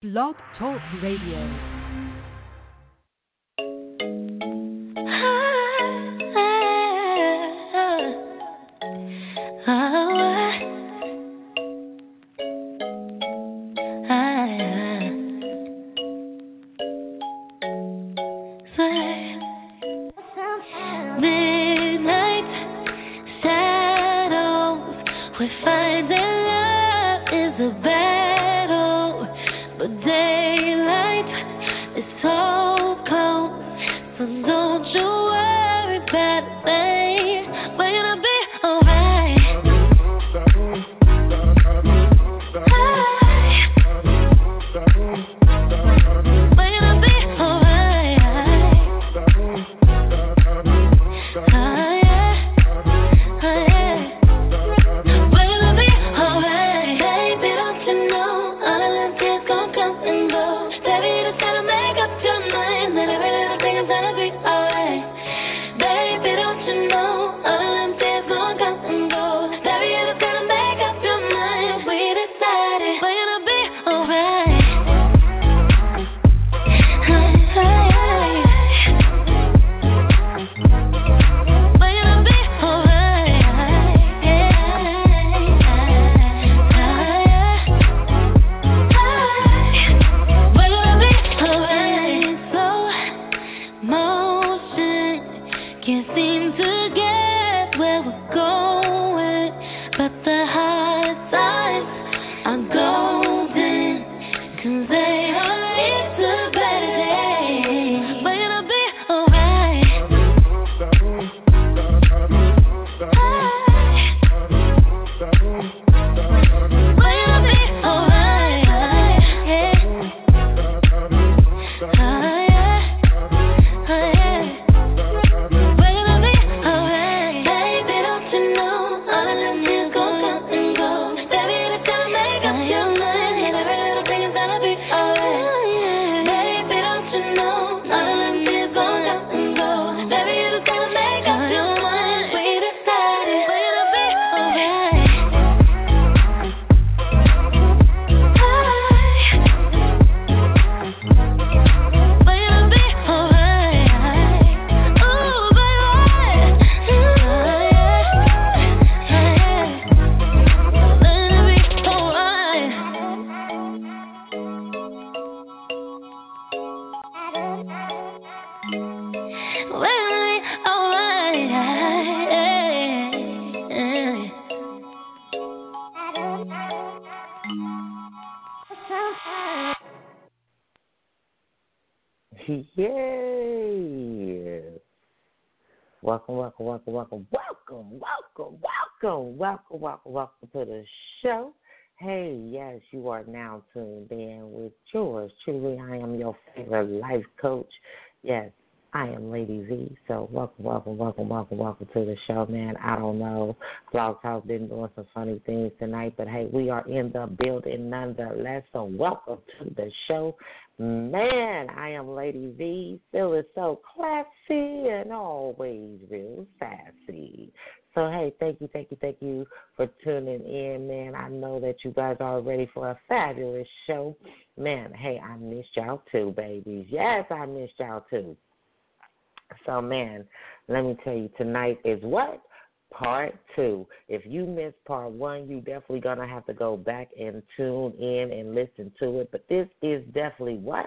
Blog Talk Radio. Hey, yes, you are now tuned in with yours truly. I am your favorite life coach. Yes, I am Lady V. So welcome, welcome, welcome, welcome, welcome to the show, man. I don't know. Blog Talk been doing some funny things tonight, but hey, we are in the building nonetheless. So welcome to the show. Man, I am Lady V, feeling so classy and always real sassy. So hey, thank you, thank you, thank you for tuning in, man. I know that you guys are ready for a fabulous show. Man, hey, I missed y'all too, babies. Yes, I missed y'all too. So man, let me tell you, tonight is what? Part two. If you missed part one, you definitely gonna have to go back and tune in and listen to it. But this is definitely what?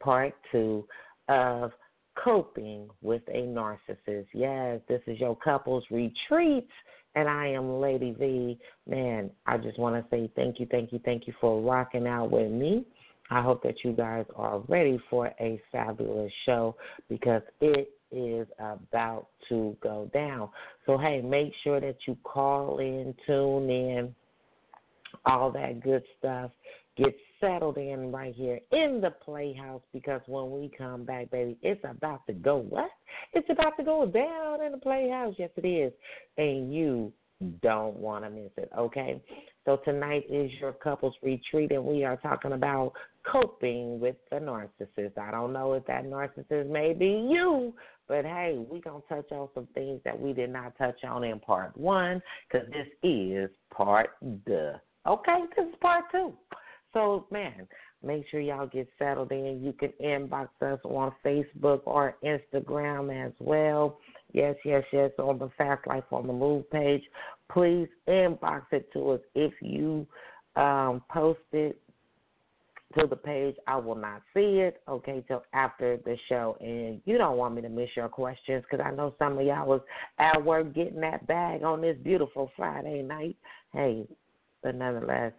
Part two of coping with a narcissist. Yes, this is your couples retreat. And I am Lady V. Man, I just want to say thank you, thank you, thank you for rocking out with me. I hope that you guys are ready for a fabulous show because it is about to go down. So, hey, make sure that you call in, tune in, all that good stuff. Get settled in right here in the playhouse because when we come back, baby, it's about to go what? It's about to go down in the playhouse. Yes, it is. And you don't want to miss it, okay? So tonight is your couples retreat, and we are talking about coping with the narcissist. I don't know if that narcissist may be you, but hey, we're going to touch on some things that we did not touch on in part one because this is part the. Okay, this is part two. So, man, Make sure y'all get settled in. You can inbox us on Facebook or Instagram as well. Yes, yes, yes, on the Fast Life on the Move page. Please inbox it to us if you um, post it to the page. I will not see it, okay, till after the show. And you don't want me to miss your questions because I know some of y'all was at work getting that bag on this beautiful Friday night. Hey, but nonetheless,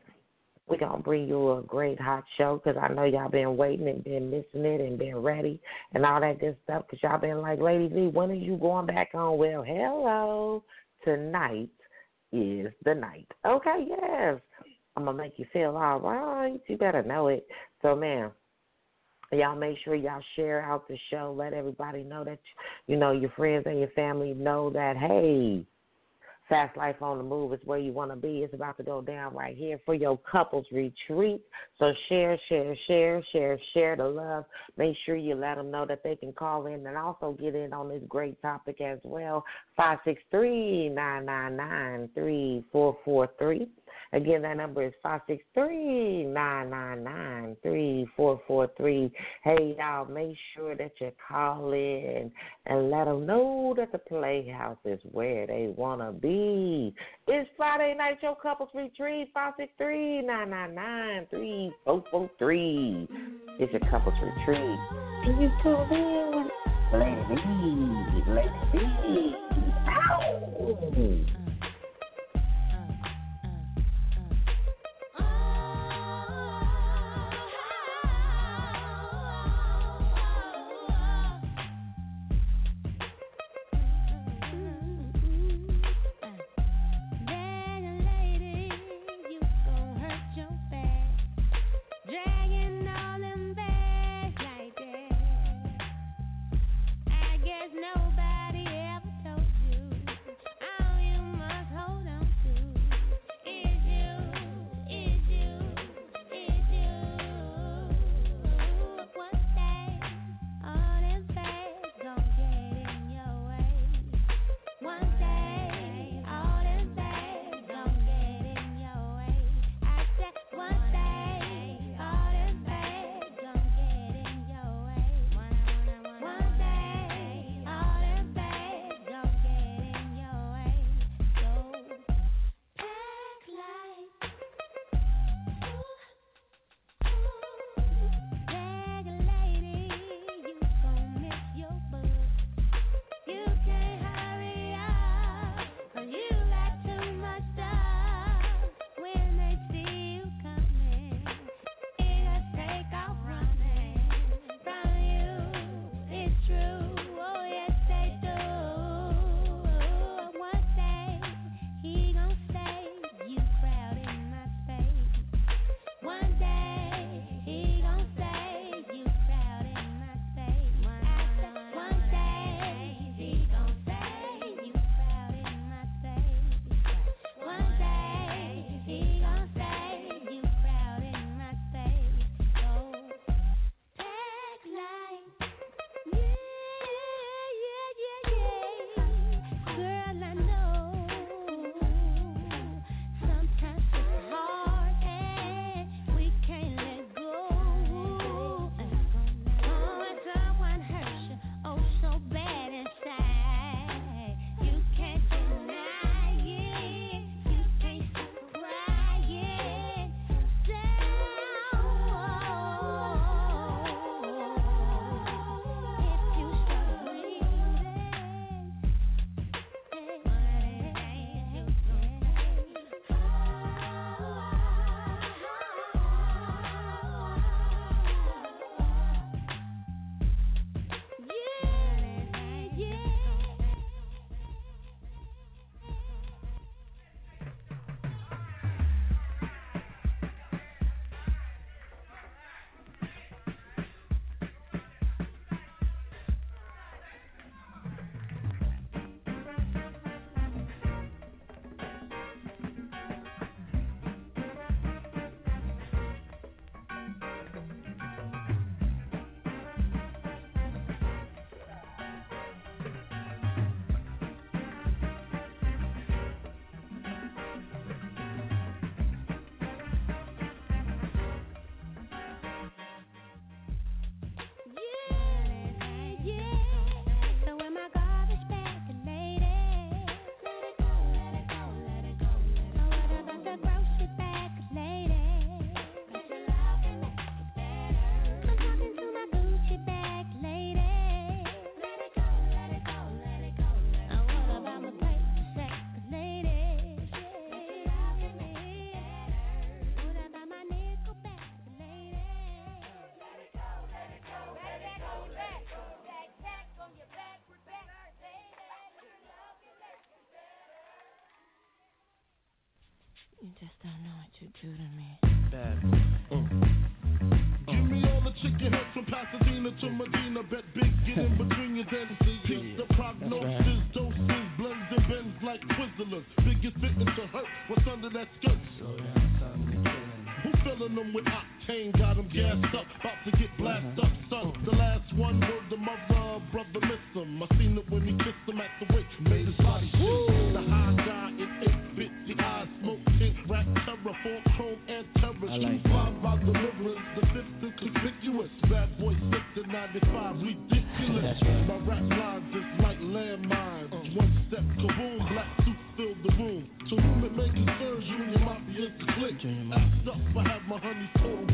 we're going to bring you a great hot show because I know y'all been waiting and been missing it and been ready and all that good stuff because y'all been like, Lady V, when are you going back on? Well, hello. Tonight is the night. Okay, yes. I'm going to make you feel all right. You better know it. So, man, y'all make sure y'all share out the show. Let everybody know that, you know, your friends and your family know that, hey, Fast Life on the Move is where you want to be. It's about to go down right here for your couples retreat. So share, share, share, share, share the love. Make sure you let them know that they can call in and also get in on this great topic as well. Five six three nine nine nine three four four three. Again, that number is five six three nine nine nine three four four three. Hey, y'all, make sure that you call in and let them know that the Playhouse is where they want to be. It's Friday night, your couples retreat, five six three nine nine nine three four four three. It's your couples retreat. You tune in Lady Lady Ow! do to me. Bad. Uh. Uh. Give me all the chicken heads from Pasadena to Medina. Bet big, get in between your dentists. Keep the prognosis, doses, blends and bends like Twizzlers. Biggest victim to hurt, what's under that skirt? Who filling them with octane? Got them gassed up, about to get blasted up, son. The last one was the mother, brother, miss him. I seen it when he kissed him at the witch. made his body shake. The high and terrorist. I like by deliverance, the fifth is conspicuous. Bad boy 6 to 95, ridiculous. That's right. My rap lines is like landmines. Uh. One step kaboom, black suits fill the room. To whom it may concern, you and your mafia click. I have my honey total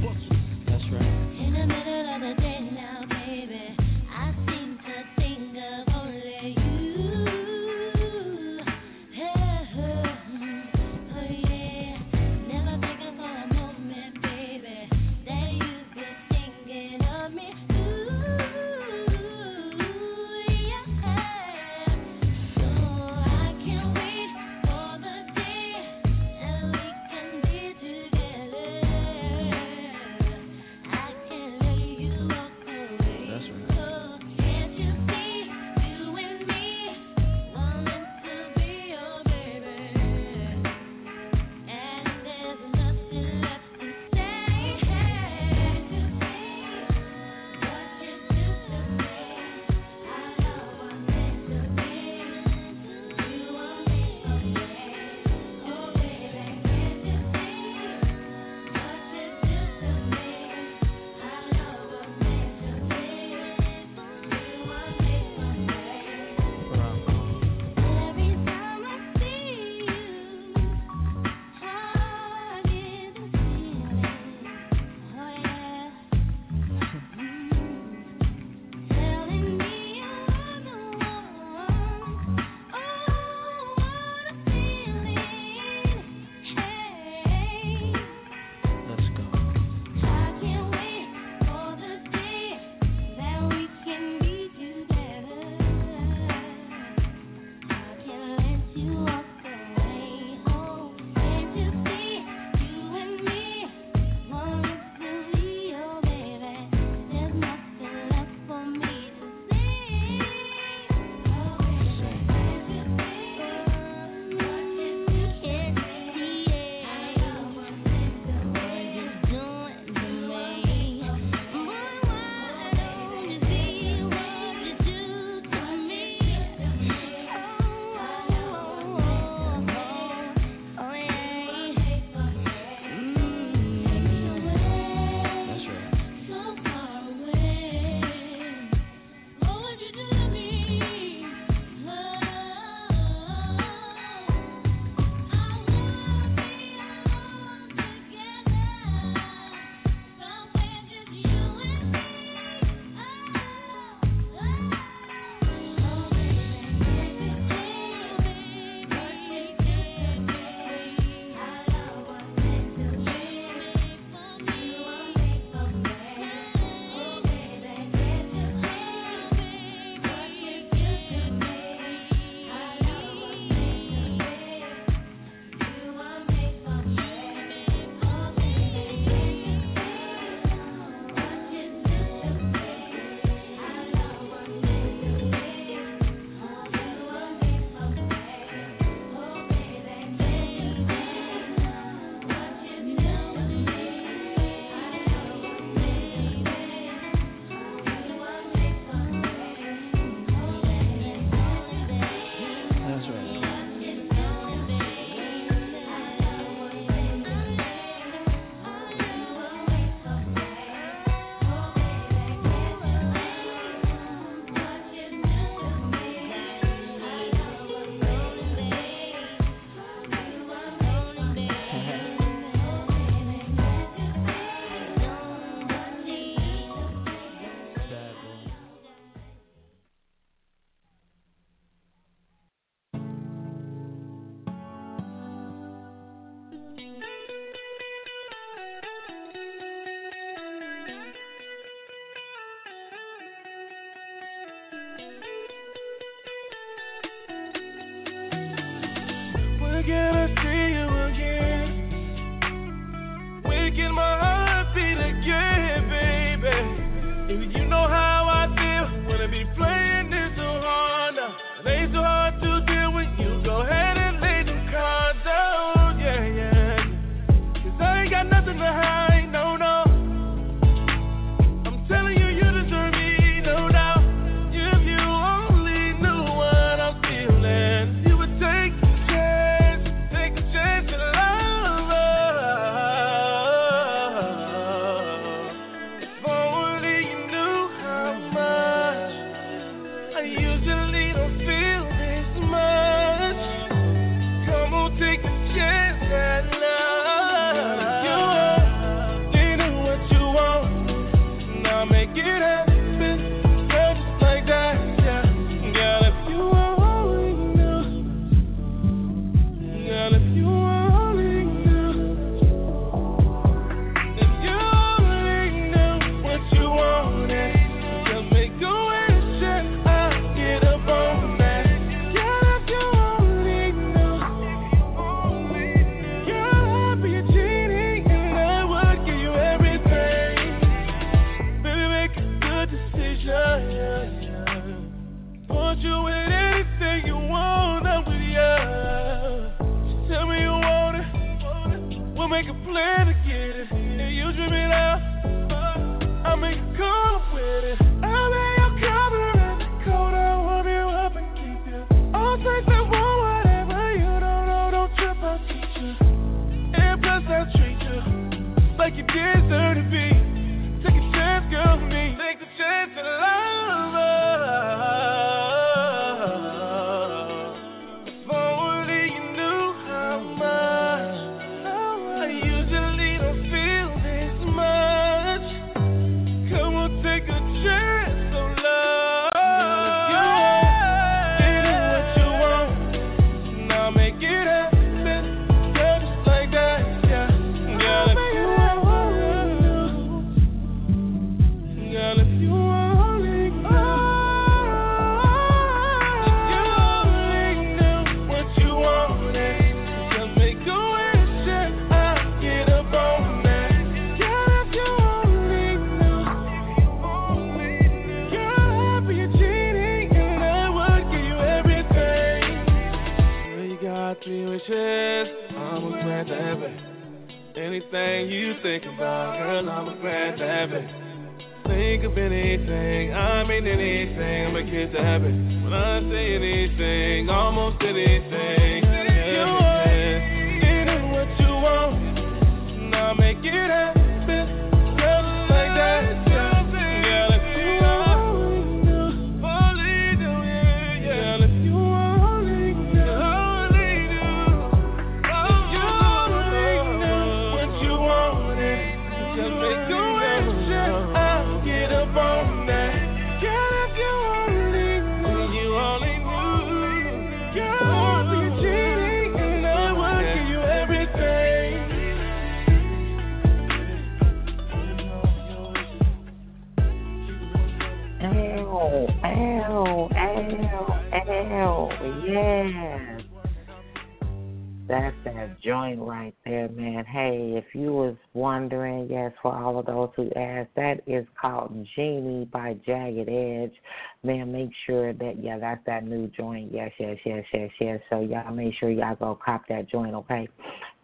that joint, okay?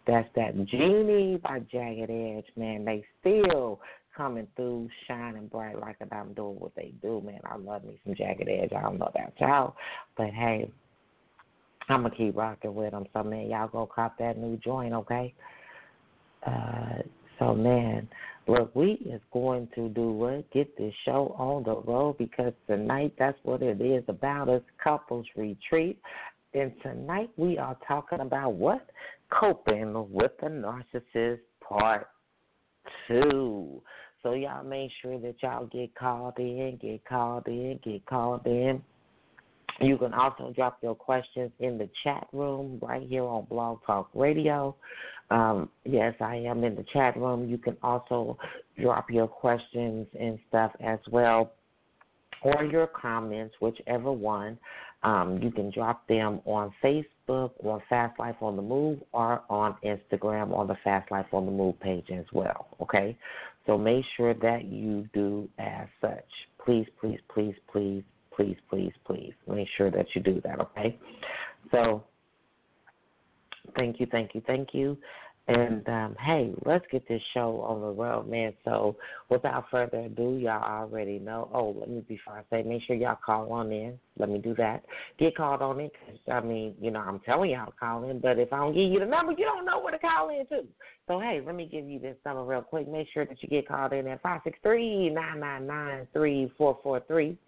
That's that Genie by Jagged Edge, man. They still coming through, shining bright like I'm doing what they do, man. I love me some Jagged Edge. I don't know about y'all, but hey, I'm gonna keep rocking with them. So man, y'all go cop that new joint, okay? Uh, so man, look, we is going to do what? Get this show on the road because tonight that's what it is about. It's couples retreat, and tonight we are talking about what coping with the narcissist part two. So y'all make sure that y'all get called in, get called in, get called in. You can also drop your questions in the chat room right here on Blog Talk Radio. Um, yes, I am in the chat room. You can also drop your questions and stuff as well, or your comments, whichever one. Um, you can drop them on Facebook, on Fast Life on the Move, or on Instagram on the Fast Life on the Move page as well. Okay? So make sure that you do as such. Please, please, please, please, please, please, please make sure that you do that, okay? So thank you, thank you, thank you. And um, hey, let's get this show on the road, man. So without further ado, y'all already know. Oh, let me before I say, make sure y'all call on in. Let me do that. Get called on in, 'cause, I mean, you know, I'm telling y'all to call in, but if I don't give you the number, you don't know where to call in to. So hey, let me give you this number real quick. Make sure that you get called in at five six three nine nine nine three four four three.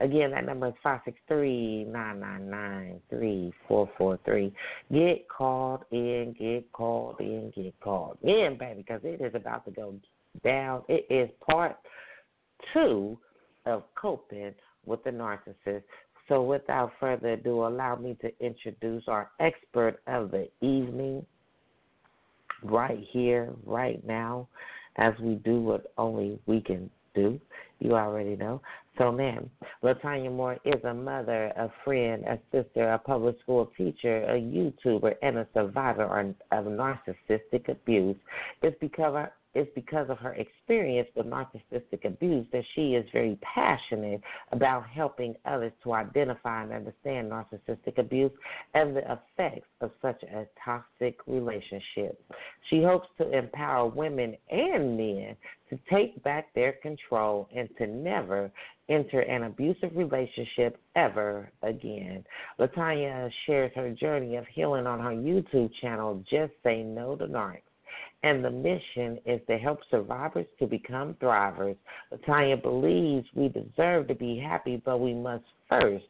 Again, that number is five six three nine nine nine three four four three. Get called in, get called in, get called in, baby, because it is about to go down. It is part two of coping with the narcissist. So, without further ado, allow me to introduce our expert of the evening, right here, right now, as we do what only we can do. You already know. So, ma'am, LaTonia Moore is a mother, a friend, a sister, a public school teacher, a YouTuber, and a survivor of narcissistic abuse. It's because it's because of her experience with narcissistic abuse that she is very passionate about helping others to identify and understand narcissistic abuse and the effects of such a toxic relationship. She hopes to empower women and men to take back their control and to never enter an abusive relationship ever again. LaTonia shares her journey of healing on her YouTube channel, Just Say No to Narcs. And the mission is to help survivors to become thrivers. LaTonia believes we deserve to be happy, but we must first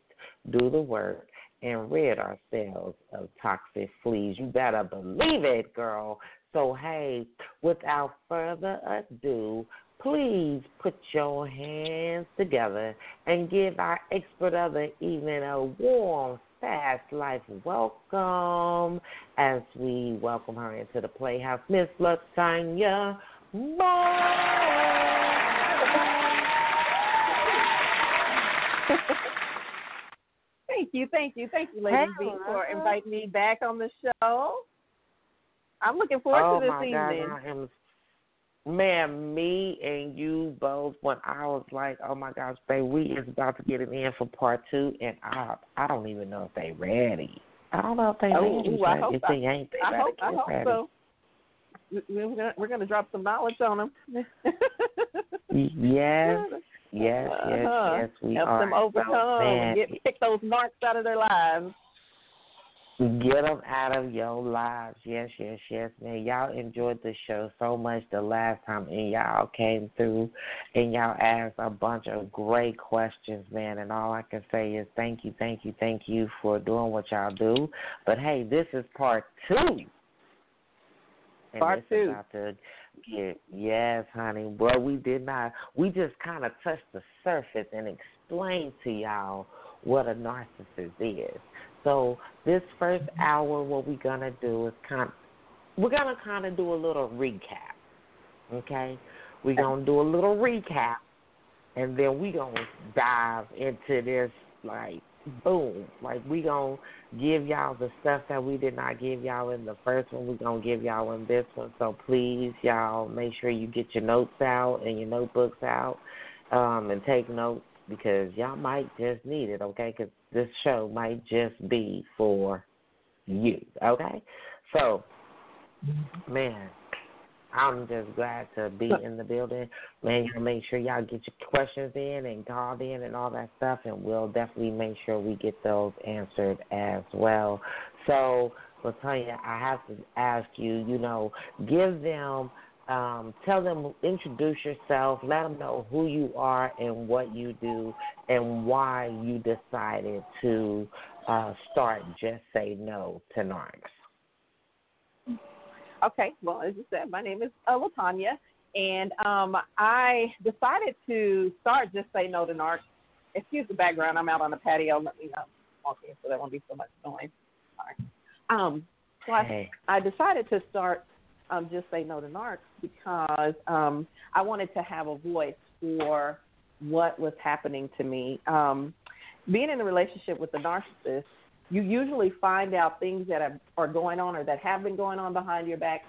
do the work and rid ourselves of toxic fleas. You better believe it, girl. So, hey, without further ado, please put your hands together and give our expert of the evening a warm, fast life welcome as we welcome her into the Playhouse. Miss LaTonia Thank you, thank you, thank you, Lady V, for inviting me back on the show. I'm looking forward oh to this my evening. God, I am Man, me and you both. When I was like, "Oh my gosh, babe, we is about to get it in for part two, and I, I don't even know if they ready. I don't know if they Oh, ready. ooh, I hope if I- they ain't, they I hope, I hope ready. so. We- We're gonna, we're gonna drop some knowledge on them. Yes, yes, yes, Uh-huh. yes. We Help are. them overcome So, and get kick those narcs out of their lives. Get them out of your lives. Yes, yes, yes, man. Y'all enjoyed the show so much the last time, and y'all came through and y'all asked a bunch of great questions, man. And all I can say is thank you, thank you, thank you for doing what y'all do. But hey, this is part two. And Part two. About to get, yes, honey. Well, we did not. We just kind of touched the surface and explained to y'all what a narcissist is. So this first hour, what we're gonna do is kind, of, we're gonna kind of do a little recap. Okay, we're gonna do a little recap, and then we're gonna dive into this like boom, like we gonna give y'all the stuff that we did not give y'all in the first one. We're gonna give y'all in this one. So please, y'all, make sure you get your notes out and your notebooks out, um, and take notes because y'all might just need it. Okay, because this show might just be for you. Okay, so man. I'm just glad to be in the building. Man, y'all make sure y'all get your questions in and called in and all that stuff, and we'll definitely make sure we get those answered as well. So, LaTonia, I have to ask you, you know, give them, um, tell them, introduce yourself, let them know who you are and what you do, and why you decided to uh, start Just Say No to Narcs. Okay, well, as you said, my name is uh, LaTonia, and um, I decided to start Just Say No to Narcs. Excuse the background, I'm out on the patio. Let me not walk in so there won't be so much noise. Sorry. Um, so I, Hey. I decided to start um, Just Say No to Narcs because um, I wanted to have a voice for what was happening to me. Um, being in a relationship with a narcissist, you usually find out things that are, are going on or that have been going on behind your back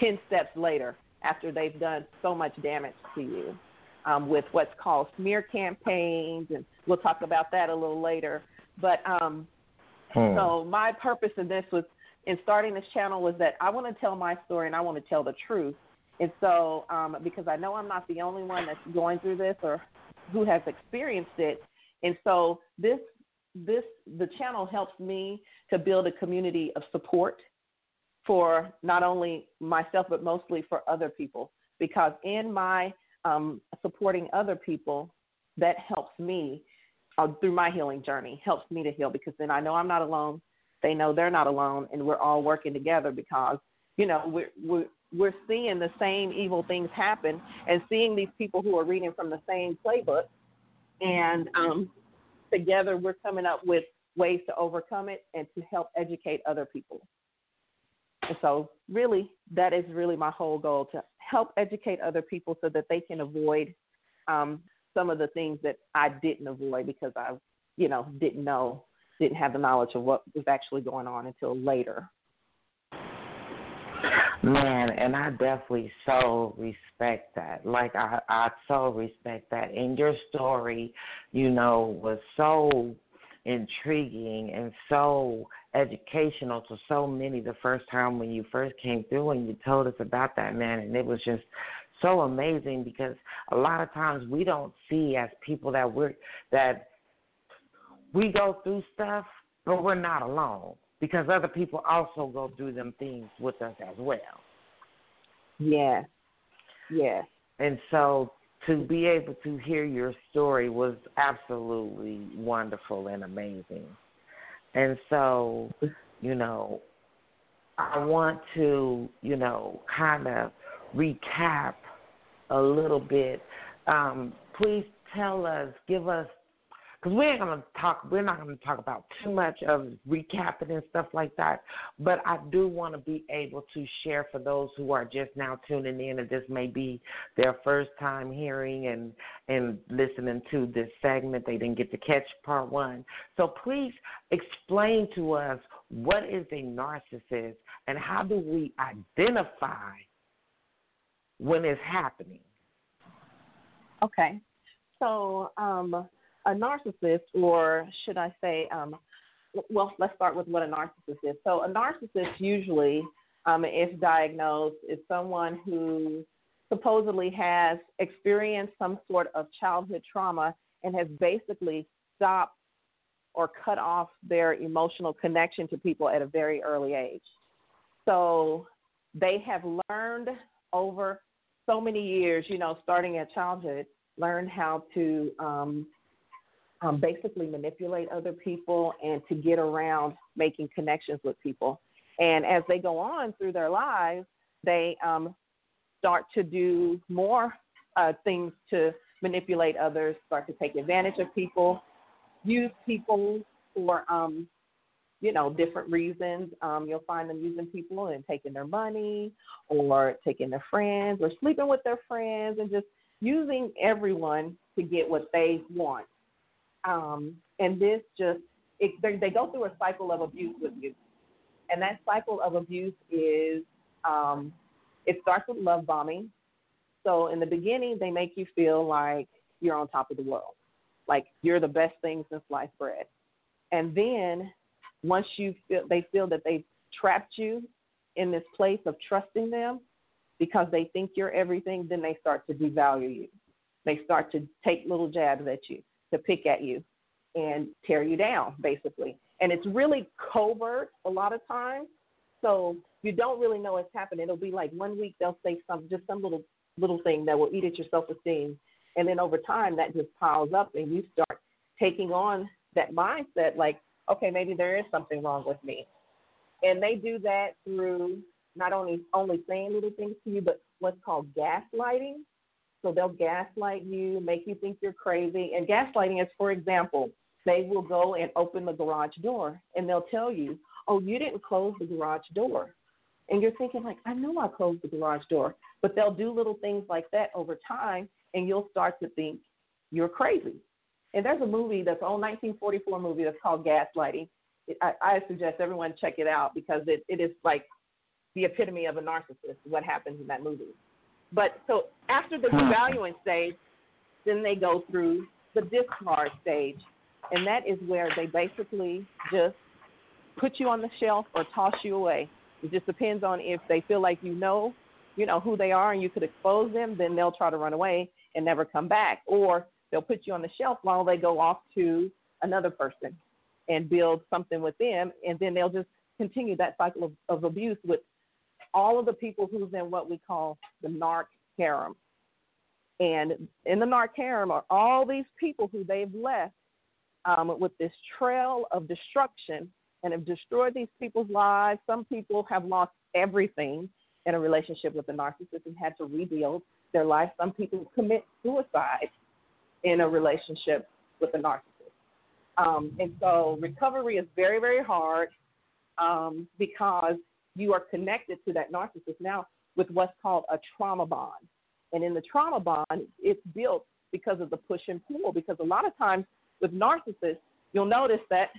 10 steps later after they've done so much damage to you um, with what's called smear campaigns. And we'll talk about that a little later. But um, Hmm. so my purpose in this was in starting this channel was that I want to tell my story and I want to tell the truth. And so um, because I know I'm not the only one that's going through this or who has experienced it, and so this this the channel helps me to build a community of support for not only myself but mostly for other people because in my um, supporting other people that helps me uh, through my healing journey helps me to heal because then I know I'm not alone. They know they're not alone, and we're all working together because you know we're we're we're seeing the same evil things happen and seeing these people who are reading from the same playbook, and um, together we're coming up with ways to overcome it and to help educate other people. And so, really, that is really my whole goal to help educate other people so that they can avoid um, some of the things that I didn't avoid because I, you know, didn't know, didn't have the knowledge of what was actually going on until later. Man, and I definitely so respect that. Like I, I so respect that. And your story, you know, was so intriguing and so educational to so many the first time when you first came through and you told us about that man and it was just so amazing because a lot of times we don't see as people that we're that we go through stuff but we're not alone because other people also go through them things with us as well. Yeah. Yeah. And so to be able to hear your story was absolutely wonderful and amazing. And so, you know, I want to, you know, kind of recap a little bit. Um, please tell us, give us because we ain't gonna talk. We're not gonna talk about too much of recapping and stuff like that. But I do want to be able to share for those who are just now tuning in, and this may be their first time hearing and and listening to this segment. They didn't get to catch part one. So please explain to us what is a narcissist and how do we identify when it's happening. Okay. So, um, a narcissist, or should I say, um, well, let's start with what a narcissist is. So, a narcissist usually, um, if diagnosed, is someone who supposedly has experienced some sort of childhood trauma and has basically stopped or cut off their emotional connection to people at a very early age. So, they have learned over so many years, you know, starting at childhood, learned how to um, um, basically manipulate other people and to get around making connections with people. And as they go on through their lives, they um, start to do more uh, things to manipulate others, start to take advantage of people, use people for um, you know different reasons. Um, you'll find them using people and taking their money, or taking their friends, or sleeping with their friends, and just using everyone to get what they want. Um, and this just, it, they, go through a cycle of abuse with you. And that cycle of abuse is, um, it starts with love bombing. So in the beginning, they make you feel like you're on top of the world, like you're the best thing since sliced bread. And then once you feel, they feel that they've trapped you in this place of trusting them because they think you're everything, then they start to devalue you. They start to take little jabs at you to pick at you and tear you down, basically. And it's really covert a lot of times. So you don't really know what's happening. It'll be like one week they'll say some just some little little thing that will eat at your self esteem. And then over time that just piles up and you start taking on that mindset like, okay, maybe there is something wrong with me. And they do that through not only only saying little things to you, but what's called gaslighting. So they'll gaslight you, make you think you're crazy. And gaslighting is, for example, they will go and open the garage door and they'll tell you, oh, you didn't close the garage door. And you're thinking, like, I know I closed the garage door. But they'll do little things like that over time and you'll start to think you're crazy. And there's a movie that's an 1944 movie that's called Gaslighting. I, I suggest everyone check it out because it, it is like the epitome of a narcissist, what happens in that movie. But so after the devaluing stage, then they go through the discard stage. And that is where they basically just put you on the shelf or toss you away. It just depends on if they feel like you know, you know who they are and you could expose them, then they'll try to run away and never come back. Or they'll put you on the shelf while they go off to another person and build something with them and then they'll just continue that cycle of, of abuse with all of the people who's in what we call the narc harem. And in the narc harem are all these people who they've left um, with this trail of destruction and have destroyed these people's lives. Some people have lost everything in a relationship with a narcissist and had to rebuild their life. Some people commit suicide in a relationship with a narcissist. Um, and so recovery is very, very hard um, because you are connected to that narcissist now with what's called a trauma bond. And in the trauma bond, it's built because of the push and pull. Because a lot of times with narcissists, you'll notice that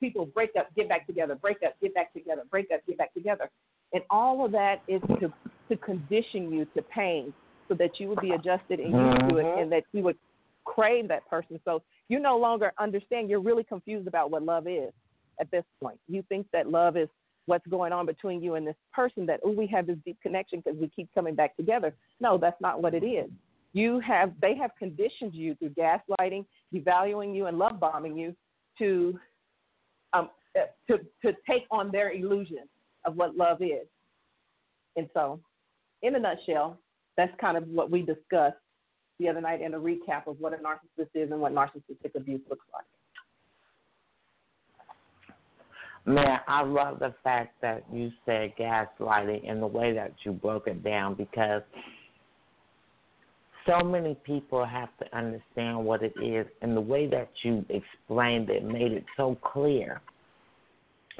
people break up, get back together, break up, get back together, break up, get back together. And all of that is to to condition you to pain so that you would be adjusted and used to it Mhm. and that you would crave that person. So you no longer understand. You're really confused about what love is at this point. You think that love is what's going on between you and this person that oh we have this deep connection because we keep coming back together. No, that's not what it is. You have they have conditioned you through gaslighting, devaluing you, and love bombing you to um, uh, to to take on their illusion of what love is. And so, in a nutshell, that's kind of what we discussed the other night in a recap of what a narcissist is and what narcissistic abuse looks like. Man, I love the fact that you said gaslighting and the way that you broke it down because so many people have to understand what it is and the way that you explained it made it so clear.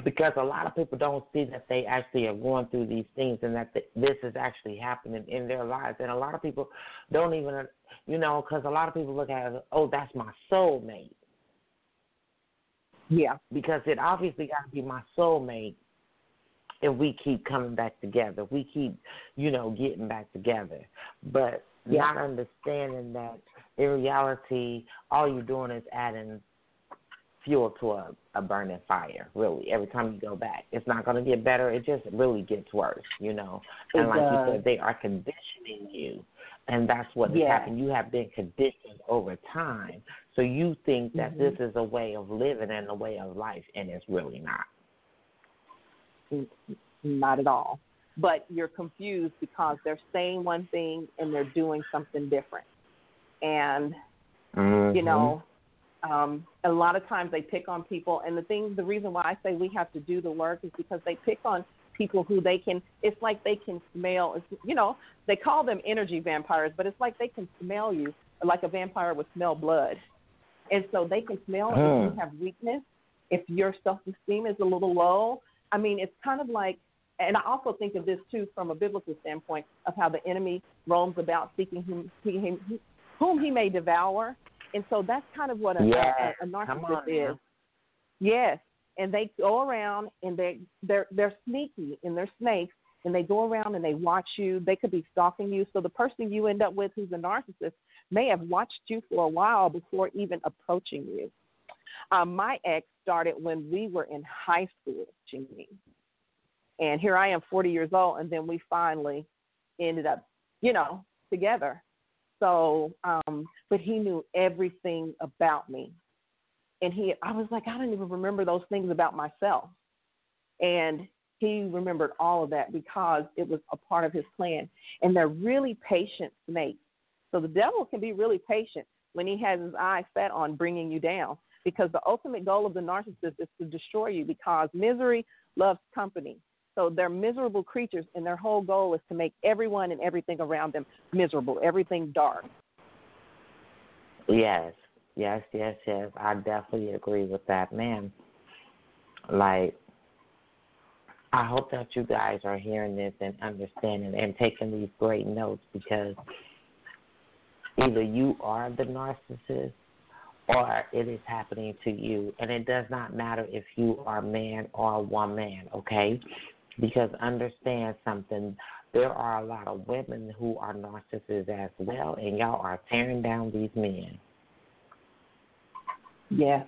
Because a lot of people don't see that they actually are going through these things and that this is actually happening in their lives. And a lot of people don't even, you know, because a lot of people look at it, oh, that's my soulmate Yeah. because it obviously got to be my soulmate if we keep coming back together. We keep, you know, getting back together. But Yeah. not understanding that in reality, all you're doing is adding fuel to a, a burning fire, really, every time you go back. It's not going to get better. It just really gets worse, you know. It and like does. you said, they are conditioning you. And that's what has happened. You have been conditioned over time. So you think that Mhm. this is a way of living and a way of life, and it's really not. Not at all. But you're confused because they're saying one thing and they're doing something different. And you know, um, a lot of times they pick on people, and the thing, the reason why I say we have to do the work is because they pick on people who they can. It's like they can smell. It's, you know, they call them energy vampires, but it's like they can smell you, like a vampire would smell blood, and so they can smell if you have weakness, if your self-esteem is a little low. I mean, it's kind of like. And I also think of this too from a biblical standpoint of how the enemy roams about seeking whom he, whom he may devour. And so that's kind of what a, Yes. a, a narcissist on is. Yes, and they go around and they they're they're sneaky and they're snakes and they go around and they watch you. They could be stalking you. So the person you end up with who's a narcissist may have watched you for a while before even approaching you. Um, my ex started when we were in high school, Jeannie. And here I am, 40 years old, and then we finally ended up, you know, together. So, um, but he knew everything about me. And he, I was like, I don't even remember those things about myself. And he remembered all of that because it was a part of his plan. And they're really patient snakes. So the devil can be really patient when he has his eye set on bringing you down because the ultimate goal of the narcissist is to destroy you because misery loves company. So they're miserable creatures, and their whole goal is to make everyone and everything around them miserable, everything dark. Yes, yes, yes, yes. I definitely agree with that, man. Like, I hope that you guys are hearing this and understanding and taking these great notes because either you are the narcissist or it is happening to you. And it does not matter if you are man or woman, okay? Because understand something. There are a lot of women who are narcissists as well, and y'all are tearing down these men. Yes,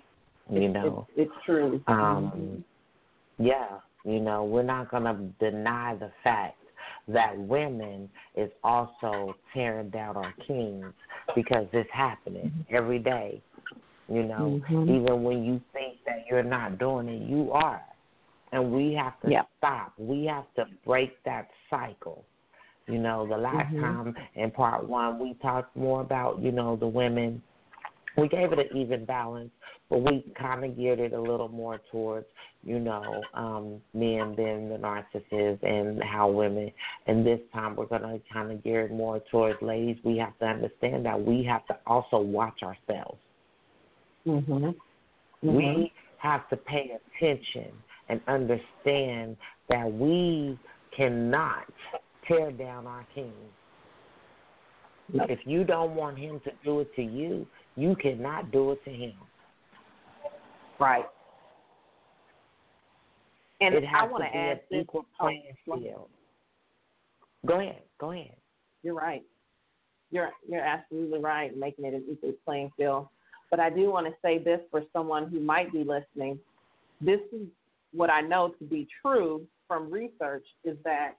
You know, it's, it's true. um, yeah, you know, we're not going to deny the fact that women is also tearing down our kings because it's happening every day. You know, Mhm. even when you think that you're not doing it, you are. And we have to Yeah. stop. We have to break that cycle. You know, the last Mhm. time in part one, we talked more about, you know, the women. We gave it an even balance, but we kind of geared it a little more towards, you know, um, men being the narcissists and how women. And this time we're going to kind of gear it more towards ladies. We have to understand that we have to also watch ourselves. Mhm. We have to pay attention and understand that we cannot tear down our king. If you don't want him to do it to you, you cannot do it to him. Right. And it has I want to to be add this. equal oh, playing field. Go ahead. Go ahead. You're right. You're you're absolutely right, making it an equal playing field. But I do want to say this for someone who might be listening. This is what I know to be true from research is that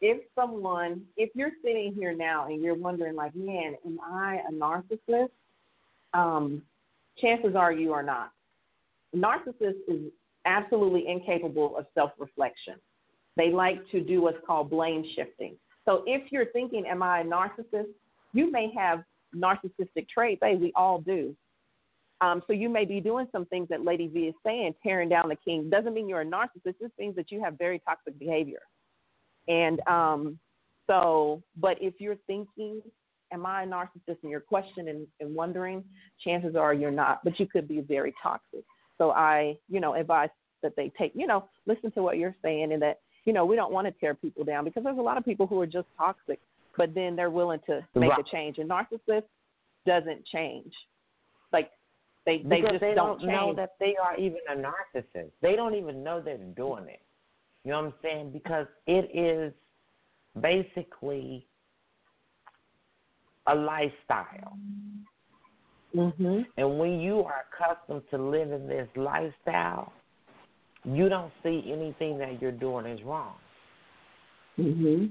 if someone, if you're sitting here now and you're wondering, like, man, am I a narcissist? Um, chances are you are not. Narcissist is absolutely incapable of self reflection. They like to do what's called blame shifting. So if you're thinking, am I a narcissist? You may have narcissistic traits. Hey, we all do. Um, so you may be doing some things that Lady V is saying, tearing down the king. Doesn't mean you're a narcissist. This means that you have very toxic behavior. And um, so, but if you're thinking, am I a narcissist, and you're questioning and wondering, chances are you're not. But you could be very toxic. So I, you know, advise that they take, you know, listen to what you're saying, and that you know we don't want to tear people down because there's a lot of people who are just toxic, but then they're willing to make Right. a change. And narcissist doesn't change. Like they they because just they don't, don't, know that they are even a narcissist. They don't even know they're doing it. You know what I'm saying? Because it is basically a lifestyle. Hmm And when you are accustomed to living this lifestyle, you don't see anything that you're doing is wrong. hmm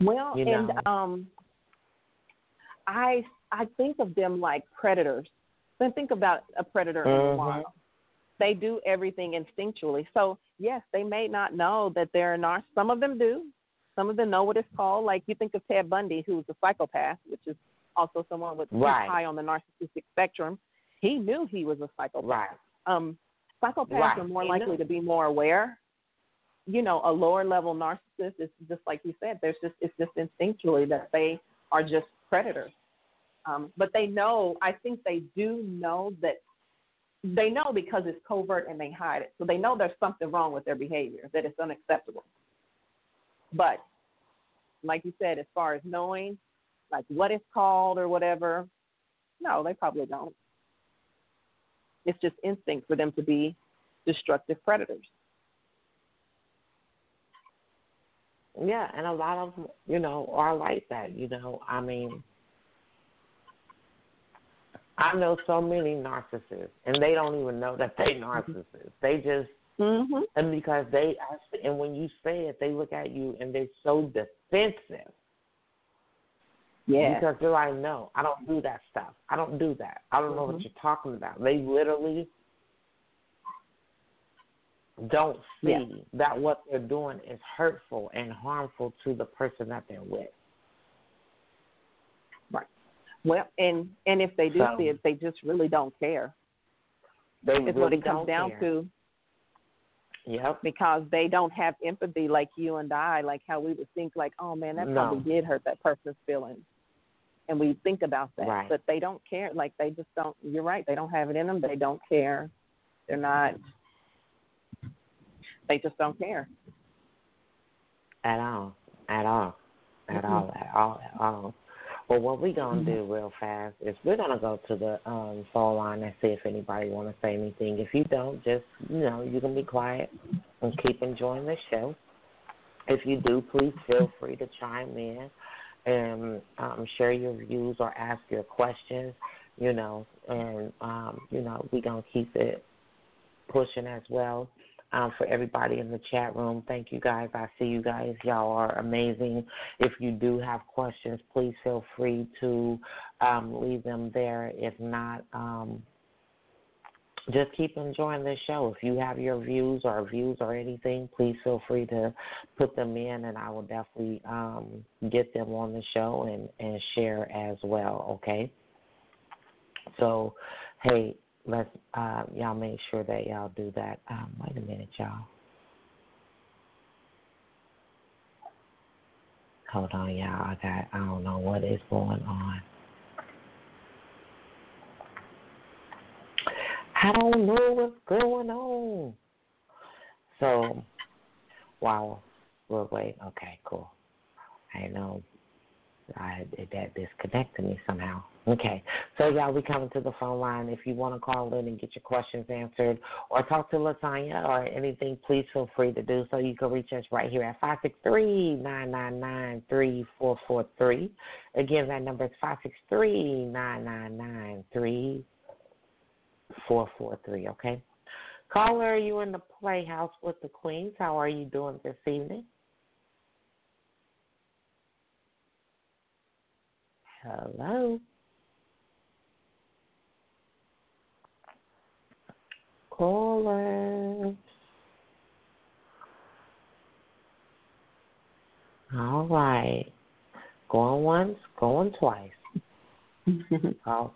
Well, You and um, I I think of them like predators. Then think about a predator in the Mhm. wild. They do everything instinctually. So yes, they may not know that they're nar. Some of them do. Some of them know what it's called. Like you think of Ted Bundy, who's a psychopath, which is also someone with Right. high on the narcissistic spectrum. He knew he was a psychopath. Right. um, psychopaths Right. are more They likely know. to be more aware. You know, a lower level narcissist is just like you said. There's just it's just instinctually that they are just predators. Um, but they know. I think they do know that they know because it's covert and they hide it. So they know there's something wrong with their behavior that it's unacceptable. But like you said, as far as knowing like what it's called or whatever, no, they probably don't. It's just instinct for them to be destructive predators. Yeah, and a lot of you know, are like that. You know, I mean, I know so many narcissists, and they don't even know that they narcissists. They just Mm-hmm. and because they and when you say it, they look at you and they're so defensive Yeah. because they're like, no, I don't do that stuff. I don't do that. I don't know what Mhm. you're talking about. They literally don't see Yeah. that what they're doing is hurtful and harmful to the person that they're with. Right. Well, and and if they do So- see it, they just really don't care. They Is really what it comes down care. to Yep. because they don't have empathy like you and I, like how we would think like, oh man, that No. probably did hurt that person's feelings, and we think about that, Right. but they don't care. Like they just don't. You're right. They don't have it in them. They don't care. They're not. They just don't care. At all. At all. At all. At all. At all. Well, what we're gonna Mhm. do real fast is we're gonna go to the um phone line and see if anybody want to say anything. If you don't, just you know you can be quiet and keep enjoying the show. If you do, please feel free to chime in and um, share your views or ask your questions. You know, and um, you know we're gonna keep it pushing as well um, for everybody in the chat room. Thank you guys. I see you guys. Y'all are amazing. If you do have questions, please feel free to um, leave them there. If not, um, just keep enjoying the show. If you have your views or views or anything, please feel free to put them in, and I will definitely um, get them on the show and, and share as well. Okay. So, hey, let's uh, y'all make sure that y'all do that. Um, wait a minute, y'all. Hold on, y'all. I got I don't know what is going on. I don't know what's going on. So, wow. We'll wait. Okay, cool. I know I, that disconnected me somehow. Okay, so y'all, we coming to the phone line. If you want to call in and get your questions answered, or talk to LaTonia or anything, please feel free to do so. You can reach us right here at five six three nine nine nine three four four three. Again, that number is five six three nine nine nine three four four three. Okay, caller, you in the Playhouse with the Queens? How are you doing this evening? Hello. Caller. All right. Going once, going twice. all, oh,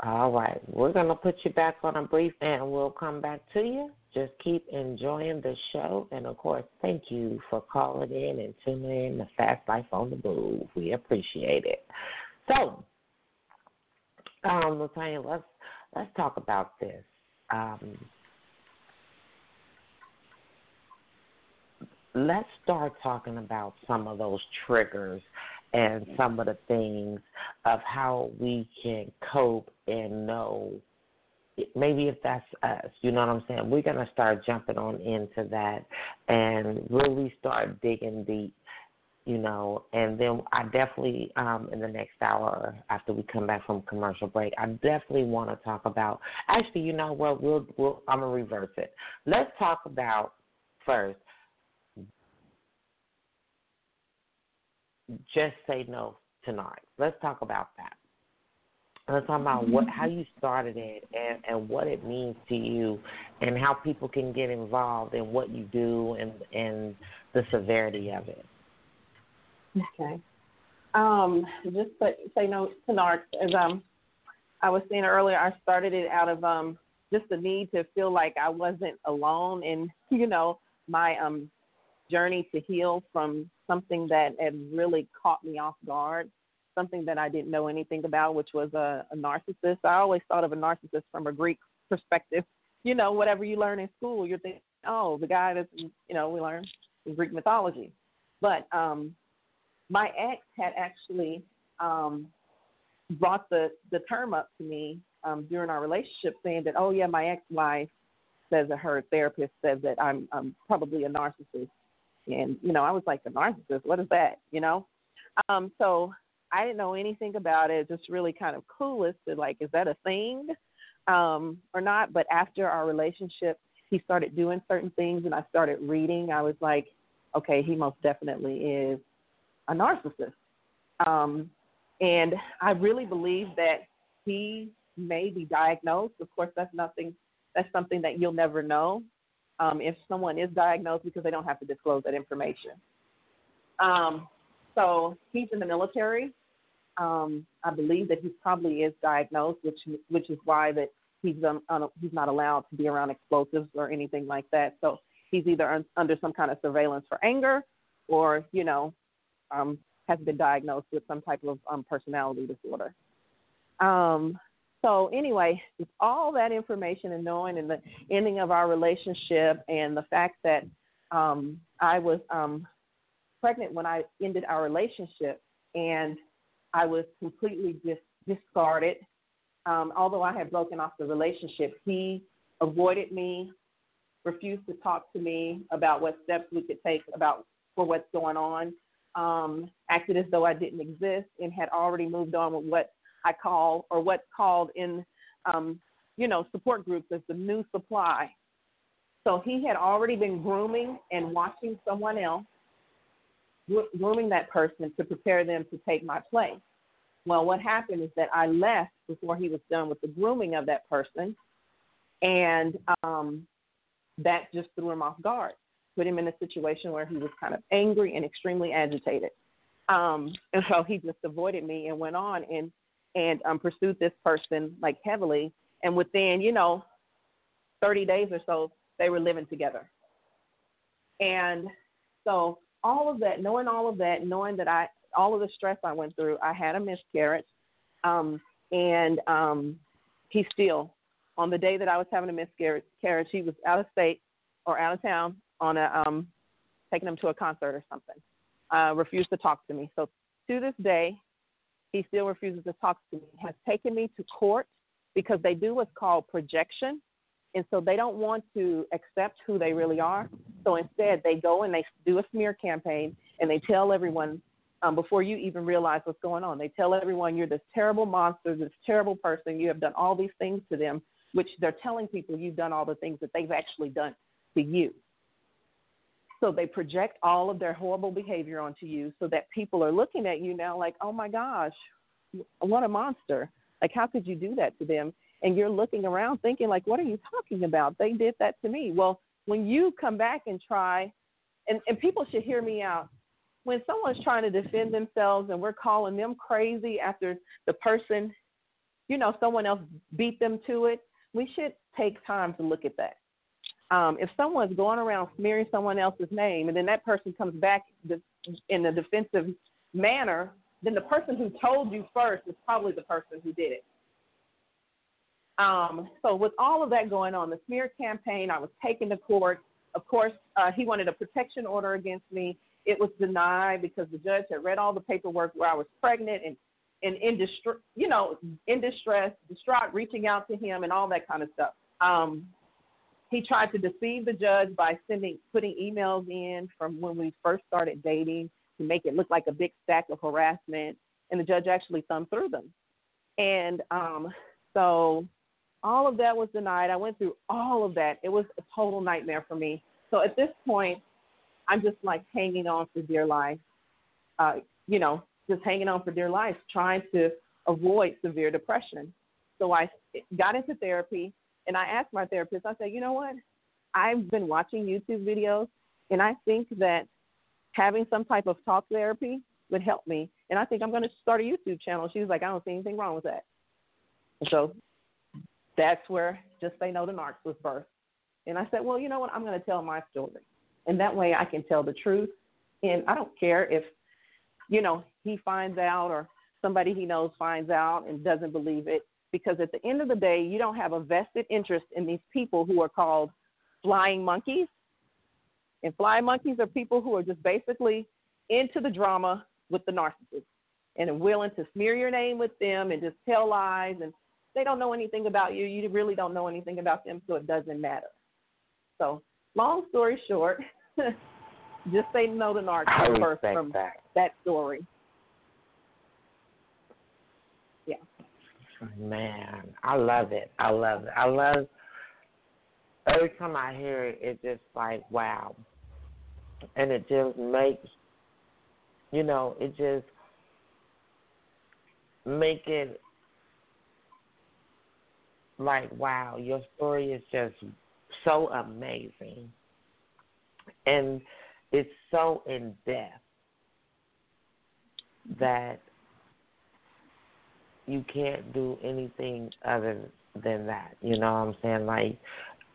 all right. We're going to put you back on a brief and we'll come back to you. Just keep enjoying the show. And of course, thank you for calling in and tuning in to Fast Life on the Move. We appreciate it. So, um, LaTonia, let's let's talk about this. Um, let's start talking about some of those triggers and some of the things of how we can cope and know maybe if that's us, you know what I'm saying? We're going to start jumping on into that and really start digging deep, you know. And then I definitely, um, in the next hour after we come back from commercial break, I definitely want to talk about. Actually, you know what? We'll, we'll I'm gonna reverse it. Let's talk about first. Just say no tonight. Let's talk about that. Let's talk about what how you started it and, and what it means to you and how people can get involved in what you do and and the severity of it. Okay. Um, just say, say no to NARC. As um, I was saying earlier, I started it out of um, just the need to feel like I wasn't alone in, you know, my um, journey to heal from something that had really caught me off guard something that I didn't know anything about, which was a, a narcissist. I always thought of a narcissist from a Greek perspective. You know, whatever you learn in school, you're thinking, oh, the guy that's, you know, we learn in Greek mythology. But um, my ex had actually um, brought the, the term up to me um, during our relationship, saying that, oh, yeah, my ex wife says that her therapist says that I'm, I'm probably a narcissist. And, you know, I was like, a narcissist? What is that? You know? Um, so I didn't know anything about it, just really kind of clueless to like, is that a thing um, or not? But after our relationship, he started doing certain things and I started reading. I was like, okay, he most definitely is a narcissist. Um, and I really believe that he may be diagnosed. Of course, that's nothing. That's something that you'll never know um, if someone is diagnosed because they don't have to disclose that information. Um, so he's in the military. Um, I believe that he probably is diagnosed, which which is why that he's um, un, he's not allowed to be around explosives or anything like that. So he's either un, under some kind of surveillance for anger, or you know, um, has been diagnosed with some type of um, personality disorder. Um, so anyway, all that information and knowing and the ending of our relationship and the fact that um, I was um, pregnant when I ended our relationship, and I was completely dis- discarded. Um, although I had broken off the relationship, he avoided me, refused to talk to me about what steps we could take about for what's going on, um, acted as though I didn't exist, and had already moved on with what I call or what's called in um, you know support groups as the new supply. So he had already been grooming and watching someone else grooming that person to prepare them to take my place. Well, what happened is that I left before he was done with the grooming of that person, and um, that just threw him off guard, put him in a situation where he was kind of angry and extremely agitated. Um, and so he just avoided me and went on and and um, pursued this person like heavily. And within, you know, 30 days or so, they were living together. And so all of that, knowing all of that, knowing that I, all of the stress I went through, I had a miscarriage. Um, and um, he still, on the day that I was having a miscarriage, he was out of state or out of town on a, um, taking him to a concert or something. Uh, refused to talk to me. So to this day, he still refuses to talk to me. Has taken me to court because they do what's called projection, and so they don't want to accept who they really are. So instead, they go and they do a smear campaign and they tell everyone um, before you even realize what's going on. They tell everyone you're this terrible monster, this terrible person. You have done all these things to them, which they're telling people you've done all the things that they've actually done to you. So they project all of their horrible behavior onto you so that people are looking at you now like, oh my gosh, what a monster. Like, how could you do that to them? And you're looking around thinking, like, what are you talking about? They did that to me. Well, when you come back and try, and, and people should hear me out, when someone's trying to defend themselves and we're calling them crazy after the person, you know, someone else beat them to it, we should take time to look at that. Um, if someone's going around smearing someone else's name and then that person comes back in a defensive manner, then the person who told you first is probably the person who did it. Um, so with all of that going on, the smear campaign, I was taken to court. Of course, uh, he wanted a protection order against me. It was denied because the judge had read all the paperwork where I was pregnant and and in distress, you know, in distress, distraught, reaching out to him and all that kind of stuff. Um, he tried to deceive the judge by sending, putting emails in from when we first started dating to make it look like a big stack of harassment, and the judge actually thumbed through them. And um, so all of that was denied. I went through all of that. It was a total nightmare for me. So at this point, I'm just like hanging on for dear life. Uh, you know, just hanging on for dear life, trying to avoid severe depression. So I got into therapy, and I asked my therapist, I said, you know what? I've been watching YouTube videos, and I think that having some type of talk therapy would help me. And I think I'm going to start a YouTube channel. She was like, I don't see anything wrong with that. So that's where Just Say No to Narcs was birthed. And I said, well, you know what? I'm going to tell my story. And that way I can tell the truth. And I don't care if, you know, he finds out or somebody he knows finds out and doesn't believe it. Because at the end of the day, you don't have a vested interest in these people who are called flying monkeys. And flying monkeys are people who are just basically into the drama with the narcissist and are willing to smear your name with them and just tell lies and they don't know anything about you. You really don't know anything about them, so it doesn't matter. So, long story short, just say no to narcs first from that. that story. Yeah. Man, I love it. I love it. I love every time I hear it, it's just like wow, and it just makes you know it just make it like wow, your story is just so amazing, and it's so in depth that you can't do anything other than that. You know what I'm saying? Like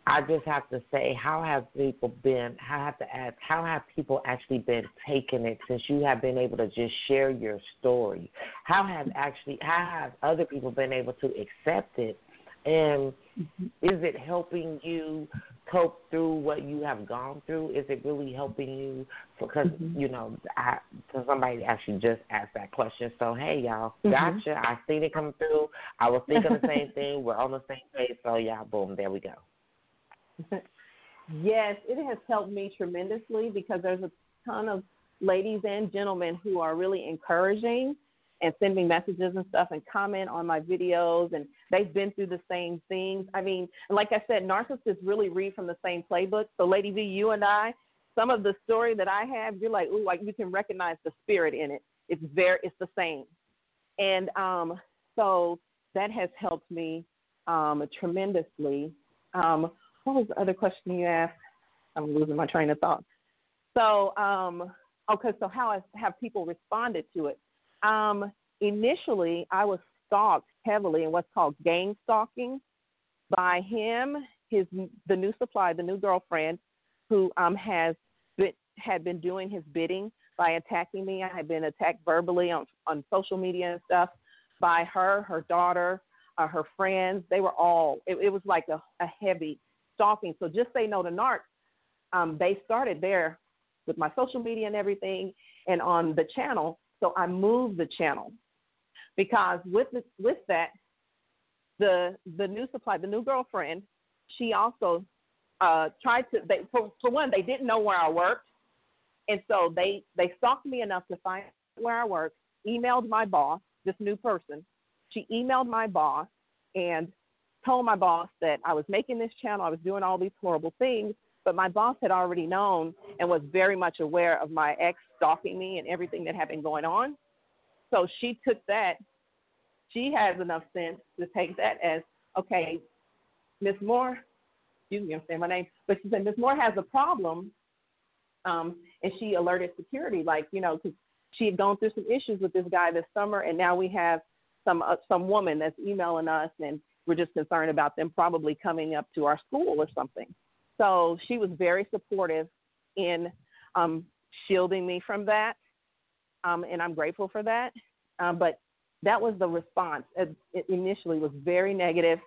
I just have to say, how have people been? I have to ask, how have people actually been taking it since you have been able to just share your story? How have actually, how have other people been able to accept it? And mm-hmm. is it helping you cope through what you have gone through? Is it really helping you? Because Mm-hmm. you know, I so somebody actually just asked that question. So hey, y'all, Mhm. gotcha. I seen it come through. I was thinking the same thing. We're on the same page. So yeah, boom, there we go. yes, it has helped me tremendously because there's a ton of ladies and gentlemen who are really encouraging and send me messages and stuff and comment on my videos and they've been through the same things. I mean, like I said, narcissists really read from the same playbook. So Lady V, you and I, some of the story that I have, you're like, ooh, like you can recognize the spirit in it. It's very, it's the same. And um, so that has helped me um, tremendously. Um, what was the other question you asked? I'm losing my train of thought. So, um, okay, so how have people responded to it? Um, initially, I was stalked heavily in what's called gang stalking by him, his the new supply, the new girlfriend, who um, has been had been doing his bidding by attacking me. I had been attacked verbally on on social media and stuff by her, her daughter, uh, her friends. They were all. It, it was like a, a heavy stalking. So just say no to narcs. Um, they started there with my social media and everything, and on the channel So I moved the channel because with the, with that, the the new supply, the new girlfriend, she also uh, tried to. They for for one, they didn't know where I worked, and so they they stalked me enough to find where I worked. Emailed my boss, this new person. She emailed my boss and told my boss that I was making this channel, I was doing all these horrible things, but my boss had already known and was very much aware of my ex stalking me and everything that had been going on. So she took that. She has enough sense to take that as okay, Miss Moore. Excuse me, I'm saying my name, but she said Miss Moore has a problem, um, and she alerted security, like you know, because she had gone through some issues with this guy this summer, and now we have some uh, some woman that's emailing us, and we're just concerned about them probably coming up to our school or something. So she was very supportive in um, shielding me from that, um, and I'm grateful for that. Um, but that was the response. It, it initially was very negative,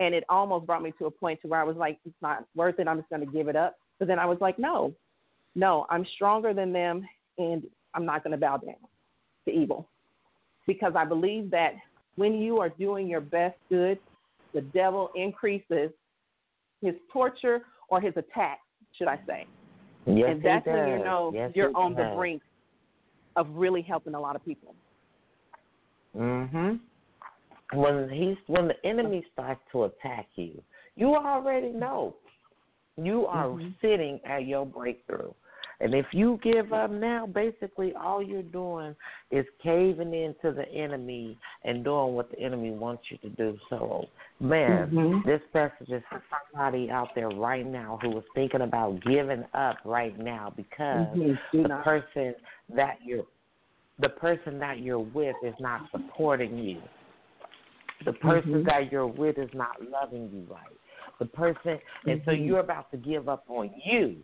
and it almost brought me to a point to where I was like, "It's not worth it. I'm just going to give it up." But then I was like, "No, no, I'm stronger than them, and I'm not going to bow down to evil." Because I believe that when you are doing your best good, the devil increases his torture or his attack, should I say. Yes, and that's he when you know yes, you're on the brink of really helping a lot of people. Mhm. When he's when the enemy starts to attack you, you already know. You are Mhm. sitting at your breakthrough. And if you give up now, basically all you're doing is caving into the enemy and doing what the enemy wants you to do. So, man, Mhm. this message is for somebody out there right now who is thinking about giving up right now because Mhm. The person that you're the person that you're with is not supporting you. The person Mhm. that you're with is not loving you right. The person and so Mhm. you're about to give up on you.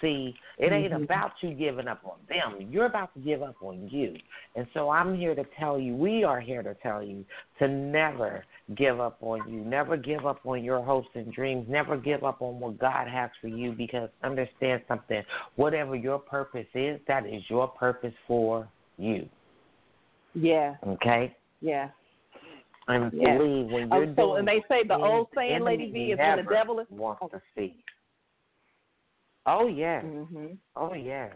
See, it ain't Mhm. about you giving up on them. You're about to give up on you. And so I'm here to tell you, we are here to tell you to never give up on you. Never give up on your hopes and dreams. Never give up on what God has for you because understand something. Whatever your purpose is, that is your purpose for you. Yeah, Okay? yeah. And Yeah. believe when Oh, you're oh, so doing and they say the old saying, Lady V, is when the devil is. wants to see. Oh yes. Mhm. Oh yes.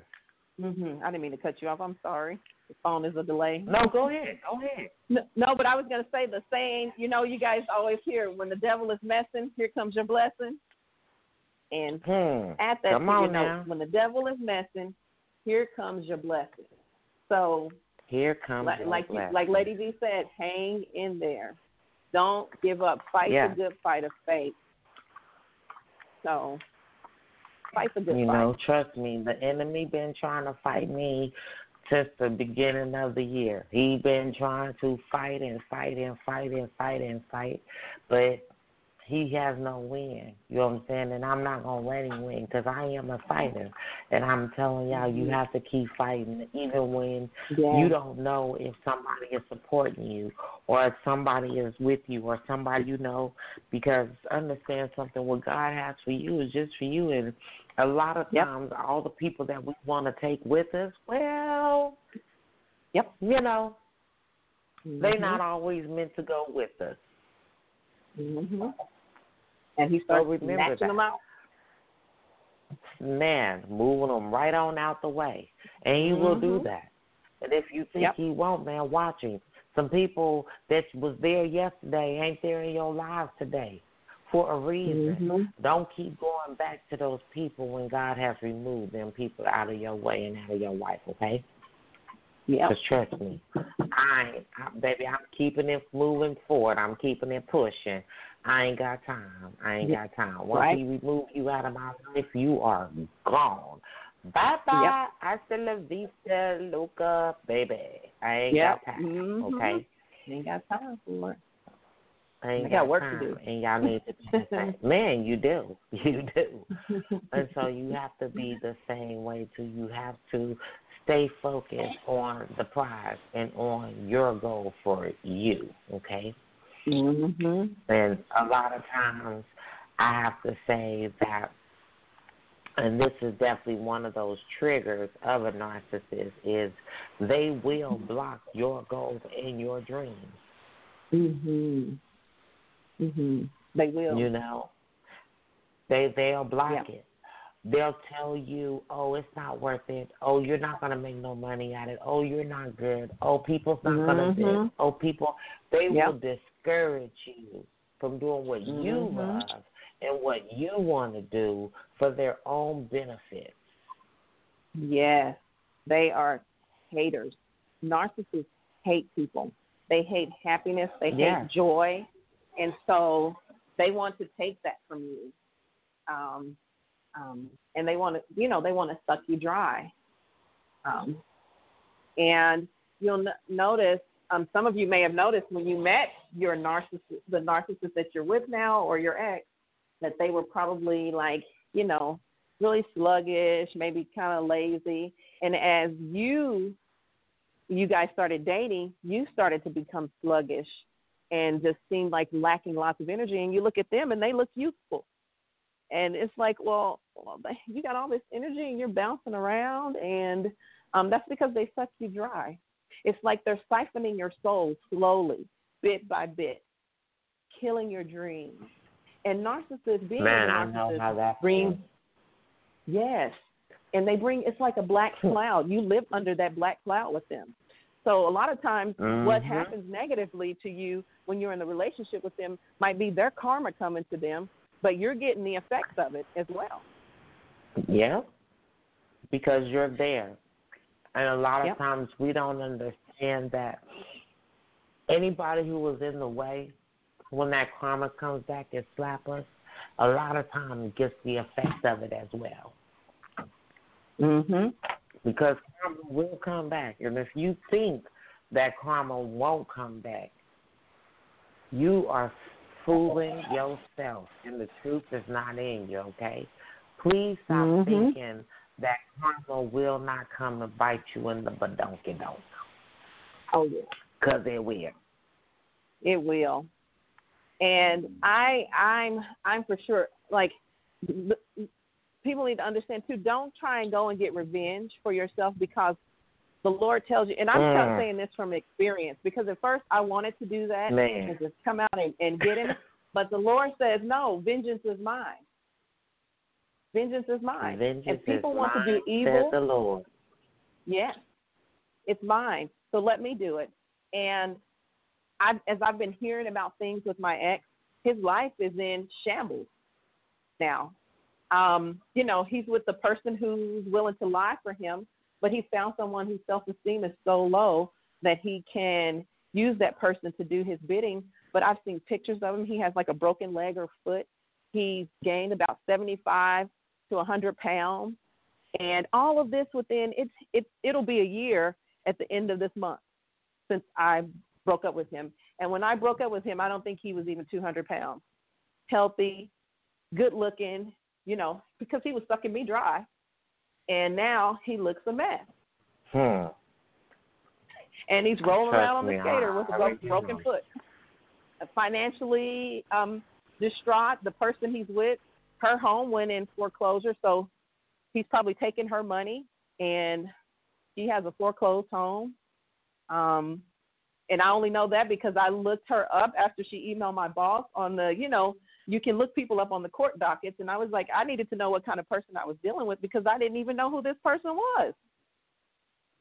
Mhm. I didn't mean to cut you off. I'm sorry. The phone is a delay. No, go ahead. Go ahead. No, no, but I was going to say the saying, you know, you guys always hear when the devil is messing, here comes your blessing. And Hmm. at that, Come you know, now. when the devil is messing, here comes your blessing. So, Here comes like like, you, like Lady V said, hang in there. Don't give up. Fight Yeah. the good fight of faith. So, fight the good You fight. know, trust me, the enemy been trying to fight me since the beginning of the year. He been trying to fight and fight and fight and fight and fight, but he has no win. You know what I'm saying? And I'm not gonna let him win because I am a fighter, and I'm telling y'all, you mm-hmm. have to keep fighting even when yeah. you don't know if somebody is supporting you or if somebody is with you or somebody you know because understand something what God has for you is just for you and a lot of Yep. times all the people that we want to take with us, well, Yep. you know, they're Mhm. not always meant to go with us. hmm And he starts remember snatching that. them out. Man, moving them right on out the way. And he will do Mhm. that. And if you think Yep. he won't, man, watch him. Some people that was there yesterday ain't there in your lives today for a reason. Mhm. Don't keep going back to those people when God has removed them people out of your way and out of your life, okay? Yeah. Just trust me, I, I, baby, I'm keeping it moving forward. I'm keeping it pushing. I ain't got time. I ain't got time. Once Right. He remove you out of my life, you are gone. Bye bye. Hasta la vista, loca, baby. I ain't Yep. got time. Mhm. Okay. Ain't got time for it. I ain't I got work to do. and y'all need to be the same. Man, you do, you do. And so you have to be the same way too. You have to stay focused on the prize and on your goal for you. Okay. Mhm. And a lot of times, I have to say that and this is definitely one of those triggers of a narcissist is they will block your goals and your dreams. Mhm. Mhm. They will. You know, they they'll block Yeah. it. They'll tell you, "Oh, it's not worth it. Oh, you're not gonna make no money at it. Oh, you're not good. Oh, people's not gonna do. Mhm. it. Oh, people they Yep. will discourage you from doing what you Mhm. love and what you want to do for their own benefit." Yes, they are haters. Narcissists hate people. They hate happiness. They Yeah. hate joy, and so they want to take that from you. Um, um, and they want to, you know, they want to suck you dry. Um, and you'll n- notice, um, some of you may have noticed when you met your narcissist, the narcissist that you're with now, or your ex, that they were probably like, you know, really sluggish, maybe kind of lazy. And as you you guys started dating, you started to become sluggish and just seem like lacking lots of energy. And you look at them and they look youthful. And it's like, well, you got all this energy and you're bouncing around, and um, that's because they suck you dry. It's like they're siphoning your soul slowly, bit by bit, killing your dreams. And narcissists, being Man, a I know narcissist, how that brings. Yes. And they bring it's like a black cloud. You live under that black cloud with them. So a lot of times what Mhm. happens negatively to you when you're in a relationship with them might be their karma coming to them, but you're getting the effects of it as well. Yeah, because you're there. And a lot of Yep. times we don't understand that anybody who was in the way when that karma comes back and slap us, a lot of times gets the effects of it as well. Mhm. Because karma will come back. And if you think that karma won't come back, you are fooling yourself and the truth is not in you, okay? Please stop Mhm. thinking that karma will not come and bite you in the badonky donk. Oh yeah. Because it will. It will. And I I'm I'm for sure like the, people need to understand too don't try and go and get revenge for yourself because the Lord tells you and I'm Mm. not saying this from experience because at first I wanted to do that Man. and just come out and, and get him but the Lord says no vengeance is mine. Vengeance is mine. Vengeance and people is want mine, to do evil. Says the Lord. Yes, it's mine. So let me do it. And I, as I've been hearing about things with my ex, his life is in shambles now. Um, you know, he's with the person who's willing to lie for him, but he found someone whose self esteem is so low that he can use that person to do his bidding. But I've seen pictures of him. He has like a broken leg or foot. He's gained about 75 to 100 pounds and all of this within it's it it'll be a year at the end of this month since I broke up with him. And when I broke up with him, I don't think he was even 200 pounds. Healthy, good looking, you know, because he was sucking me dry. And now he looks a mess. Hmm. And he's rolling Trust around on the skater with a bro- already broken foot. Financially um, distraught. The person he's with, her home went in foreclosure, so he's probably taking her money, and she has a foreclosed home. Um, and I only know that because I looked her up after she emailed my boss on the, you know, you can look people up on the court dockets, and I was like, I needed to know what kind of person I was dealing with because I didn't even know who this person was.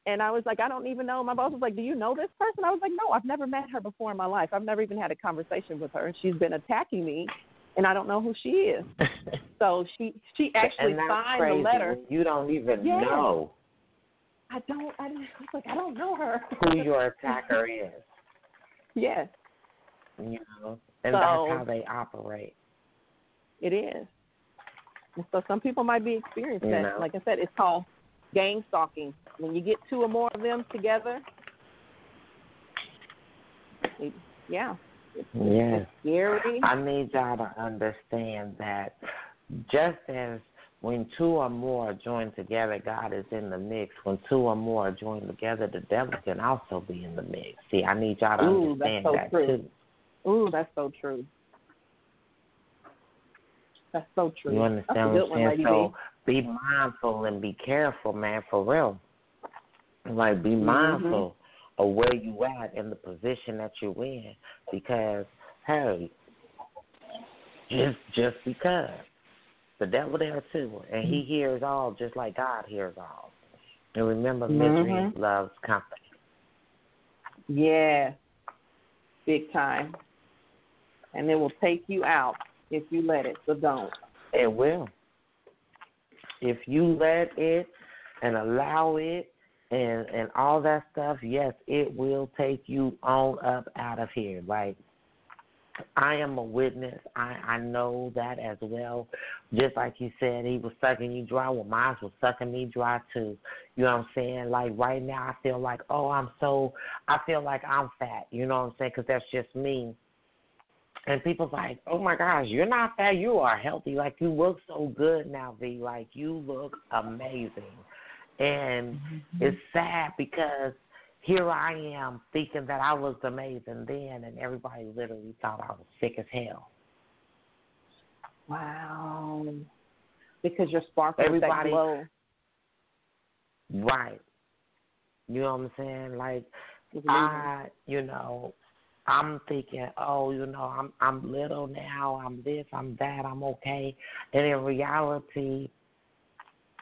And I was like, I don't even know. My boss was like, Do you know this person? I was like, No, I've never met her before in my life. I've never even had a conversation with her. And she's been attacking me, and I don't know who she is. So she she actually signed crazy the letter. You don't even Yeah. know I don't. I, didn't, I was like, I don't know her. who your attacker is. yes, You know, and So- that's how they operate. it is. And so some people might be experiencing You that. know. Like I said, it's called gang stalking. When you get two or more of them together, it, yeah, Yeah. it's scary. I need y'all to understand that just as when two or more join together, God is in the mix. When two or more join together, the devil can also be in the mix. See, I need y'all to Ooh, understand so that true. too. Ooh, that's so true. That's so true. You That's a understand good what I'm saying? So be mindful and be careful, man, for real. Like, be Mm-hmm. mindful of where you at in the position that you're in, because hey, just just because the devil there too, and he hears all just like God hears all. And remember, misery Mhm. loves company. Yeah, big time. And it will take you out if you let it. So don't. It will. If you let it and allow it and and all that stuff, yes, it will take you on up out of here. Like I am a witness. I I know that as well. Just like you said, he was sucking you dry. Well, mine was sucking me dry too. You know what I'm saying? Like right now, I feel like, oh, I'm so. I feel like I'm fat. You know what I'm saying? Because that's just me. And people's like, oh my gosh, you're not fat. You are healthy. Like you look so good now, V. Like you look amazing. And mm-hmm. it's sad because here I am thinking that I was amazing then, and everybody literally thought I was sick as hell. Wow. Because you're sparkling with that Everybody- glow. Right. You know what I'm saying? Like amazing. I, you know, I'm thinking, oh, you know, I'm I'm little now, I'm this, I'm that, I'm okay. And in reality,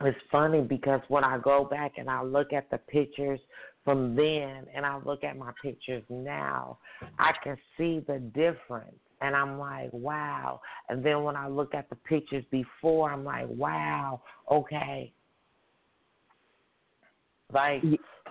it's funny because when I go back and I look at the pictures from then and I look at my pictures now, I can see the difference. And I'm like, wow. And then when I look at the pictures before, I'm like, wow, okay. Like,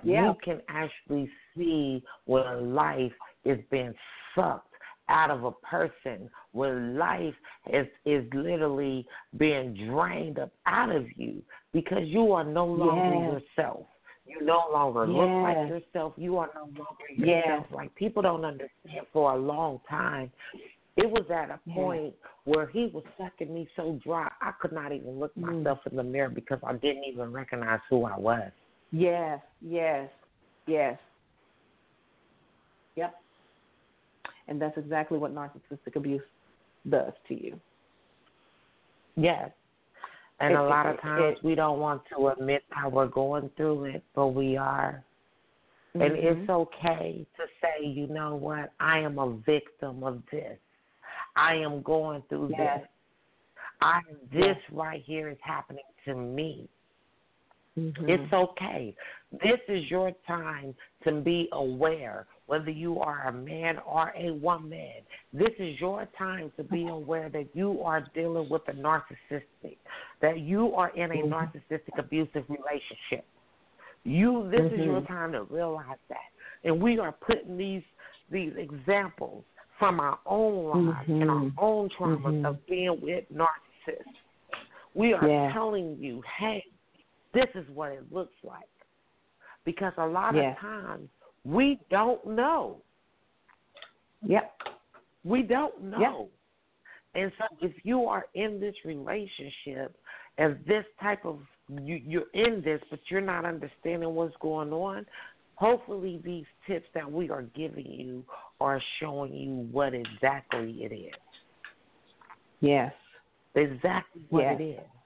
yeah. you can actually see when life is being sucked out of a person, when life is is literally being drained up out of you because you are no longer Yes. yourself. You no longer look like yourself. You are no longer Yes. yourself. Like people don't understand for a long time. It was at a point where he was sucking me so dry I could not even look Mm. myself in the mirror because I didn't even recognize who I was. Yes, yes, yes. Yep. And that's exactly what narcissistic abuse does to you. Yes. And a lot of times it- we don't want to admit how we're going through it, but we are. And Mhm. it's okay to say, you know what, I am a victim of this. I am going through Yes. this. I this right here is happening to me. Mhm. It's okay. This is your time to be aware, whether you are a man or a woman. This is your time to be aware that you are dealing with a narcissistic, that you are in a Mhm. narcissistic abusive relationship. You this is your Mhm. time to realize that. And we are putting these these examples from our own lives and our Mhm. own traumas Mhm. of being with narcissists. We are Yeah. telling you, hey, this is what it looks like. Because a lot Yes. of times we don't know. Yep. We don't know. Yeah. And so if you are in this relationship and this type of you you're in this but you're not understanding what's going on, hopefully these tips that we are giving you are showing you what exactly it is. Yes. Exactly what Yes. it is.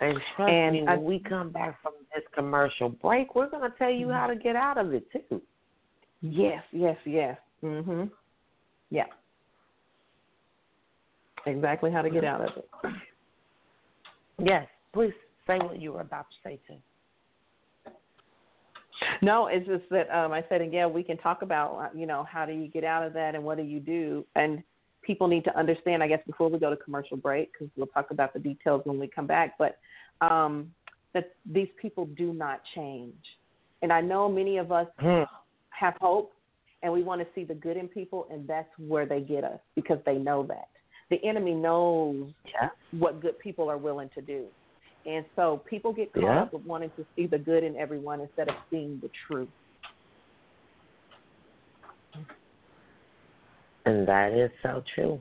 And trust And me, I- when we come back from this commercial break, we're going to tell you how to get out of it too. Yes, yes, yes. Mhm. Yeah. Exactly how to get out of it. Yes, please say what you were about to say too. No, it's just that um, I said again, we can talk about uh, you know how do you get out of that and what do you do, and people need to understand. I guess before we go to commercial break, because we'll talk about the details when we come back, but um, that these people do not change, and I know many of us Hmm. have hope, and we want to see the good in people, and that's where they get us because they know that the enemy knows Yeah. what good people are willing to do. And so people get caught Yeah. up with wanting to see the good in everyone instead of seeing the truth. And that is so true.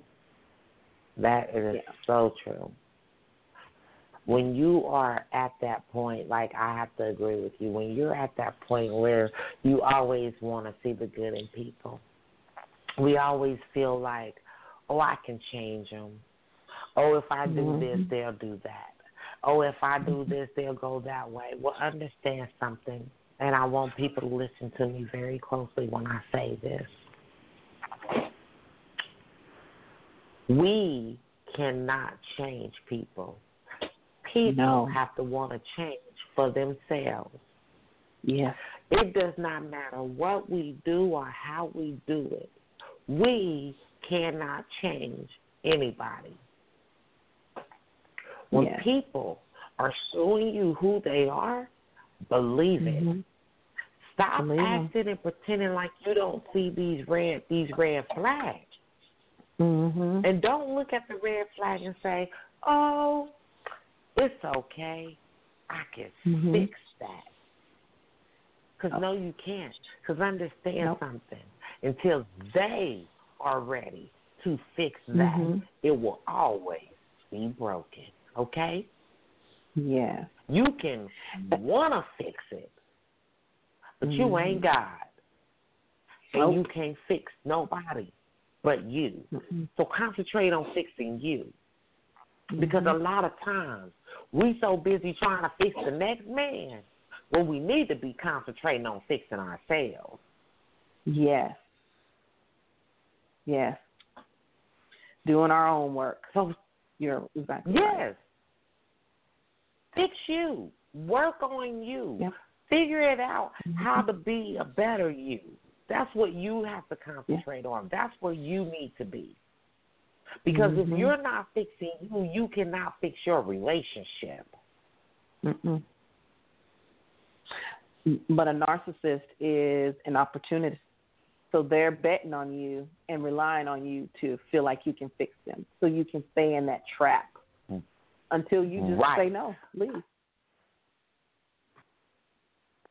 That is Yeah. so true. When you are at that point, like I have to agree with you, when you're at that point where you always want to see the good in people, we always feel like, oh, I can change them. Oh, if I do Mhm. this, they'll do that. Oh, if I do this, they'll go that way. Well, understand something, and I want people to listen to me very closely when I say this. We cannot change people. People No. have to want to change for themselves. Yes. It does not matter what we do or how we do it. We cannot change anybody. When Yes. people are showing you who they are, believe it. Mhm. Stop Believe acting and pretending like you don't see these red these red flags. Mhm. And don't look at the red flag and say, "Oh, it's okay. I can Mhm. fix that." Because no, you can't. Because understand Nope. something. Until they are ready to fix that, Mhm. it will always be broken. Okay? Yes. You can want to fix it, but you Mhm. ain't God. And Nope. you can't fix nobody but you. Mhm. So concentrate on fixing you. Because Mhm. a lot of times we so busy trying to fix the next man when we need to be concentrating on fixing ourselves. Yes. Yes. Doing our own work. So You're exactly right. yes. Fix you. Work on you. Yep. Figure it out Mhm. how to be a better you. That's what you have to concentrate on. That's where you need to be. Because Mhm. if you're not fixing you, you cannot fix your relationship. Mm-mm. But a narcissist is an opportunist. So they're betting on you and relying on you to feel like you can fix them. So you can stay in that trap until you just Right. say no, leave.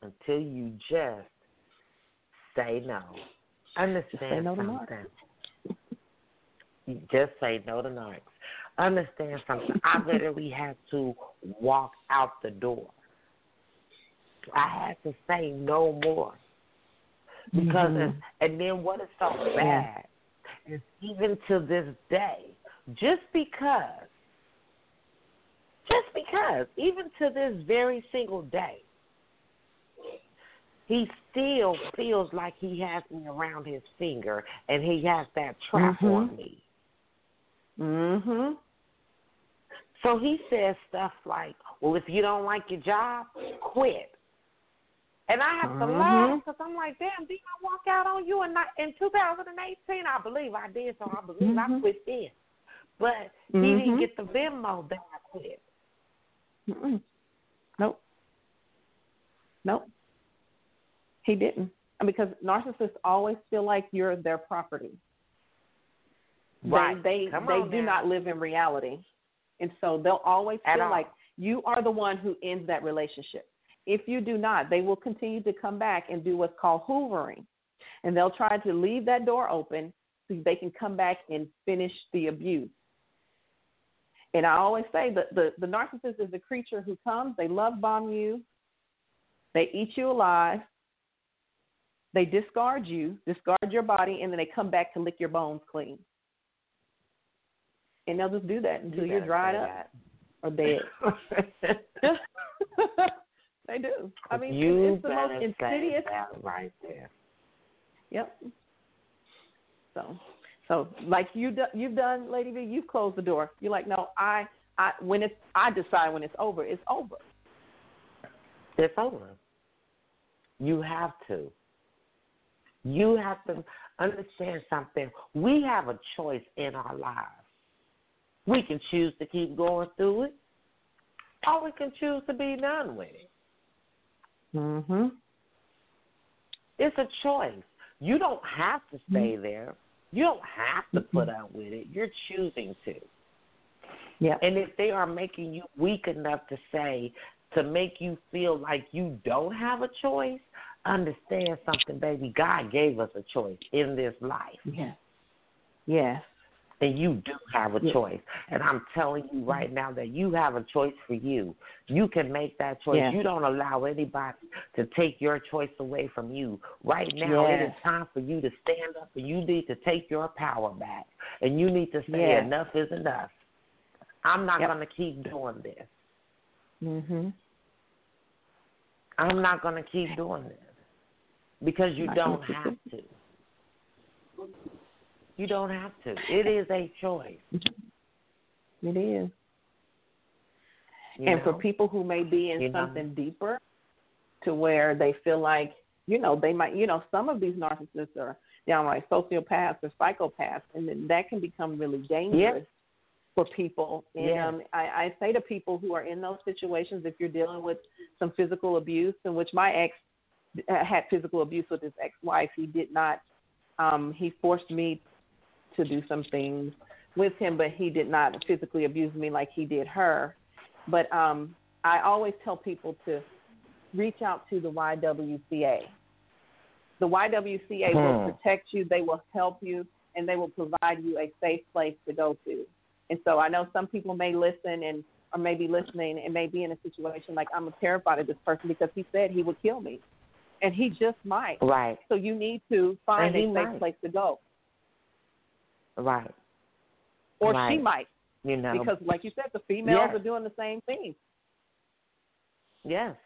until you just say no. Understand say no to narcs. something. Just say no to narcs. Understand something. I literally had to walk out the door. I had to say no more. Because Mhm. it's, and then what is so bad is even to this day, just because just because, even to this very single day, he still feels like he has me around his finger and he has that trap Mhm. on me. Mhm. So he says stuff like, "Well, if you don't like your job, quit." And I have to Mhm. laugh because I'm like, "Damn, didn't I walk out on you in in 2018? I believe I did, so I believe I Mhm. quit then." But he didn't Mhm. get the memo that I quit. Mm-mm. Nope. Nope. He didn't. Because narcissists always feel like you're their property. Right. They they, they do now. not live in reality. And so they'll always At feel all. like you are the one who ends that relationship. If you do not, they will continue to come back and do what's called hoovering. And they'll try to leave that door open so they can come back and finish the abuse. And I always say that the, the narcissist is the creature who comes, they love bomb you, they eat you alive, they discard you, discard your body, and then they come back to lick your bones clean. And they'll just do that until You you're dried up or dead. that. they do. I mean, you it's the most insidious. that right there. Yep. So, so like you do, you've done, Lady V, you've closed the door. You're like, no, I, I when it's, I decide when it's over, it's over. It's over. You have to. You have to understand something. We have a choice in our lives. We can choose to keep going through it, or we can choose to be done with it. Mhm. It's a choice. You don't have to stay there. You don't have to put up with it. You're choosing to. Yeah. And if they are making you weak enough to say, to make you feel like you don't have a choice, understand something, baby. God gave us a choice in this life. Yes. Yes. And you do have a Yeah. choice. And I'm telling you right now that you have a choice for you. You can make that choice. Yeah. You don't allow anybody to take your choice away from you. Right now, it is time for you to stand up and you need to take your power back. And you need to say, enough is enough. I'm not Yep. going to keep doing this. Mhm. I'm not going to keep doing this because you don't have to. You don't have to. It is a choice. It is. you and for people who may be in You know? something deeper to where they feel like you know they might you know some of these narcissists are downright sociopaths or psychopaths and then that can become really dangerous for people and Yes. um I, I say to people who are in those situations if you're dealing with some physical abuse in which my ex had physical abuse with his ex-wife he did not um he forced me to do some things with him but he did not physically abuse me like he did her but um, I always tell people to reach out to the YWCA. The YWCA will Hmm. protect you, they will help you, and they will provide you a safe place to go to. And so I know some people may listen and or may be listening and may be in a situation like I'm terrified of this person because he said he would kill me, and he just might. Right, So you need to find a safe might. place to go, right. or Right. she might You know, because, like you said, the females Yes. are doing the same thing. yes,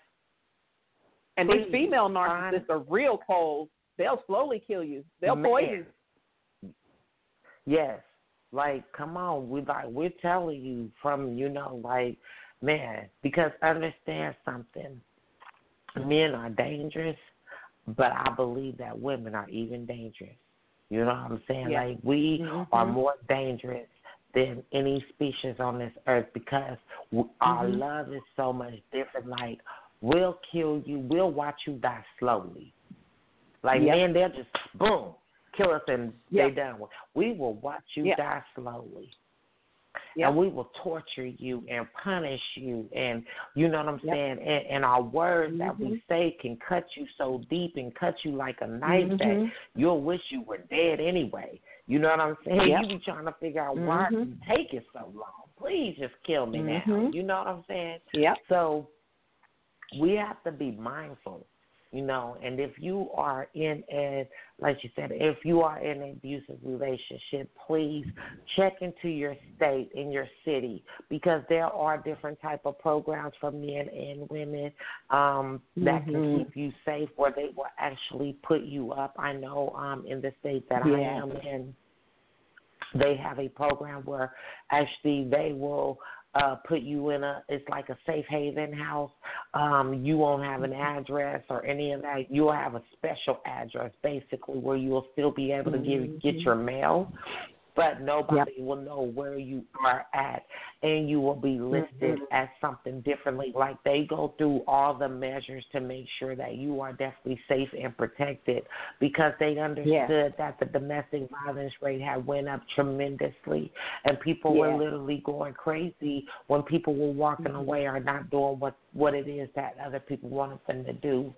And Please, these female narcissists are real cold. They'll slowly kill you. They'll Man. poison. yes. Like, come on, we like we're telling you from you know, like, man, because understand something. Men are dangerous, but I believe that women are even dangerous. You know what I'm saying? Yeah. Like we Mhm. are more dangerous than any species on this earth because w our love is so much different. Like we'll kill you, we'll watch you die slowly. Like Yep. men, they'll just boom kill us and Yep. they done. with. We will watch you Yep. die slowly Yep. and we will torture you and punish you and you know what I'm Yep. saying and, and our words that we Mhm. say can cut you so deep and cut you like a knife that Mhm. you'll wish you were dead anyway. You know what I'm saying? Yep. You be trying to figure out why Mhm. you take it so long. Please just kill me now. Mhm. You know what I'm saying? Yep. So we have to be mindful, you know, and if you are in a like you said, if you are in an abusive relationship, please check into your state in your city because there are different type of programs for men and women um that can Mhm. keep you safe where they will actually put you up. I know um in the state that I am in they have a program where actually they will uh put you in a it's like a safe haven house. Um you won't have an address or any of that. You'll have a special address basically where you'll still be able to give, get your mail but nobody will know where you are at and you will be listed mm-hmm. as something differently. Like they go through all the measures to make sure that you are definitely safe and protected because they understood that the domestic violence rate had went up tremendously. And people were literally going crazy when people were walking mm-hmm. away or not doing what what it is that other people wanted them to do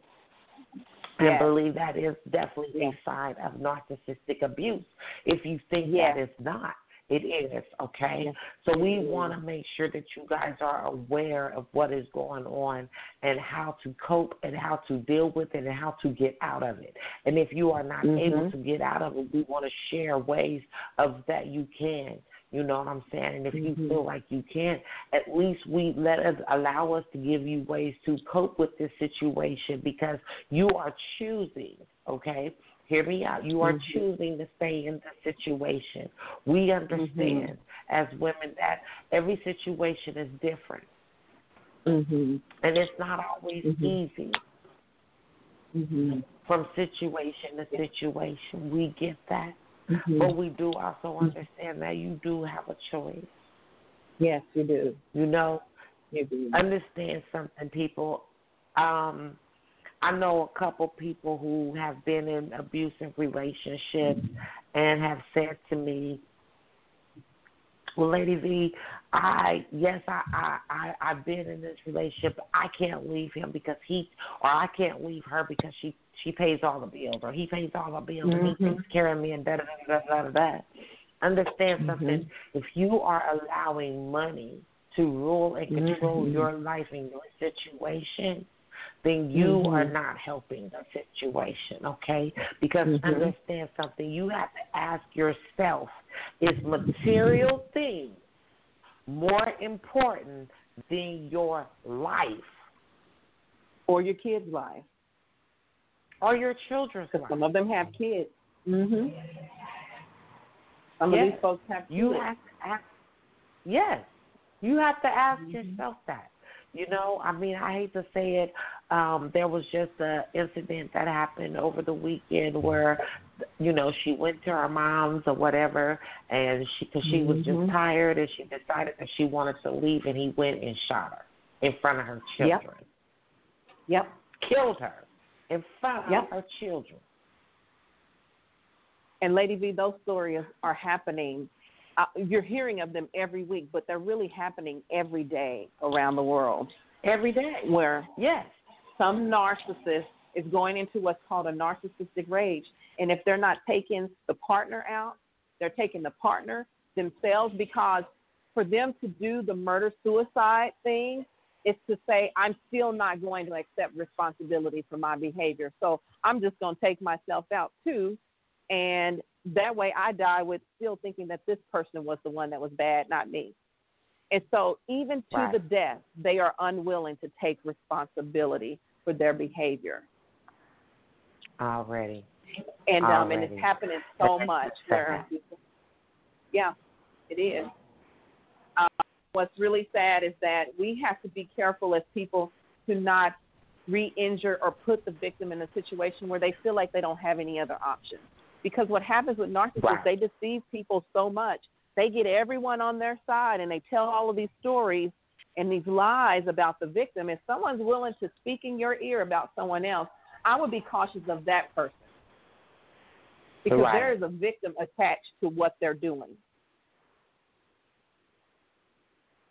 Yeah. believe that is definitely Yeah. a sign of narcissistic abuse. If you think Yeah. that it's not, it is, okay? So we want to make sure that you guys are aware of what is going on and how to cope and how to deal with it and how to get out of it. And if you are not Mhm. able to get out of it, we want to share ways of that you can. You know what I'm saying? And if you Mhm. feel like you can't, at least we let us allow us to give you ways to cope with this situation because you are choosing, okay? Hear me out. You are Mhm. choosing to stay in the situation. We understand as women that every situation is different Mhm. and it's not always Mhm. easy from situation to situation. We get that. Mhm. But we do also understand that you do have a choice. Yes, you do. You know, You do. understand something, people. Um, I know a couple people who have been in abusive relationships and have said to me, "Well, Lady V, I yes, I I, I I've been in this relationship. I can't leave him because he, or I can't leave her because she she pays all the bills, or he pays all the bills, and he Mhm. takes care of me, and da da da da da da." Understand Mhm. something. If you are allowing money to rule and control Mhm. your life and your situation, then you Mhm. are not helping the situation, okay? Because Mhm. understand something, you have to ask yourself, is material things more important than your life Or your kid's life. or your children's life. some of them have kids. Mhm. Some Yes. of these folks have kids. You have to ask. Yes, you have to ask Mhm. yourself that. You know, I mean, I hate to say it. Um, there was just a incident that happened over the weekend where, you know, she went to her mom's or whatever, and she because she was just Mhm. tired and she decided that she wanted to leave, and he went and shot her in front of her Yep. children, Yep. killed her in front Yep. of her children. And Lady V, those stories are happening. Uh, you're hearing of them every week, but they're really happening every day around the world. Every day. Where Yes. Some narcissist is going into what's called a narcissistic rage, and if they're not taking the partner out, they're taking the partner themselves because for them to do the murder suicide thing is to say I'm still not going to accept responsibility for my behavior. So I'm just going to take myself out too and that way I die with still thinking that this person was the one that was bad, not me. And so even to Right. the death, they are unwilling to take responsibility for their behavior. Already. And um and it's happening so much where yeah, it is. Um, what's really sad is that we have to be careful as people to not re-injure or put the victim in a situation where they feel like they don't have any other options. Because what happens with narcissists, Right. they deceive people so much. They get everyone on their side and they tell all of these stories and these lies about the victim. If someone's willing to speak in your ear about someone else, I would be cautious of that person. Because Right. there is a victim attached to what they're doing.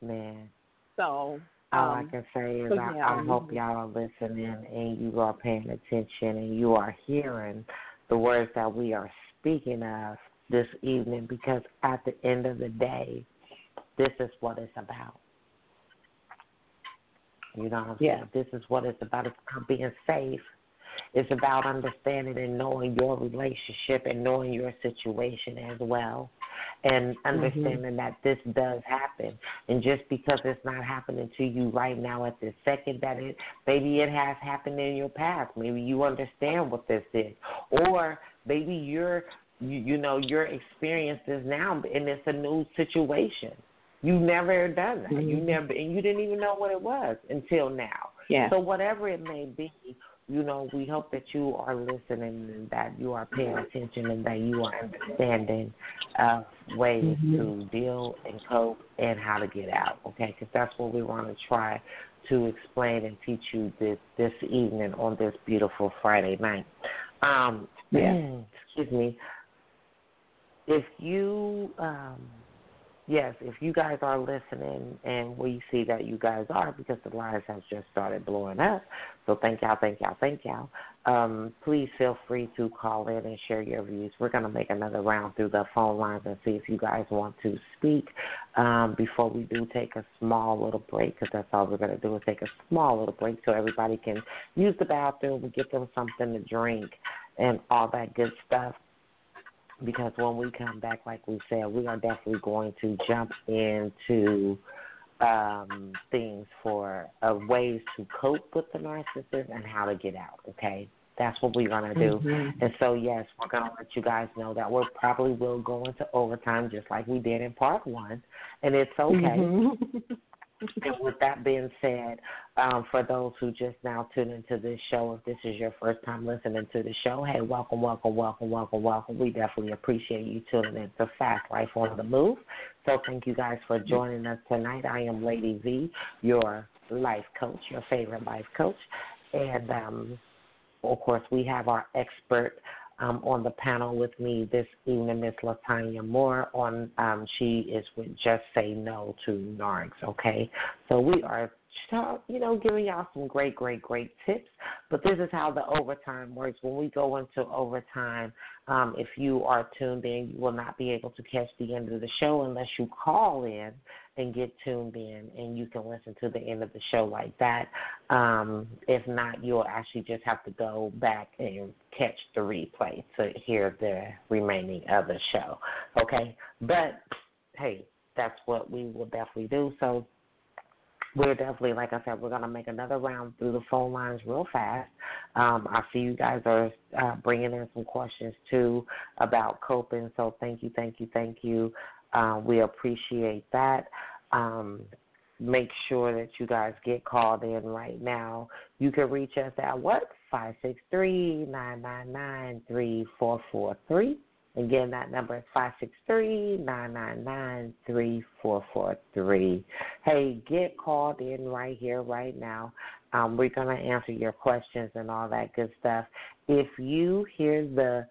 Man. So All I um, can say is I, yeah. I hope y'all are listening and you are paying attention and you are hearing the words that we are speaking of this evening because at the end of the day, this is what it's about. You know what I'm Yeah. saying? This is what it's about. It's about being safe. It's about understanding and knowing your relationship and knowing your situation as well. And mm-hmm. understanding that this does happen. And just because it's not happening to you right now at this second, that it maybe it has happened in your past. Maybe you understand what this is. Or maybe you're you, you know, your experience is now and it's a new situation. You never done that. You Mhm. never and you didn't even know what it was until now. yeah. So whatever it may be, you know, we hope that you are listening and that you are paying attention and that you are understanding uh, ways Mhm. to deal and cope and how to get out. Okay, because that's what we want to try to explain and teach you this this evening on this beautiful Friday night. Um, Yeah. excuse me. If you um, yes, if you guys are listening, and we see that you guys are because the lines have just started blowing up. So thank y'all, thank y'all, thank y'all. Um, please feel free to call in and share your views. We're to make another round through the phone lines and see if you guys want to speak um, before we do take a small little break because that's all we're to do is take a small little break so everybody can use the bathroom, get them something to drink, and all that good stuff because when we come back, like we said, we are definitely going to jump into um, things for uh, ways to cope with the narcissist and how to get out. Okay, that's what we're gonna do. Mhm. And so, yes, we're gonna let you guys know that we probably will go into overtime just like we did in part one, and it's okay. Mhm. And with that being said, um, for those who just now tuned into this show, if this is your first time listening to the show, hey, welcome, welcome, welcome, welcome, welcome. We definitely appreciate you tuning in to Fast Life on the Move. So thank you guys for joining us tonight. I am Lady V, your life coach, your favorite life coach. And um, of course, we have our expert um, on the panel with me this evening, Miss LaTonia Moore. On um, she is with Just Say No to Narcs. Okay, so we are, you know, giving y'all some great, great, great tips. But this is how the overtime works. When we go into overtime, um, if you are tuned in, you will not be able to catch the end of the show unless you call in and get tuned in, and you can listen to the end of the show like that. Um, if not, you'll actually just have to go back and catch the replay to hear the remaining of the show. Okay, but hey, that's what we will definitely do. So we're definitely, like I said, we're gonna make another round through the phone lines real fast. Um, I see you guys are uh, bringing in some questions too about coping. So thank you, thank you, thank you. Uh, we appreciate that. Um, make sure that you guys get called in right now. You can reach us at what? Five six three nine nine nine three four four three. Again, that number is five six three nine nine nine three four four three. Hey, get called in right here, right now. Um, we're gonna answer your questions and all that good stuff. If you hear the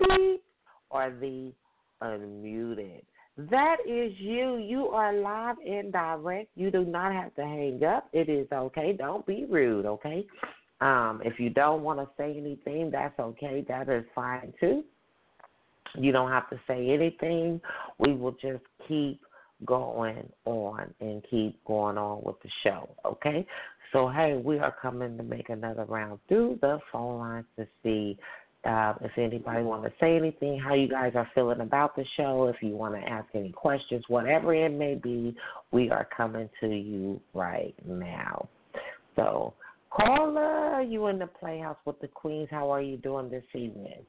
beep or the unmuted, that is you. You are live and direct. You do not have to hang up. It is okay. Don't be rude, okay? Um, if you don't want to say anything, that's okay. That is fine too. You don't have to say anything. We will just keep going on and keep going on with the show, okay? So, hey, we are coming to make another round through the phone lines to see uh, if anybody want to say anything, how you guys are feeling about the show, if you want to ask any questions, whatever it may be, we are coming to you right now. So, caller, you in the Playhouse with the Queens. How are you doing this evening?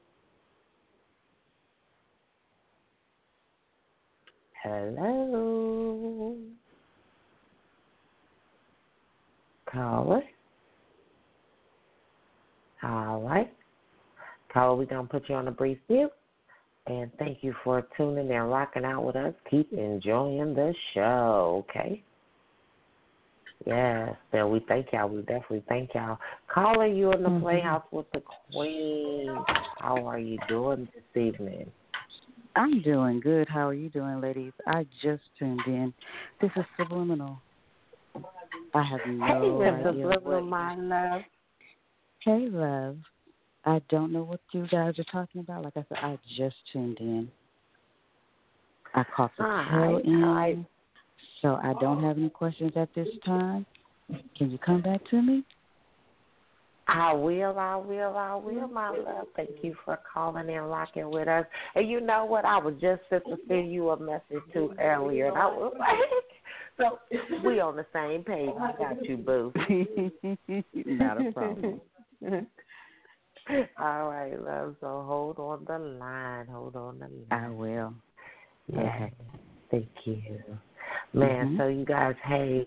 Hello. Caller. All right. Caller, we're going to put you on a brief mute. And thank you for tuning and rocking out with us. Keep enjoying the show, okay? Yes, then we thank y'all. We definitely thank y'all. Caller, you in the Mhm. Playhouse with the Queen. How are you doing this evening? I'm doing good. How are you doing, ladies? I just tuned in. This is Subliminal. I have no hey, idea Subliminal, what. my love. Hey, love. I don't know what you guys are talking about. Like I said, I just tuned in. I caught the tail end, so I don't have any questions at this time. Can you come back to me? I will, I will, I will, my love. Thank you for calling and rocking with us. And you know what? I was just sent to send you a message to earlier, and I was like, so we on the same page. I got you, boo. Not a problem. All right, love. So hold on the line. Hold on the line. I will. Yeah. Thank you. Man, Mhm. so you guys, hey,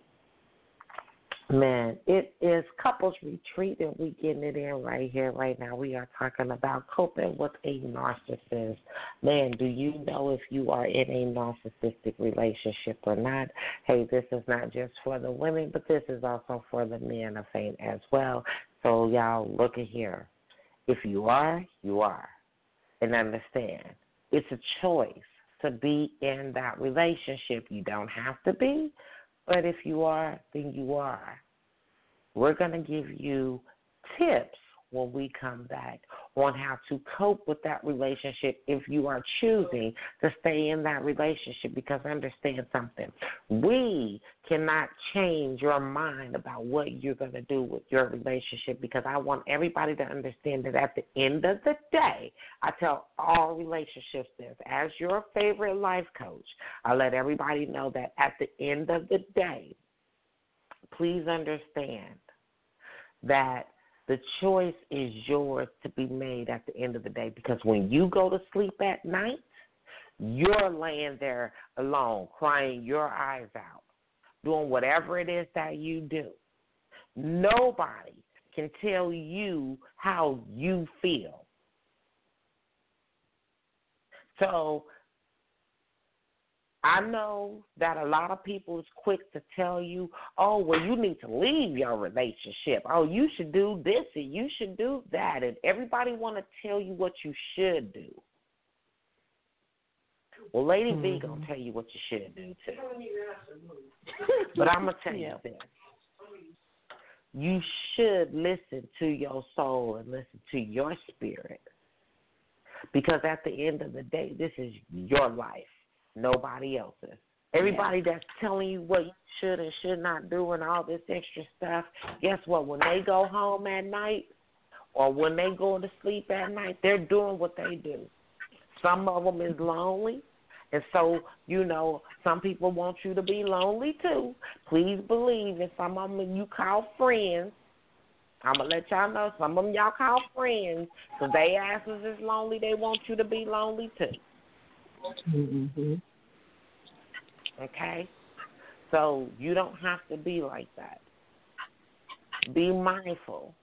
man, it is couples retreat and we getting it in right here, right now. We are talking about coping with a narcissist. Man, do you know if you are in a narcissistic relationship or not? Hey, this is not just for the women, but this is also for the men of fame as well. So y'all look at here. If you are, you are. And understand, it's a choice to be in that relationship. You don't have to be, but if you are, then you are. We're going to give you tips when we come back on how to cope with that relationship if you are choosing to stay in that relationship. Because understand something, we cannot change your mind about what you're going to do with your relationship. Because I want everybody to understand that at the end of the day, I tell all relationships this as your favorite life coach. I let everybody know that at the end of the day, please understand that the choice is yours to be made at the end of the day because when you go to sleep at night, you're laying there alone, crying your eyes out, doing whatever it is that you do. Nobody can tell you how you feel. So I know that a lot of people is quick to tell you, oh, well, you need to leave your relationship. Oh, you should do this and you should do that. And everybody want to tell you what you should do. Well, Lady mm-hmm. V going to tell you what you should do, too. but I'm going to tell you this. You should listen to your soul and listen to your spirit. Because at the end of the day, this is your life nobody else's. Everybody yeah. that's telling you what you should and should not do and all this extra stuff, guess what? When they go home at night or when they go to sleep at night, they're doing what they do. Some of them is lonely, And so, you know, some people want you to be lonely too. Please believe that some of them you call friends. I'm gonna let y'all know some of them y'all call friends because they asses is lonely. They want you to be lonely too. Mm-hmm. Okay, so you don't have to be like that. Be mindful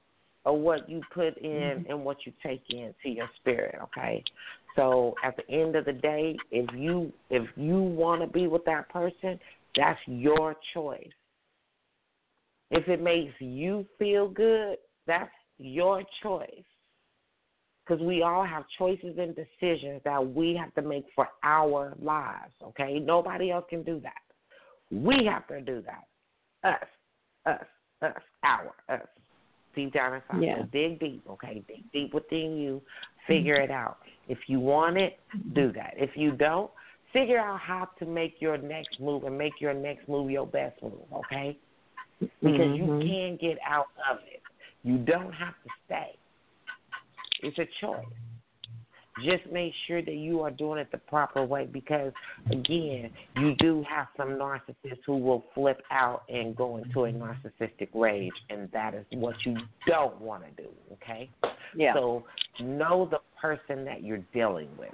of what you put in and what you take into your spirit. Okay, so at the end of the day, if you if you want to be with that person, that's your choice. If it makes you feel good, that's your choice. Because we all have choices and decisions that we have to make for our lives, okay? Nobody else can do that. We have to do that. Us, us, us, our, us. Deep down inside. Yeah. So dig deep, okay? Dig deep within you. Figure it out. If you want it, do that. If you don't, figure out how to make your next move and make your next move your best move, okay? Because you Mhm. can get out of it. You don't have to stay. It's a choice. Just make sure that you are doing it the proper way because, again, you do have some narcissists who will flip out and go into a narcissistic rage, and that is what you don't want to do, okay? Yeah. So know the person that you're dealing with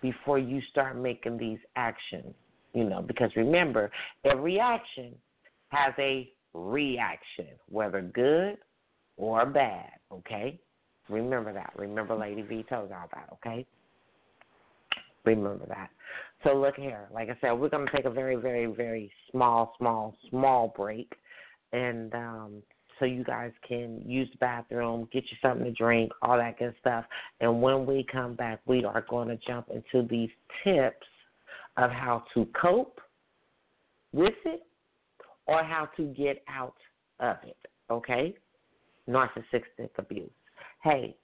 before you start making these actions, you know, because remember, every action has a reaction, whether good or bad, okay? Remember that. Remember Lady V told y'all that, okay? Remember that. So look here, like I said, we're gonna take a very, very, very small, small, small break and um so you guys can use the bathroom, get you something to drink, all that good stuff. And when we come back, we are going to jump into these tips of how to cope with it or how to get out of it, okay? Narcissistic abuse. Hey,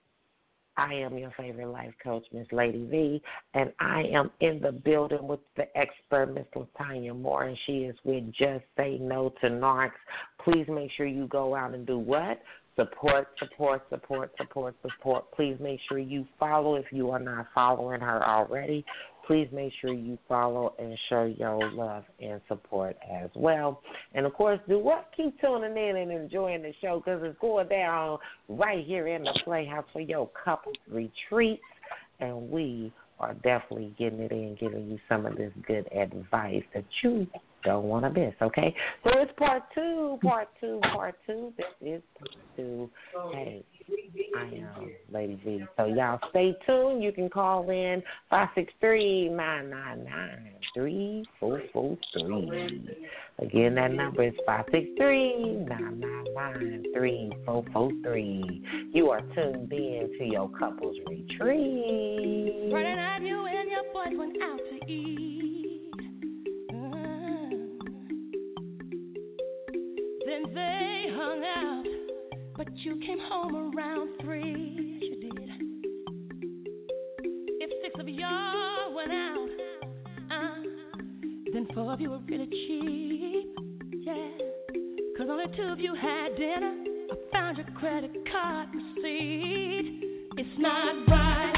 I am your favorite life coach, Miss Lady V, and I am in the building with the expert, Miss LaTonia Moore, and she is with Just Say No to Narcs. Please make sure you go out and do what? Support, support, support, support, support. Please make sure you follow if you are not following her already. Please make sure you follow and show your love and support as well. And of course, do what? Keep tuning in and enjoying the show because it's going down right here in the Playhouse for your couples retreats. And we are definitely getting it in, giving you some of this good advice that you don't want to miss, okay? So it's part two, part two, part two. This is part two. Hey, I am Lady V. So y'all stay tuned. You can call in five six three nine nine nine three four four three. Again, that number is five six three nine nine nine three four four three. You are tuned in to your couples retreat. Friday night, you and your out to eat. They hung out, but you came home around three. Yes, you did. If six of y'all went out, uh, then four of you were really cheap. Yeah. Cause only two of you had dinner. I found your credit card receipt. It's not right,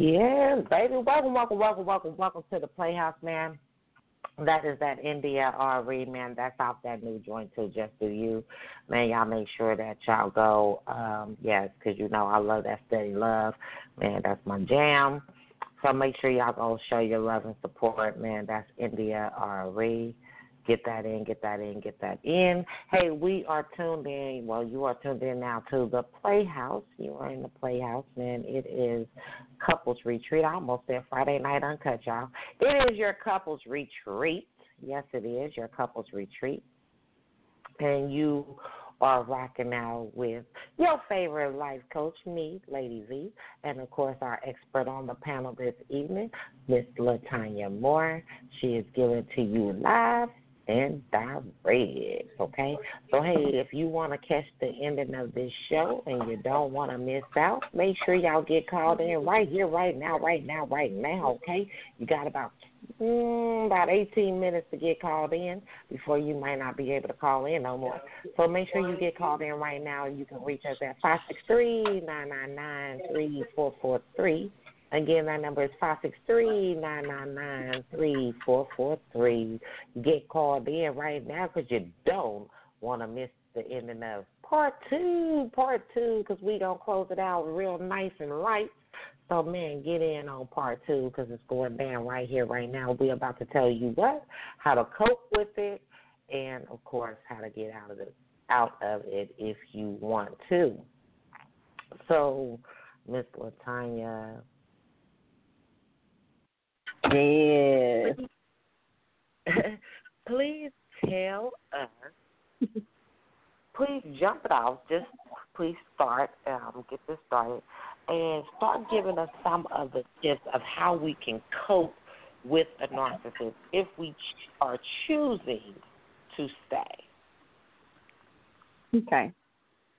Yes, baby. Welcome, welcome, welcome, welcome, welcome to the Playhouse, man. That is that India.Arie, man. That's off that new joint too, just for you, man. Y'all make sure that y'all go, um, yes, because you know I love that steady love, man. That's my jam. So make sure y'all go show your love and support, man. That's India R. Get that in, get that in, get that in. Hey, we are tuned in. Well, you are tuned in now to the Playhouse. You are in the Playhouse, and It is couples retreat. I almost said Friday night uncut, y'all. It is your couples retreat. Yes, it is your couples retreat. And you are rocking out with your favorite life coach, me, Lady V, and of course our expert on the panel this evening, Miss LaTonia Moore. She is giving to you live and direct. Okay, so hey, if you want to catch the ending of this show and you don't want to miss out, make sure y'all get called in right here, right now, right now, right now. Okay, you got about mm, about 18 minutes to get called in before you might not be able to call in no more. So make sure you get called in right now. You can reach us at five six three nine nine nine three four four three. Again, that number is five six three nine nine nine three four four three. Get called in right now because you don't want to miss the ending of part two, part two, because we gonna close it out real nice and right. So man, get in on part two because it's going down right here, right now. We're about to tell you what, how to cope with it, and of course how to get out of it, out of it if you want to. So, Miss LaTonia, Yes. please tell us. please jump it off. Just please start. Um, get this started, and start giving us some of the tips of how we can cope with a narcissist if we ch- are choosing to stay. Okay.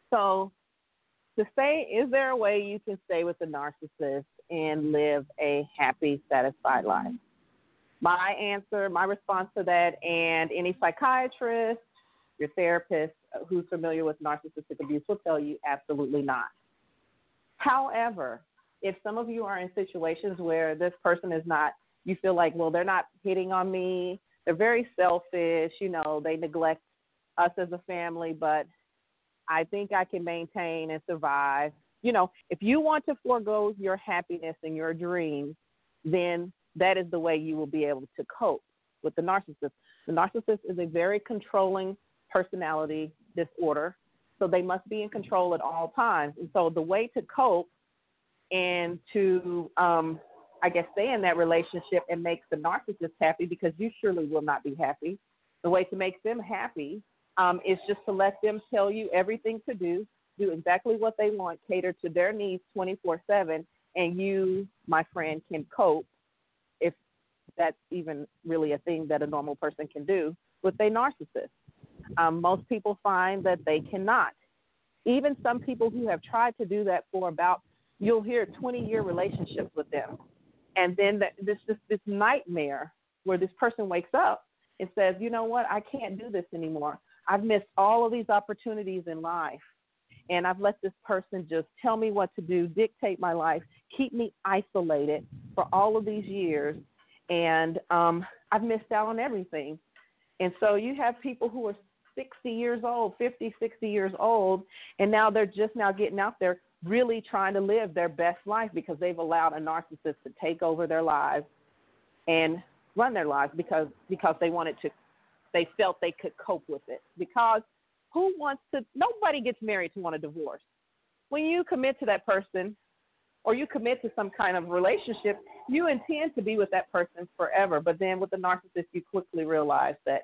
So, to say, is there a way you can stay with the narcissist and live a happy, satisfied life? My answer, my response to that, and any psychiatrist, your therapist who's familiar with narcissistic abuse will tell you absolutely not. However, if some of you are in situations where this person is not, you feel like, well, they're not hitting on me, they're very selfish, you know, they neglect us as a family, but I think I can maintain and survive. You know, if you want to forego your happiness and your dreams, then that is the way you will be able to cope with the narcissist. The narcissist is a very controlling personality disorder, so they must be in control at all times. And so the way to cope and to, um, I guess, stay in that relationship and make the narcissist happy because you surely will not be happy. The way to make them happy um, is just to let them tell you everything to do, do exactly what they want, cater to their needs 24 7, and you, my friend, can cope if that's even really a thing that a normal person can do with a narcissist. Um, most people find that they cannot. Even some people who have tried to do that for about, you'll hear 20 year relationships with them. And then the, this, this, this nightmare where this person wakes up and says, you know what, I can't do this anymore. I've missed all of these opportunities in life. And I've let this person just tell me what to do, dictate my life, keep me isolated for all of these years. And um, I've missed out on everything. And so you have people who are 60 years old, 50, 60 years old, and now they're just now getting out there really trying to live their best life because they've allowed a narcissist to take over their lives and run their lives because because they wanted to they felt they could cope with it because who wants to nobody gets married to want a divorce. When you commit to that person or you commit to some kind of relationship you intend to be with that person forever. But then with the narcissist you quickly realize that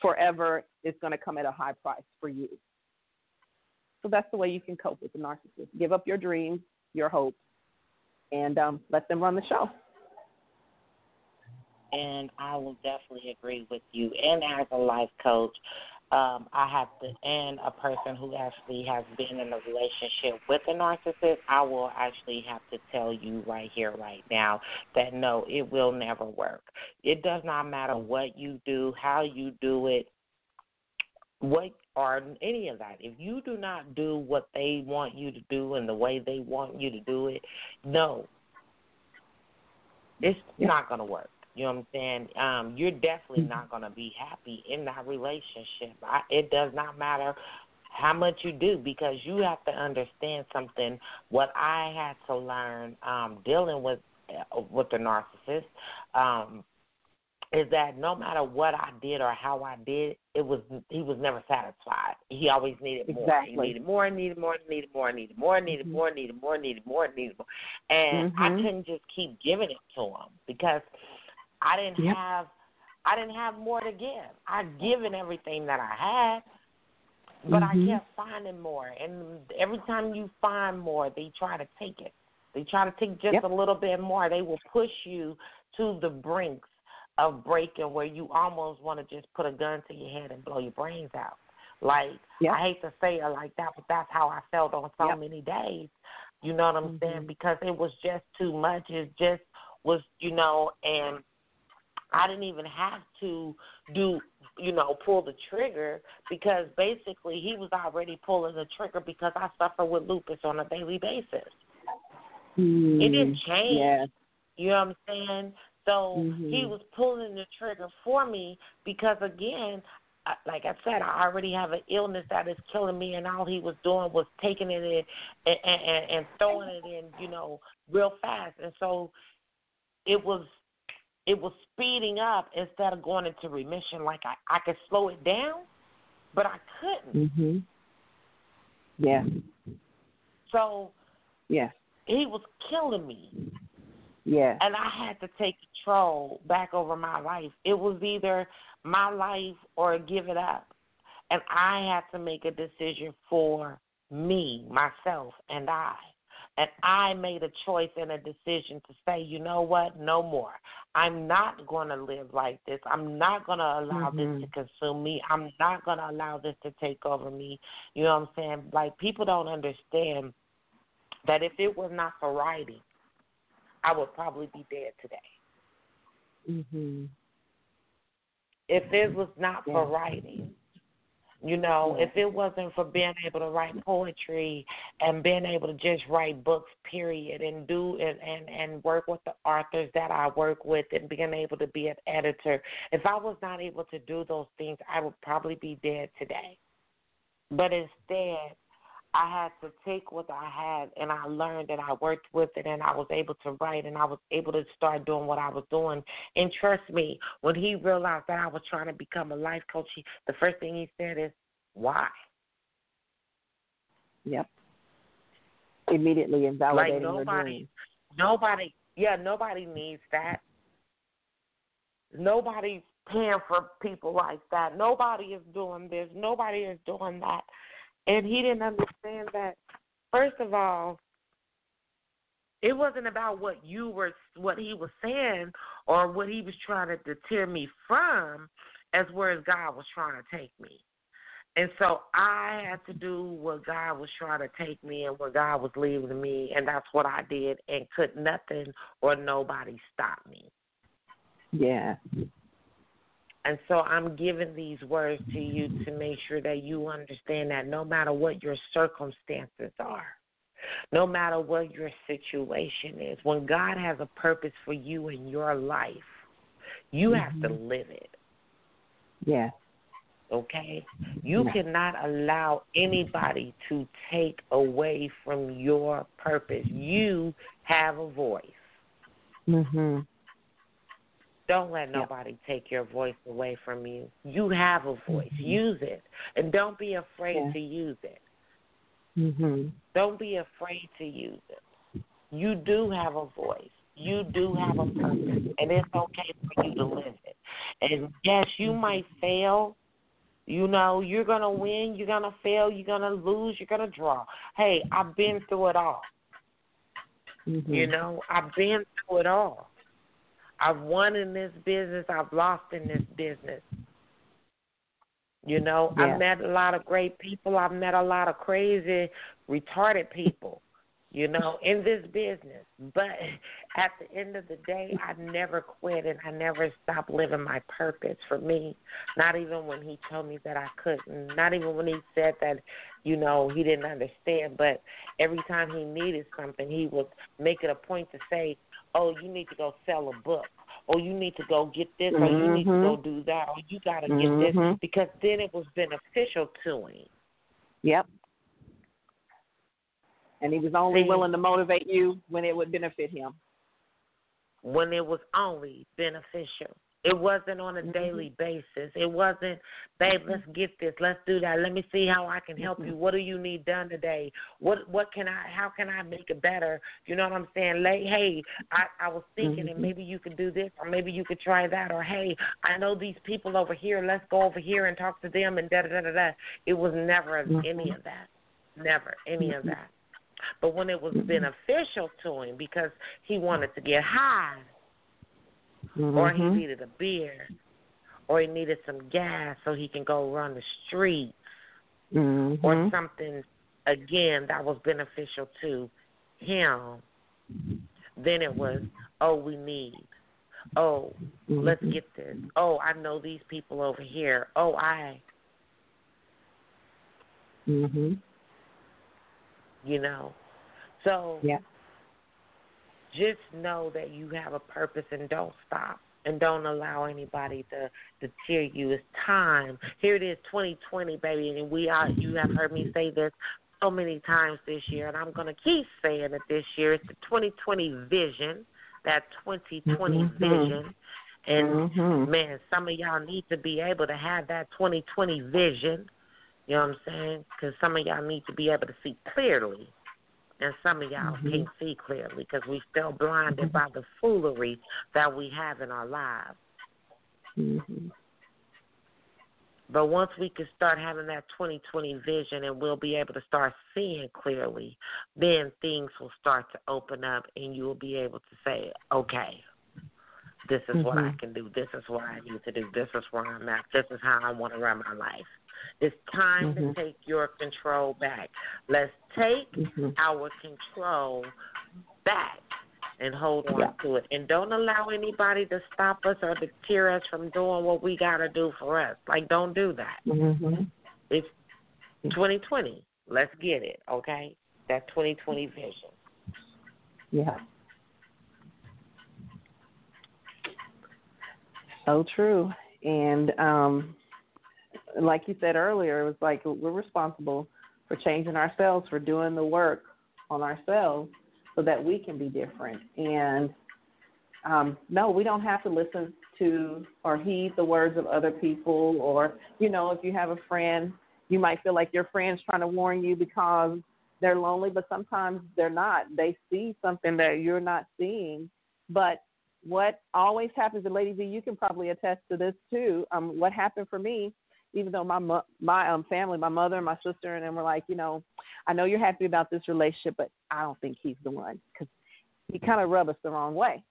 forever is going to come at a high price for you. So that's the way you can cope with the narcissist. Give up your dreams your hopes and um, let them run the show. And I will definitely agree with you. And as a life coach, um, I have to, and a person who actually has been in a relationship with a narcissist, I will actually have to tell you right here, right now, that no, it will never work. It does not matter what you do, how you do it, what or any of that. If you do not do what they want you to do and the way they want you to do it, no, it's not going to work. You know what I'm saying? Um, you're definitely Mm-hmm. not going to be happy in that relationship. I, it does not matter how much you do because you have to understand something. What I had to learn um, dealing with uh, with the narcissist um, is that no matter what I did or how I did, it was he was never satisfied. He always needed more. Exactly. He needed more, needed more, needed more, needed more, needed Mhm. more, needed more, needed more, needed more, and I Mhm. couldn't just keep giving it to him because I didn't Yep. have I didn't have more to give. I'd given everything that I had, but Mhm. I kept finding more. And every time you find more, they try to take it. They try to take just Yep. a little bit more. They will push you to the brinks of breaking where you almost want to just put a gun to your head and blow your brains out. Like Yep. I hate to say it like that, but that's how I felt on so Yep. many days. You know what I'm saying? Mhm. Because it was just too much. It just was, you know, and I didn't even have to do, you know, pull the trigger because basically he was already pulling the trigger because I suffer with lupus on a daily basis. It didn't Mm, change. Yeah. You know what I'm saying? So Mhm. he was pulling the trigger for me because again, like I said, I already have an illness that is killing me, and all he was doing was taking it in and, and, and throwing it in, you know, real fast. And so it was it was speeding up instead of going into remission. Like I, I could slow it down, but I couldn't. Mhm. Yeah. So Yeah. he was killing me. Yeah. And I had to take control back over my life. It was either my life or give it up. And I had to make a decision for me, myself, and I. And I made a choice and a decision to say, you know what, no more. I'm not going to live like this. I'm not going to allow Mhm. this to consume me. I'm not going to allow this to take over me. You know what I'm saying? Like, people don't understand that if it was not for writing, I would probably be dead today. Mhm. If it was not for writing, you know, if it wasn't for being able to write poetry and being able to just write books, period, and do and, and, and work with the authors that I work with and being able to be an editor, if I was not able to do those things, I would probably be dead today. But instead, I had to take what I had and I learned and I worked with it and I was able to write and I was able to start doing what I was doing. And trust me, when he realized that I was trying to become a life coach, he, the first thing he said is, Why? Yep. Immediately Like invalidating your nobody dreams. nobody yeah, nobody needs that. Nobody's paying for people like that. Nobody is doing this. Nobody is doing that. And he didn't understand that first of all, it wasn't about what you were what he was saying or what he was trying to deter me from as where as God was trying to take me. And so I had to do what God was trying to take me and what God was leading me, and that's what I did, and could nothing or nobody stop me. Yeah. And so I'm giving these words to you to make sure that you understand that no matter what your circumstances are, no matter what your situation is, when God has a purpose for you in your life, you have to live it. Yeah. okay? You No. cannot allow anybody to take away from your purpose. You have a voice. Mhm. Don't let Yeah. nobody take your voice away from you. You have a voice. Mhm. Use it. And don't be afraid Yeah. to use it. Mhm. Don't be afraid to use it. You do have a voice. You do have a purpose. And it's okay for you to live it. And yes, you might fail. You know, you're going to win, you're going to fail, you're going to lose, you're going to draw. Hey, I've been through it all. Mhm. You know, I've been through it all. I've won in this business, I've lost in this business. You know, Yeah. I've met a lot of great people, I've met a lot of crazy, retarded people, you know, in this business. But at the end of the day, I never quit and I never stopped living my purpose for me. Not even when he told me that I couldn't, not even when he said that, you know, he didn't understand. But every time he needed something, he would make it a point to say, oh, you need to go sell a book. Or you need to go get this, or you need to go do that, or you got to get this, Mhm. because then it was beneficial to him. Yep. And he was only See- willing to motivate you when it would benefit him. when it was only beneficial. It wasn't on a Mhm. daily basis. It wasn't, babe, let's mm-hmm. get this, let's do that. Let me see how I can help mm-hmm. you. What do you need done today? What what can I how can I make it better? You know what I'm saying? Like, hey, I, I was thinking and mm-hmm. maybe you could do this or maybe you could try that or hey, I know these people over here, let's go over here and talk to them and da da da da da. It was never any of that. Never any of that. But when it was beneficial to him because he wanted to get high or he Mhm. needed a beer, or he needed some gas so he can go run the street, or Mhm. something again that was beneficial to him. Then it was, oh, we need, oh, let's Mhm. get this, oh, I know these people over here, oh, I, Mhm. you know, so Yeah. Just know that you have a purpose and don't stop and don't allow anybody to deter you. It's time. Here it is, 2020, baby, and we are. You have heard me say this so many times this year, and I'm going to keep saying it this year. It's the 2020 vision, that 2020 Mhm. vision, and Mhm. man, some of y'all need to be able to have that 2020 vision. You know what I'm saying? Because some of y'all need to be able to see clearly And some of y'all Mhm. can't see clearly because we're still blinded by the foolery that we have in our lives. Mhm. But once we can start having that 2020 vision and we'll be able to start seeing clearly, then things will start to open up and you will be able to say, okay, this is what I Mhm. can do. This is what I need to do. This is where I'm at. This is how I want to run my life. It's time Mhm. to take your control back. Let's take Mhm. our control back and hold on Yeah. to it. And don't allow anybody to stop us or deter us from doing what we got to do for us. Like, don't do that. Mhm. It's 2020. Let's get it, okay? That 2020 vision. Yeah. So true. And um like you said earlier, it was like we're responsible for changing ourselves, for doing the work on ourselves so that we can be different. And um no, we don't have to listen to or heed the words of other people or you know, if you have a friend, you might feel like your friend's trying to warn you because they're lonely, but sometimes they're not. They see something that you're not seeing. But what always happens, and Lady V, you can probably attest to this too. Um, what happened for me, even though my mo- my um family, my mother and my sister, and them were like, you know, I know you're happy about this relationship, but I don't think he's the one because he kind of rubbed us the wrong way.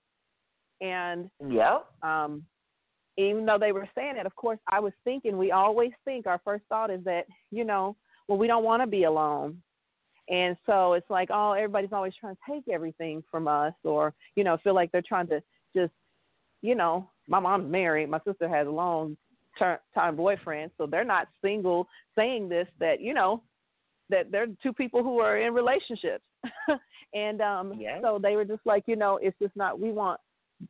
And Yep. um, even though they were saying it, of course, I was thinking, we always think our first thought is that, you know, well, we don't want to be alone. And so it's like, oh, everybody's always trying to take everything from us or, you know, feel like they're trying to just, you know, my mom's married. My sister has a ter- time boyfriend. So they're not single saying this, that, you know, that they're two people who are in relationships. and um, Yes. so they were just like, you know, it's just not, we want,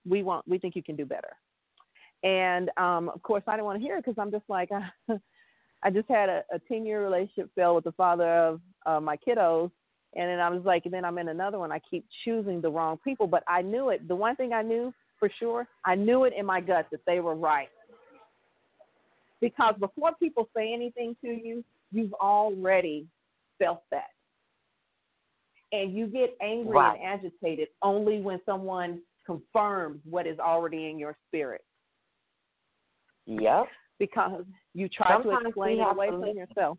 we want, we think you can do better. And um, of course, I didn't want to hear it because I'm just like, I just had a, a 10 year relationship fail with the father of uh, my kiddos. And then I was like, and then I'm in another one. I keep choosing the wrong people, but I knew it. The one thing I knew for sure, I knew it in my gut that they were right. Because before people say anything to you, you've already felt that. And you get angry Right. and agitated only when someone confirms what is already in your spirit Yep. because you try Sometimes to explain it away from yourself.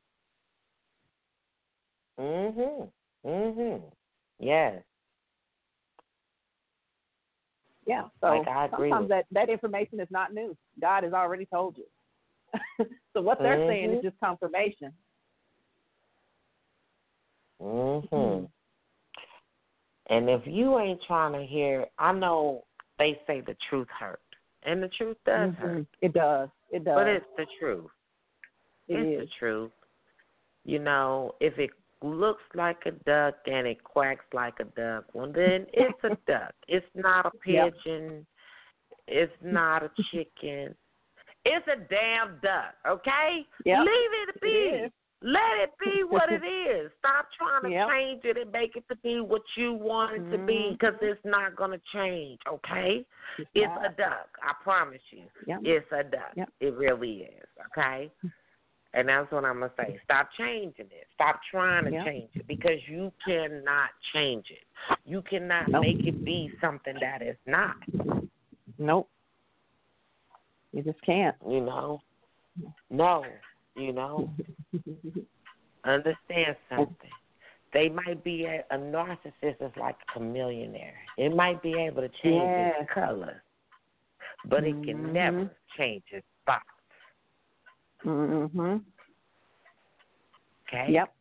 Mhm. Mhm. Yes. Yeah. So Like, sometimes that, that information is not new. God has already told you. so what they're saying is Mhm. just confirmation. Mhm. And if you ain't trying to hear, I know they say the truth hurt, and the truth does hurt, Mhm. It does. It does. but it's the truth. It it's is. the truth. You know, if it looks like a duck and it quacks like a duck, well then it's a duck. It's not a Yep. pigeon. It's not a chicken. It's a damn duck, okay? Yep. Leave it be. is. Let it be what it is. Stop trying to Yep. change it and make it to be what you want it to be mm-hmm. because it's not going to change, okay? It's It's a duck. I promise you. Yep. It's a duck. It really is, okay? And that's what I'm going to say. Stop changing it. Stop trying to change it because you cannot change it. You cannot Nope. make it be something that is not, Nope. You just can't. you know? No, you know? Understand something. They might be a, a narcissist is like a millionaire. It might be able to change Yes. its color, but it can Mhm. never change its spots. Mhm. Okay. Yep.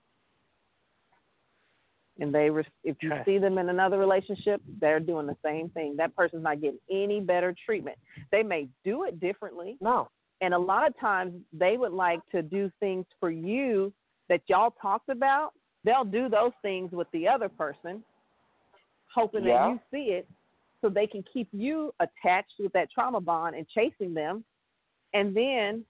And they, re- if you see them in another relationship, they're doing the same thing. That person's not getting any better treatment. They may do it differently, No. and a lot of times they would like to do things for you that y'all talked about. They'll do those things with the other person, hoping Yeah. that you see it, so they can keep you attached with that trauma bond and chasing them. And then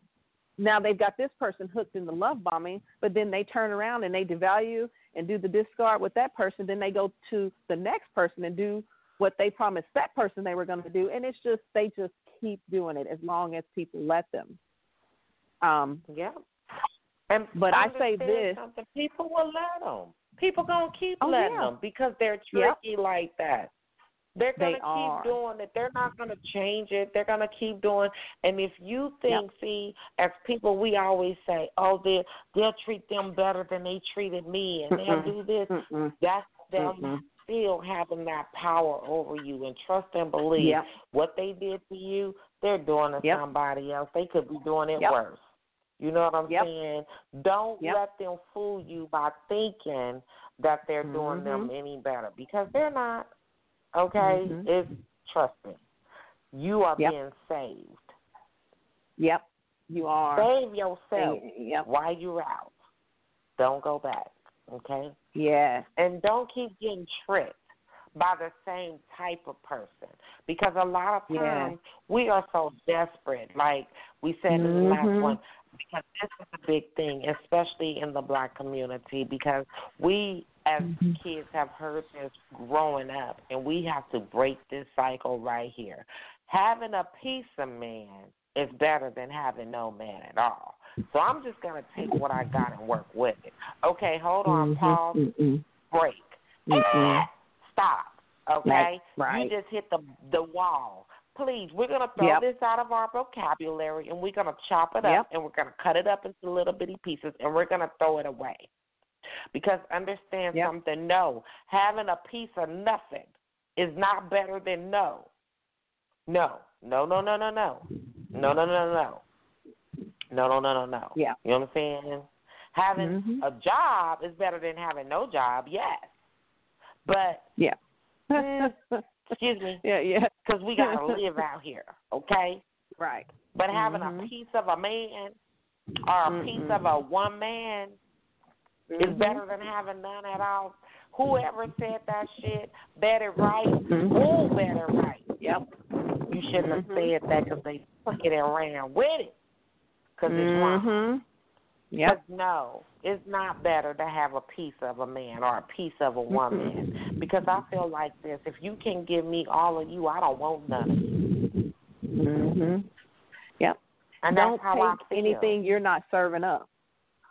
now they've got this person hooked in the love bombing, but then they turn around and they devalue and do the discard with that person. Then they go to the next person and do what they promised that person they were going to do, and it's just they just keep doing it as long as people let them. Um, Yeah. And But I say this- something. People will let them. People gonna keep Oh, letting yeah. them because they're Yep. tricky like that. They're gonna are. keep doing it. They're not gonna change it. They're gonna keep doing. And if you think, see, as people, we always say, "Oh, they they'll treat them better than they treated me, and they'll do this." Mm-mm. That's them Mm-mm. still having that power over you. And trust and believe Yep. what they did to you, they're doing to Yep. somebody else. They could be doing it Yep. worse. You know what I'm Yep. saying? Don't Yep. let them fool you by thinking that they're doing them Mhm. any better because they're not. Okay? Mhm. It's trust me. You are Yep. being saved. Yep. You are. Save yourself Yep. while you're out. Don't go back. Okay? Yeah. And don't keep getting tricked by the same type of person. Because a lot of Yeah. times we are so desperate, like we said in the last Mhm. one, because this is a big thing, especially in the black community, because we as Mhm. kids have heard this growing up and we have to break this cycle right here. Having a piece of man is better than having no man at all. So I'm just gonna take what I got and work with it. Okay, hold on, Mhm. pause, Mm-mm. break. Mm-mm. Stop. Okay? Right, right. You just hit the the wall. Please, we're gonna throw Yep. this out of our vocabulary and we're gonna chop it Yep. up and we're gonna cut it up into little bitty pieces and we're gonna throw it away. Because understand Yep. something, no. Having a piece of nothing is not better than no. No. No, no, no, no, no. No, no, no, no. No, no, no, no, no. Yeah. You know what I'm saying? Having Mhm. a job is better than having no job, yes. But Yeah. Mm. excuse me, yeah, yeah. because we gotta live out here, okay? Right. But having Mhm. a piece of a man or a piece Mm-mm. of a one man is Mhm. better than having none at all. Whoever said that shit, bet it right. Mhm. Who bet it right? Yep. You shouldn't have Mhm. said that because they and ran with it. Because it's wrong. Yep. But no, it's not better to have a piece of a man or a piece of a woman. Because I feel like this: if you can give me all of you, I don't want none of you. Mhm. Yep. And Don't that's how I take anything you're not serving up.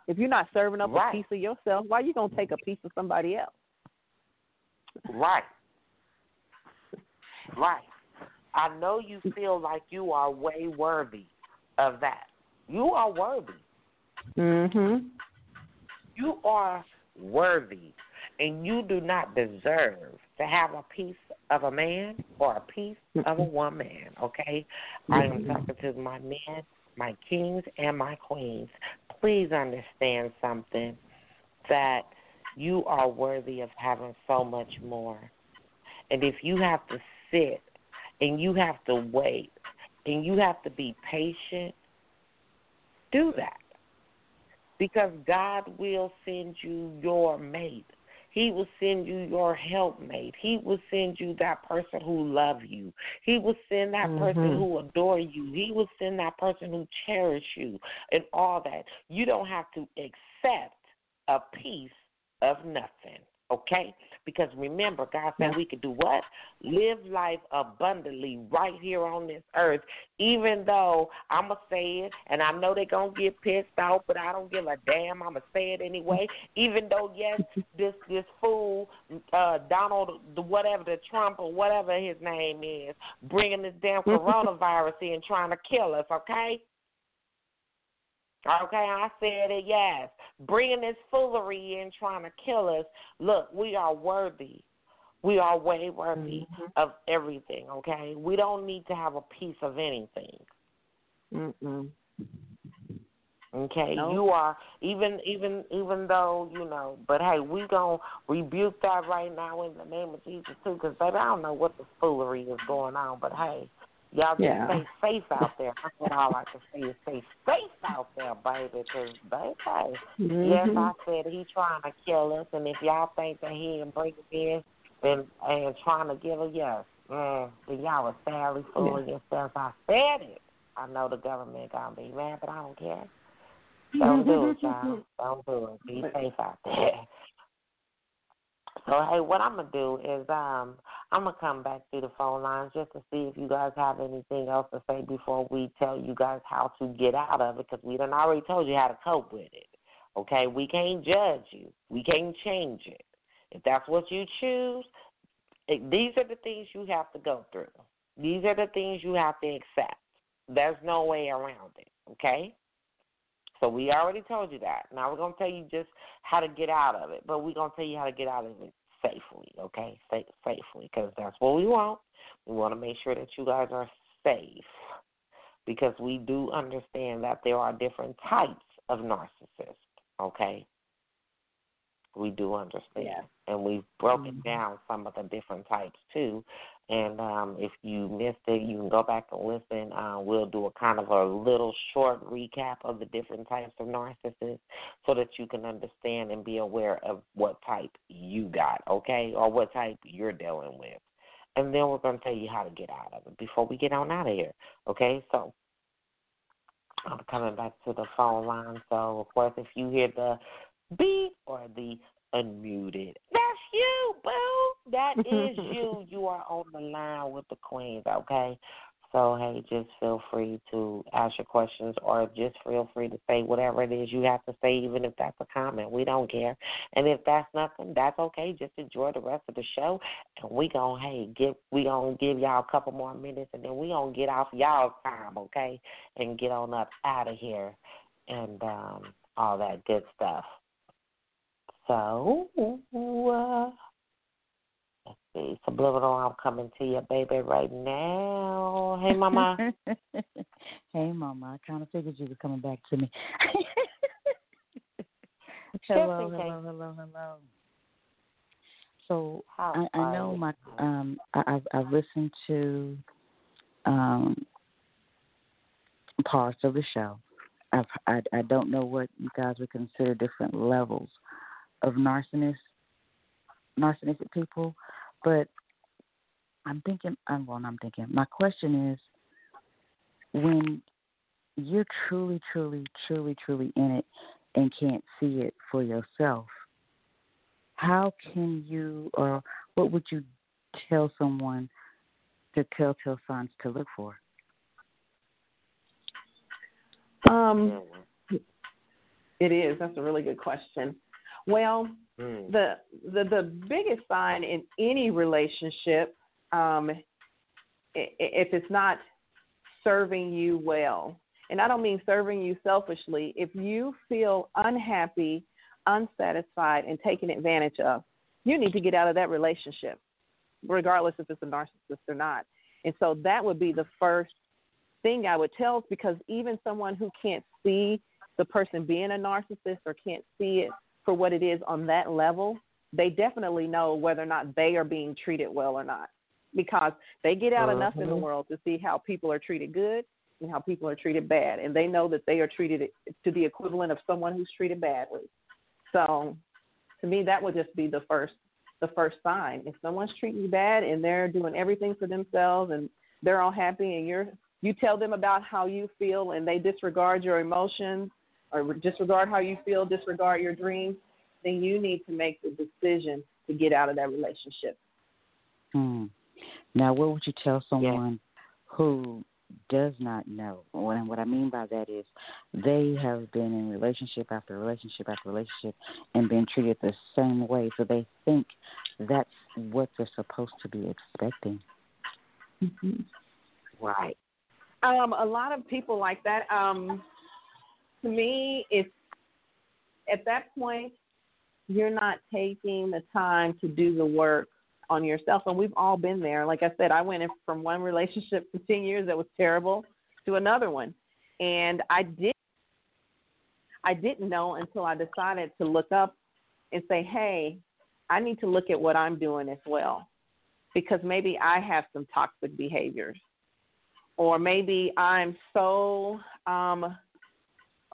If you're not serving up Right. a piece of yourself, why you gonna take a piece of somebody else? Right. Right. I know you feel like you are way worthy of that. You are worthy. Mhm. You are worthy. And you do not deserve to have a piece of a man or a piece of a woman, okay? I am talking to my men, my kings, and my queens. Please understand something that you are worthy of having so much more. And if you have to sit and you have to wait and you have to be patient, do that. Because God will send you your mate. He will send you your helpmate. He will send you that person who love you. He will send that person Mhm. who adore you. He will send that person who cherish you and all that. You don't have to accept a piece of nothing. Okay? Because remember, God said we could do what? Live life abundantly right here on this earth. Even though I'm going to say it, and I know they're going to get pissed off, but I don't give a damn. I'm going to say it anyway. Even though, yes, this this fool, uh, Donald, the whatever, the Trump or whatever his name is, bringing this damn coronavirus in trying to kill us, okay? Okay, I said it, yes. Bringing this foolery in, trying to kill us. Look, we are worthy. We are way worthy Mhm. of everything, okay? We don't need to have a piece of anything. Mm-mm. Okay, No. you are even even even though you know, but hey, we gonna rebuke that right now in the name of Jesus too, because baby, I don't know what the foolery is going on, but hey, y'all just Yeah. stay safe out there. That's what all I can say is stay safe out there, baby, because baby, yes, Mhm. I said he trying to kill us, and if y'all think that he ain't break it in and and trying to give a yes, mm, then y'all are sadly fooling yourselves. I said it. I know the government gonna be mad, but I don't care. Don't do it, y'all. Don't do it. Be safe out there. So hey, what I'm gonna do is um I'm gonna come back through the phone lines just to see if you guys have anything else to say before we tell you guys how to get out of it because we done already told you how to cope with it. Okay, we can't judge you. We can't change it. If that's what you choose, these are the things you have to go through. These are the things you have to accept. There's no way around it. Okay. So we already told you that. Now we're gonna tell you just how to get out of it, but we're gonna tell you how to get out of it safely. Okay, Sa- safely, because that's what we want. We want to make sure that you guys are safe because we do understand that there are different types of narcissists. Okay, we do understand, Yeah. and we've broken Mhm. down some of the different types too. And um, if you missed it, you can go back and listen. Uh, we'll do a kind of a little short recap of the different types of narcissists so that you can understand and be aware of what type you got, okay, or what type you're dealing with. And then we're going to tell you how to get out of it before we get on out of here, okay? So I'm coming back to the phone line. So, of course, if you hear the beep or the unmuted, that's you, boo. That is you. You are on the line with the queens, okay? So, hey, just feel free to ask your questions or just feel free to say whatever it is you have to say, even if that's a comment. We don't care. And if that's nothing, that's okay. Just enjoy the rest of the show. And we gonna hey give we gonna give y'all a couple more minutes and then we gonna get off y'all's time, okay? And get on up out of here and um all that good stuff. So uh, see. Subliminal, I'm coming to you, baby, right now. Hey mama. hey, Mama. I kind of figured you were coming back to me. Hello, hello, hello, hello. So How I, I know my um I, I've I've listened to um parts of the show. I've I I don't know what you guys would consider different levels of narcissist narcissistic people, but I'm thinking I'm well I'm thinking my question is when you're truly, truly, truly, truly in it and can't see it for yourself, how can you or what would you tell someone the telltale signs to look for? Um, it is. That's a really good question. Well, Mm. the the the biggest sign in any relationship, um, i- if it's not serving you well, and I don't mean serving you selfishly, if you feel unhappy, unsatisfied, and taken advantage of, you need to get out of that relationship, regardless if it's a narcissist or not. And so that would be the first thing I would tell because even someone who can't see the person being a narcissist or can't see it for what it is on that level, they definitely know whether or not they are being treated well or not. Because they get out enough in the Mhm. world to see how people are treated good and how people are treated bad. And they know that they are treated to the equivalent of someone who's treated badly. So to me that would just be the first the first sign. If someone's treating you bad and they're doing everything for themselves and they're all happy and you're you tell them about how you feel and they disregard your emotions or disregard how you feel, disregard your dreams, then you need to make the decision to get out of that relationship. Hmm. Now, what would you tell someone who does not know? What, what I mean by that is they have been in relationship after relationship after relationship and been treated the same way, so they think that's what they're supposed to be expecting. Right. Um, a lot of people like that. Um, to me, it's at that point you're not taking the time to do the work on yourself, and we've all been there. Like I said, I went from one relationship for ten years that was terrible to another one, and I did. I didn't know until I decided to look up and say, "Hey, I need to look at what I'm doing as well." Because maybe I have some toxic behaviors or maybe I'm so um,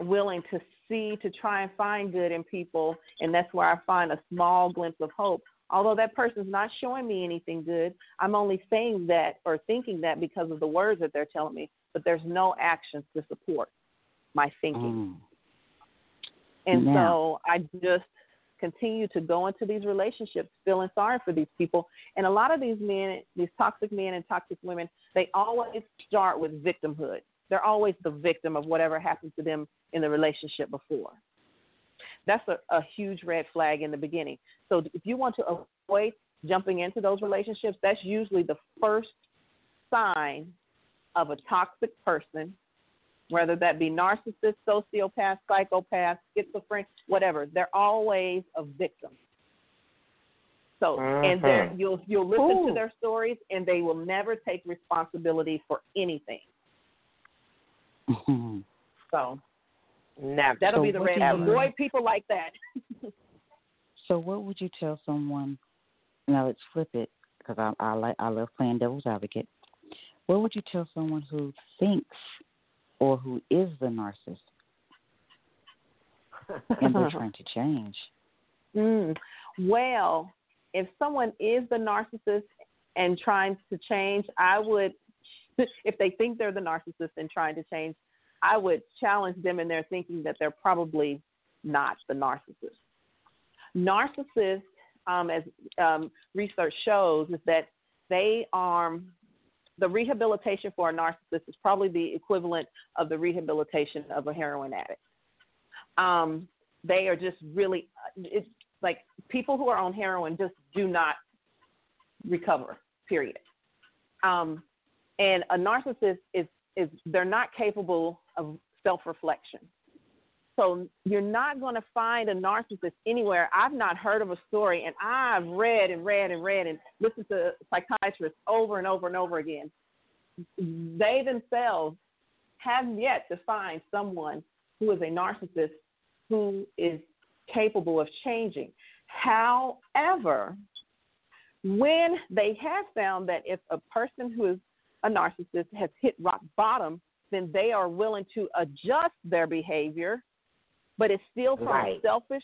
willing to see to try and find good in people, and that's where I find a small glimpse of hope. Although that person's not showing me anything good, I'm only saying that or thinking that because of the words that they're telling me, but there's no actions to support my thinking. Mm. And Now- so I just continue to go into these relationships feeling sorry for these people. And a lot of these men, these toxic men and toxic women, they always start with victimhood. They're always the victim of whatever happened to them in the relationship before. that's a, a huge red flag in the beginning. So if you want to avoid jumping into those relationships, that's usually the first sign of a toxic person, whether that be narcissist, sociopath, psychopath, schizophrenic, whatever. They're always a victim. So and Mhm. you'll you'll listen Ooh. to their stories, and they will never take responsibility for anything. So Never. that'll So be the what red. do you- Avoid people like that. So, what would you tell someone? Now, let's flip it because I, I like I love playing devil's advocate. What would you tell someone who thinks or who is the narcissist and they're trying to change? Mm. Well, if someone is the narcissist and trying to change, I would, if they think they're the narcissist and trying to change, I would challenge them in their thinking that they're probably not the narcissist. Narcissists, um, as um, research shows, is that they are the rehabilitation for a narcissist is probably the equivalent of the rehabilitation of a heroin addict. Um, they are just really it's like people who are on heroin just do not recover period um, and a narcissist is is they're not capable of self-reflection. So you're not going to find a narcissist anywhere. I've not heard of a story and i've read and read and read and listened to psychiatrists over and over and over again. They themselves have yet to find someone who is a narcissist who is capable of changing. However, when they have found that if a person who is a narcissist has hit rock bottom, then they are willing to adjust their behavior, but it's still from Right. a selfish,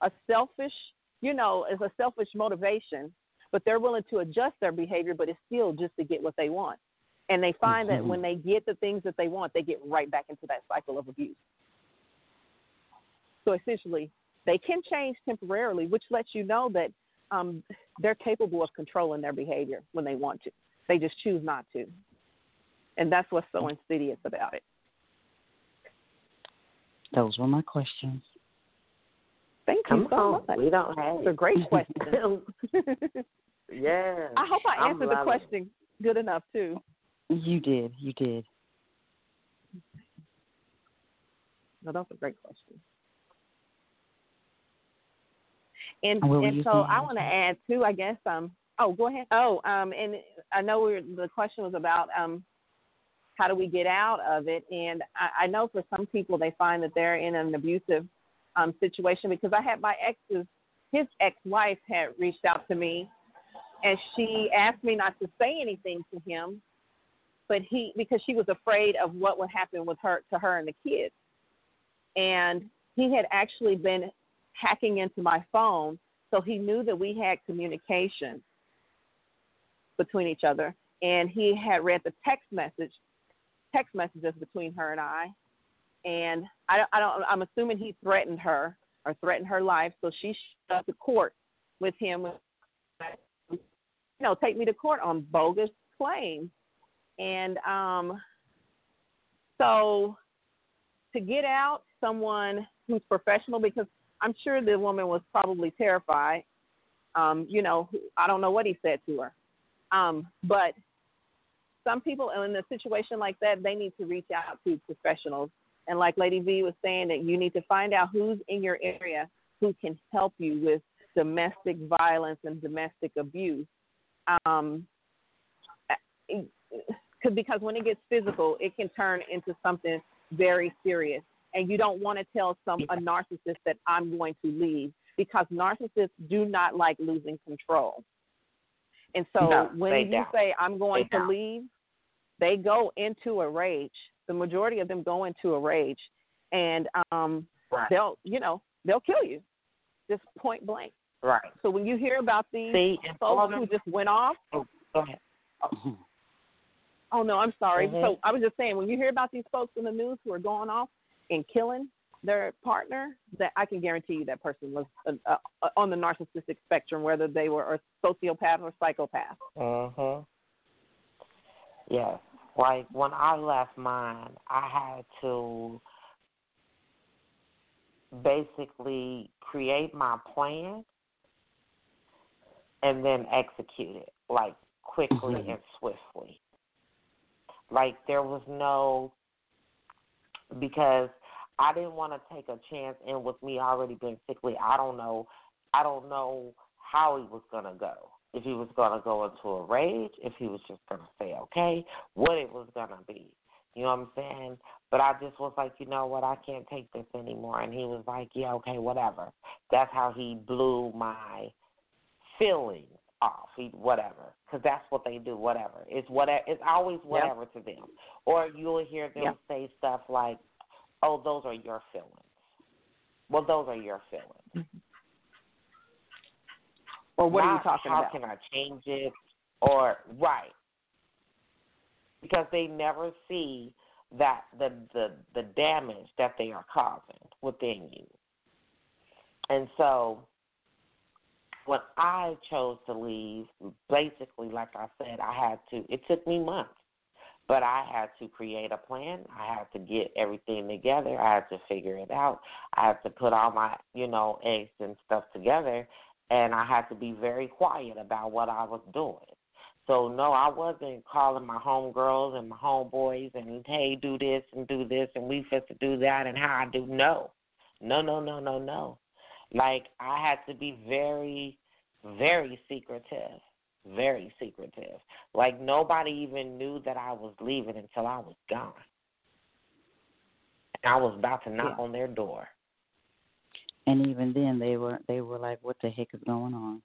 a selfish, you know, it's a selfish motivation. But they're willing to adjust their behavior, but it's still just to get what they want. And they find that Mhm. when they get the things that they want, they get right back into that cycle of abuse. So essentially, they can change temporarily, which lets you know that um, they're capable of controlling their behavior when they want to. They just choose not to. And that's what's so insidious about it. Those were my questions. Thank Come you so on. much. We don't have It's a great question. yeah. I hope I answered the loving it. question good enough, too. You did. You did. No, that's a great question. And and so I want to add too. I guess um. Oh, go ahead. Oh, um, and I know we the question was about um, how do we get out of it? And I, I know for some people they find that they're in an abusive um situation because I had my ex's his ex-wife had reached out to me, and she asked me not to say anything to him, but he because she was afraid of what would happen with her to her and the kids and he had actually been hacking into my phone so he knew that we had communication between each other and he had read the text message text messages between her and I and I don't, I don't I'm assuming he threatened her or threatened her life so she showed up to court with him you know take me to court on bogus claims and um so to get out someone who's professional because I'm sure the woman was probably terrified. Um, you know, I don't know what he said to her. Um, but some people in a situation like that, they need to reach out to professionals. And like Lady V was saying, that you need to find out who's in your area who can help you with domestic violence and domestic abuse. Um, it- because when it gets physical, it can turn into something very serious. And you don't want to tell some a narcissist that I'm going to leave because narcissists do not like losing control. And so No, when you don't. say I'm going They to don't. leave, they go into a rage. The majority of them go into a rage, and um, Right. they'll you know they'll kill you, just point blank. Right. So when you hear about these See, folks who just went off, Oh, go ahead. Mhm. Oh no, I'm sorry. Mhm. So I was just saying, when you hear about these folks in the news who are going off and killing their partner, that I can guarantee you that person was uh, uh, on the narcissistic spectrum, whether they were a sociopath or psychopath. Mhm. Yes. Like when I left mine, I had to basically create my plan and then execute it like quickly Mhm. and swiftly. Like there was no because I didn't want to take a chance and with me already being sickly, I don't know I don't know how he was gonna go. If he was gonna go into a rage, if he was just gonna say okay, what it was gonna be. You know what I'm saying? But I just was like, you know what, I can't take this anymore. And he was like, yeah, okay, whatever. That's how he blew my feelings off. He whatever, because that's what they do. Whatever. It's whatever. It's always whatever to them. Or you'll hear them Yep. say stuff like, "Oh, those are your feelings." Well, those are your feelings. Mm-hmm. Or what are you Not talking how about? can I change it? Or right, because they never see that the the the damage that they are causing within you. And so when I chose to leave, basically like I said, I had to it took me months. But I had to create a plan. I had to get everything together. I had to figure it out. I had to put all my, you know, eggs and stuff together and I had to be very quiet about what I was doing. So no, I wasn't calling my homegirls and my homeboys and hey, do this and do this and we fit to do that and how I do. No, no, no, no, no, no. Like I had to be very, very secretive, very secretive. Like nobody even knew that I was leaving until I was gone. And I was about to knock on their door. And even then, they were they were like, "What the heck is going on?"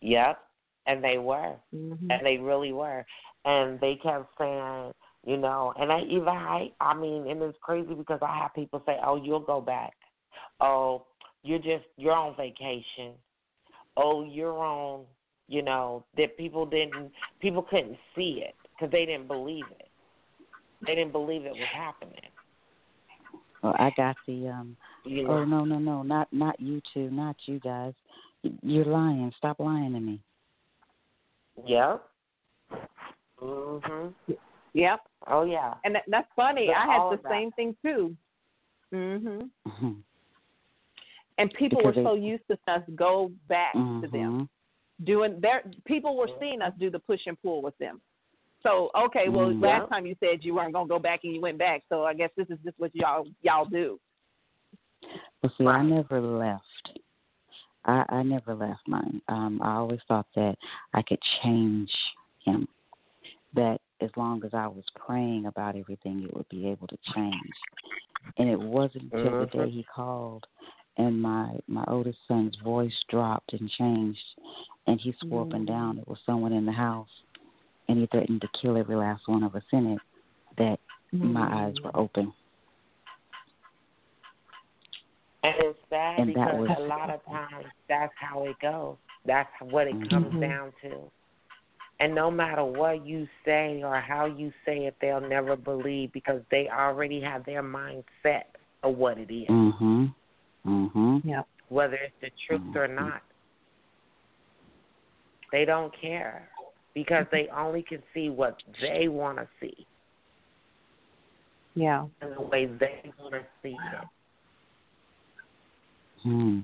Yep, and they were. Mhm. and they really were. And they kept saying, you know, and I even I I mean, and it's crazy because I have people say, "Oh, you'll go back." Oh, you're just you're on vacation. Oh, you're on, you know, that people didn't people couldn't see it because they didn't believe it. They didn't believe it was happening. Oh, I got the um. You know, Oh no no no not not you two not you guys. You're lying. Stop lying to me. Yep. Mhm. Yep. Oh yeah. And that, that's funny. But I had the of that- same thing too. Mhm. Mhm. And people Because were so used to us go back to them. Doing their people were seeing us do the push and pull with them. So okay, well Mm. last time you said you weren't gonna go back and you went back, so I guess this is just what y'all y'all do. But see, I never left. I I never left mine. Um, I always thought that I could change him. That as long as I was praying about everything, it would be able to change. And it wasn't until the Mhm. day he called, and my my oldest son's voice dropped and changed, and he swore up and down it was someone in the house, and he threatened to kill every last one of us in it. That my eyes were open. And it's sad And that because was- a lot of times that's how it goes. That's what it comes Mhm. down to. And no matter what you say or how you say it, they'll never believe because they already have their mind set of what it is, Mhm. Mhm. Yeah. whether it's the truth or Mhm. not. They don't care because they only can see what they want to see Yeah. and the way they want to see it. Hmm.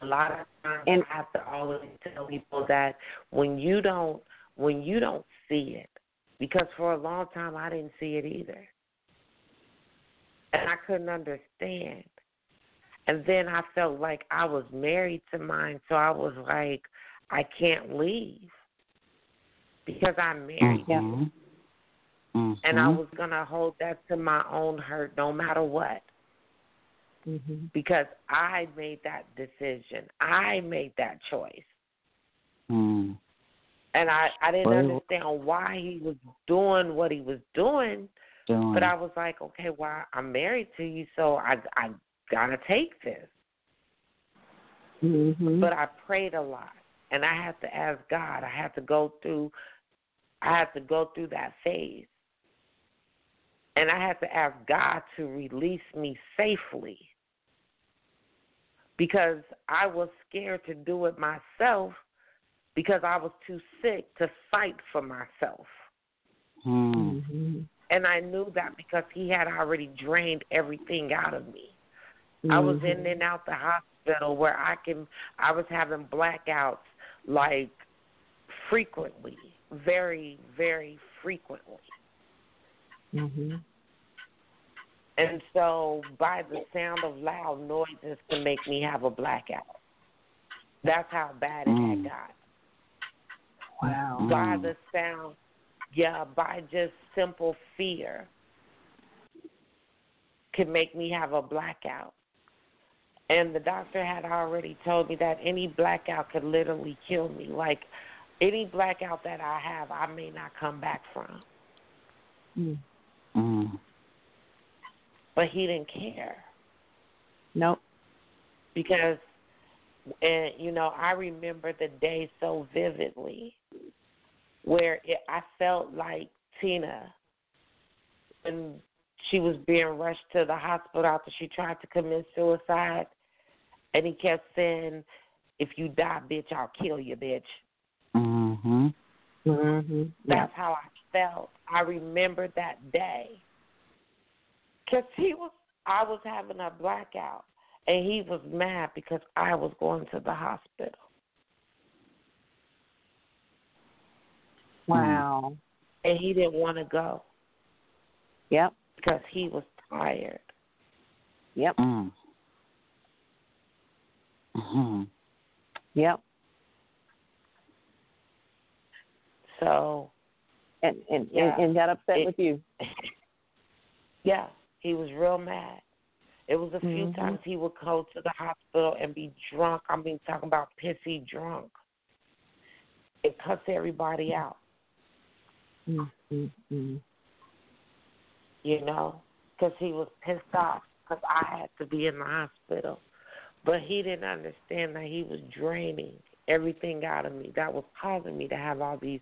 a lot of times And- I have to always tell people that when you don't when you don't see it, because for a long time I didn't see it either. And I couldn't understand. And then I felt like I was married to mine, so I was like, I can't leave. Because I'm married. Mhm. Mhm. And I was gonna hold that to my own hurt no matter what. Mhm. Because I made that decision. I made that choice. Mm. And I, I didn't Well- understand why he was doing what he was doing, Doing. but I was like, okay, well, I'm married to you, so I I gotta take this. Mhm. But I prayed a lot, and I had to ask God. I had to go through, I had to go through that phase, and I had to ask God to release me safely because I was scared to do it myself because I was too sick to fight for myself. Hmm. Mhm. And I knew that because he had already drained everything out of me. I was Mm-hmm. in and out the hospital where I can I was having blackouts like frequently, very very frequently. Mhm. And so by the sound of loud noises can make me have a blackout. That's how bad it Mm. had got. Wow. By Mm. the sound yeah, by just simple fear could make me have a blackout. And the doctor had already told me that any blackout could literally kill me. Like any blackout that I have, I may not come back from. Mm. Mm. But he didn't care Nope. because, and you know, I remember the day so vividly where it, I felt like Tina when she was being rushed to the hospital after she tried to commit suicide, and he kept saying, "If you die, bitch, I'll kill you, bitch." Mhm. Mhm. Yeah. That's how I felt. I remember that day. Cause he was, I was having a blackout, and he was mad because I was going to the hospital. Wow. and he didn't want to go Yep. because he was tired. Yep. Mm. Mhm. Yep. So, And and Yeah. and, and got upset It- with you. yeah, he was real mad. It was a few Mhm. times he would go to the hospital and be drunk. I mean, talking about pissy drunk. It cuts everybody out, Mm, mm, mm. you know, because he was pissed off because I had to be in the hospital. But he didn't understand that he was draining everything out of me that was causing me to have all these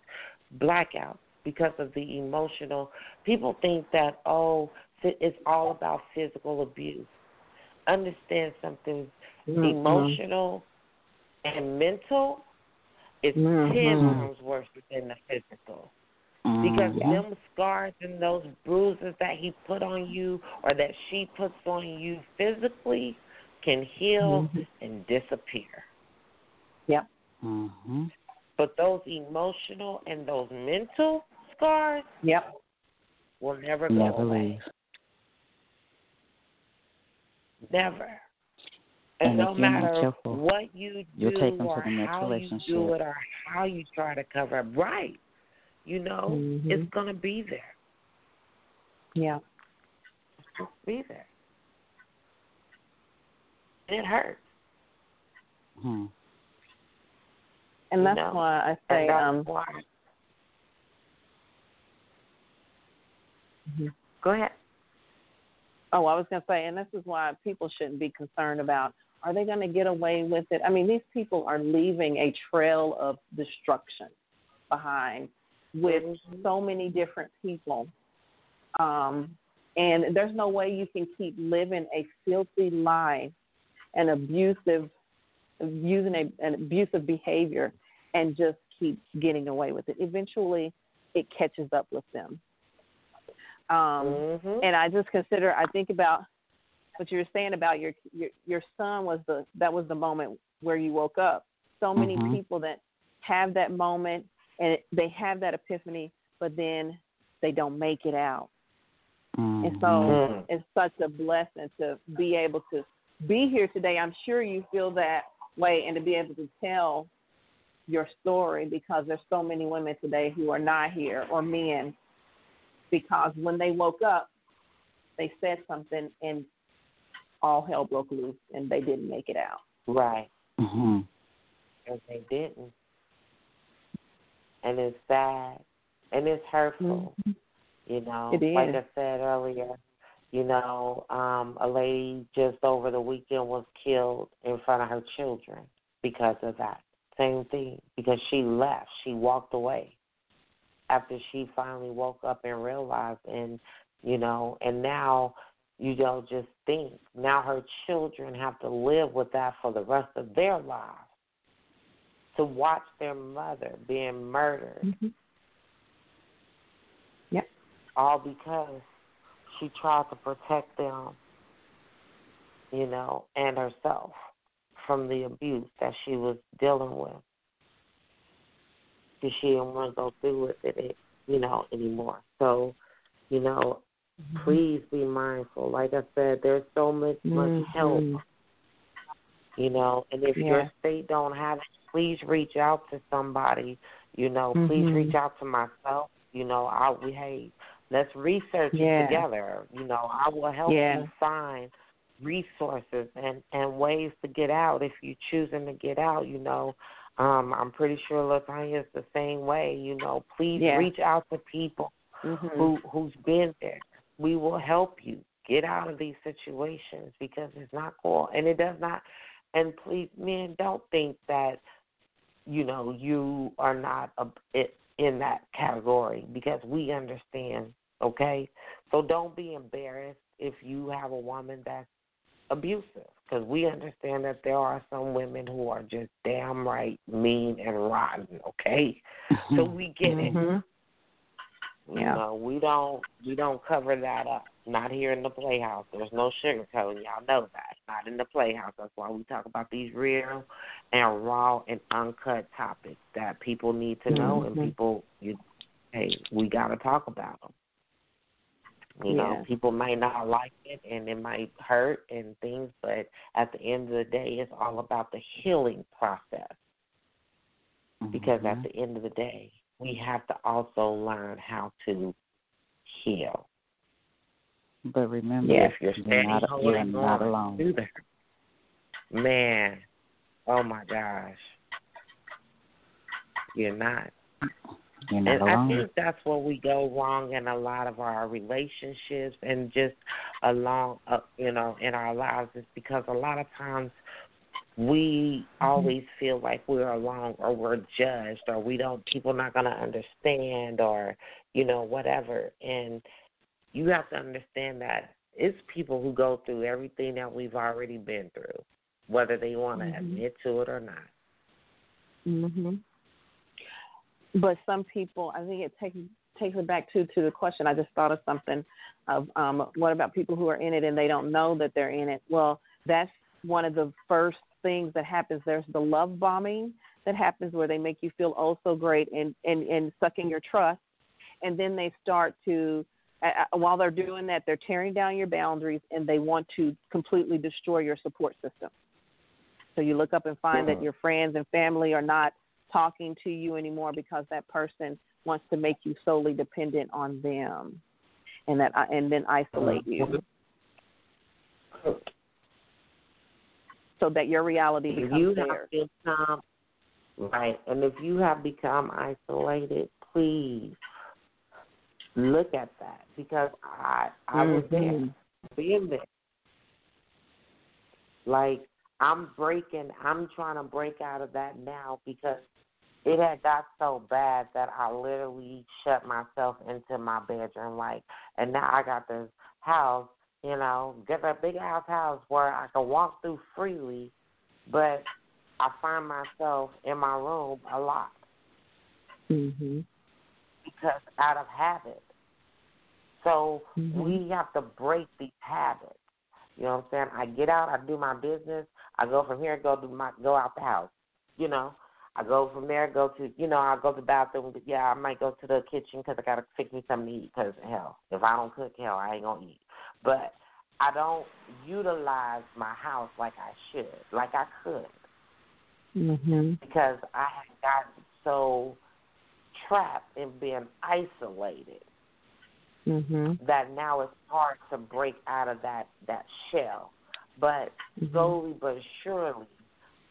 blackouts because of the emotional. People think that, oh, it's all about physical abuse. Understand something Mhm. emotional and mental is 10 Mhm. times worse than the physical. Mm. Because them scars and those bruises that he put on you or that she puts on you physically can heal Mhm. and disappear. Yep. Mhm. But those emotional and those mental scars Yep. will never go Never away. leave. Never. And And, no if you're not matter careful, what you you'll do take 'em to or the next how you relationship. do it or how you try to cover up, right? You know, Mhm. it's gonna be there. Yeah. It's just be there. It hurts. Mhm. And that's No. why I say that's um why. Mhm. Go ahead. Oh, I was going to say, and this is why people shouldn't be concerned about are they going to get away with it? I mean, these people are leaving a trail of destruction behind with so many different people. Um, and there's no way you can keep living a filthy life and abusive, using a, an abusive behavior and just keep getting away with it. Eventually, it catches up with them. Um, Mhm. and I just consider I think about what you were saying about your your your son was the that was the moment where you woke up. So many Mhm. people that have that moment and it, they have that epiphany, but then they don't make it out. And so Mhm. it's such a blessing to be able to be here today. I'm sure you feel that way and to be able to tell your story because there's so many women today who are not here or men because when they woke up they said something and all hell broke loose and they didn't make it out. Right. Mhm. And they didn't. And it's sad. And it's hurtful. You know, It is. like I said earlier, you know, um, a lady just over the weekend was killed in front of her children because of that. Same thing. Because she left. She walked away after she finally woke up and realized and you know, and now you don't just think. Now her children have to live with that for the rest of their lives. To watch their mother being murdered Mm-hmm. Yep. all because she tried to protect them you know, and herself from the abuse that she was dealing with. Because she didn't want to go through with it, you know, anymore. So, you know, Mm-hmm. please be mindful. Like I said, there's so much much help, you know, and if Yeah. your state don't have it, please reach out to somebody. You know, please Mhm. reach out to myself. You know, I we hey, let's research Yeah. it together. You know, I will help Yeah. you find resources and and ways to get out if you're choosing to get out. You know, um, I'm pretty sure LaTonia is the same way. You know, please Yeah. reach out to people Mhm. who who's been there. We will help you get out of these situations because it's not cool and it does not. And please, men, don't think that you know you are not a, it, in that category because we understand. Okay, so don't be embarrassed if you have a woman that's abusive because we understand that there are some women who are just damn right mean and rotten. Okay, so we get it. Mhm. You Yeah. know, we don't we don't cover that up. Not here in the playhouse. There's no sugarcoating. Y'all know that. Not in the playhouse. That's why we talk about these real and raw and uncut topics that people need to know and Mhm. people you hey, we gotta talk about them. You know, people might not like it and it might hurt and things, but at the end of the day, it's all about the healing process because Mhm. at the end of the day, we have to also learn how to heal. But remember. If you're you're not, you're not alone. that, man, oh my gosh, you're not. You're not And I think that's where we go wrong in a lot of our relationships and just along, uh, you know, in our lives is because a lot of times we always feel like we're alone or we're judged or we don't people not going to understand or you know whatever and you have to understand that it's people who go through everything that we've already been through whether they want to Mhm. admit to it or not Mhm. But some people, I think it takes takes it back to to the question. I just thought of something of um, what about people who are in it and they don't know that they're in it? Well, that's one of the first things that happens. There's the love bombing that happens where they make you feel oh so great and and and sucking your trust, and then they start to. Uh, while they're doing that, they're tearing down your boundaries and they want to completely destroy your support system. So you look up and find that your friends and family are not talking to you anymore because that person wants to make you solely dependent on them, and that and then isolate you, so that your reality becomes you theirs. have become right and if you have become isolated please look at that because i i was there been there like i'm breaking i'm trying to break out of that now because it had got so bad that i literally shut myself into my bedroom like and now i got this house you know get a big ass house where i can walk through freely but I find myself in my room a lot Mhm. because out of habit. So Mhm. we have to break these habits. You know what I'm saying? I get out, I do my business, I go from here, go to my go out the house. You know, I go from there, go to you know, I go to the bathroom. Yeah, I might go to the kitchen because I gotta fix me something to eat. Because hell, if I don't cook, hell, I ain't gonna eat. But I don't utilize my house like I should, like I could. Mhm. because I had gotten so trapped in being isolated Mhm. that now it's hard to break out of that that shell. But Mhm. slowly but surely,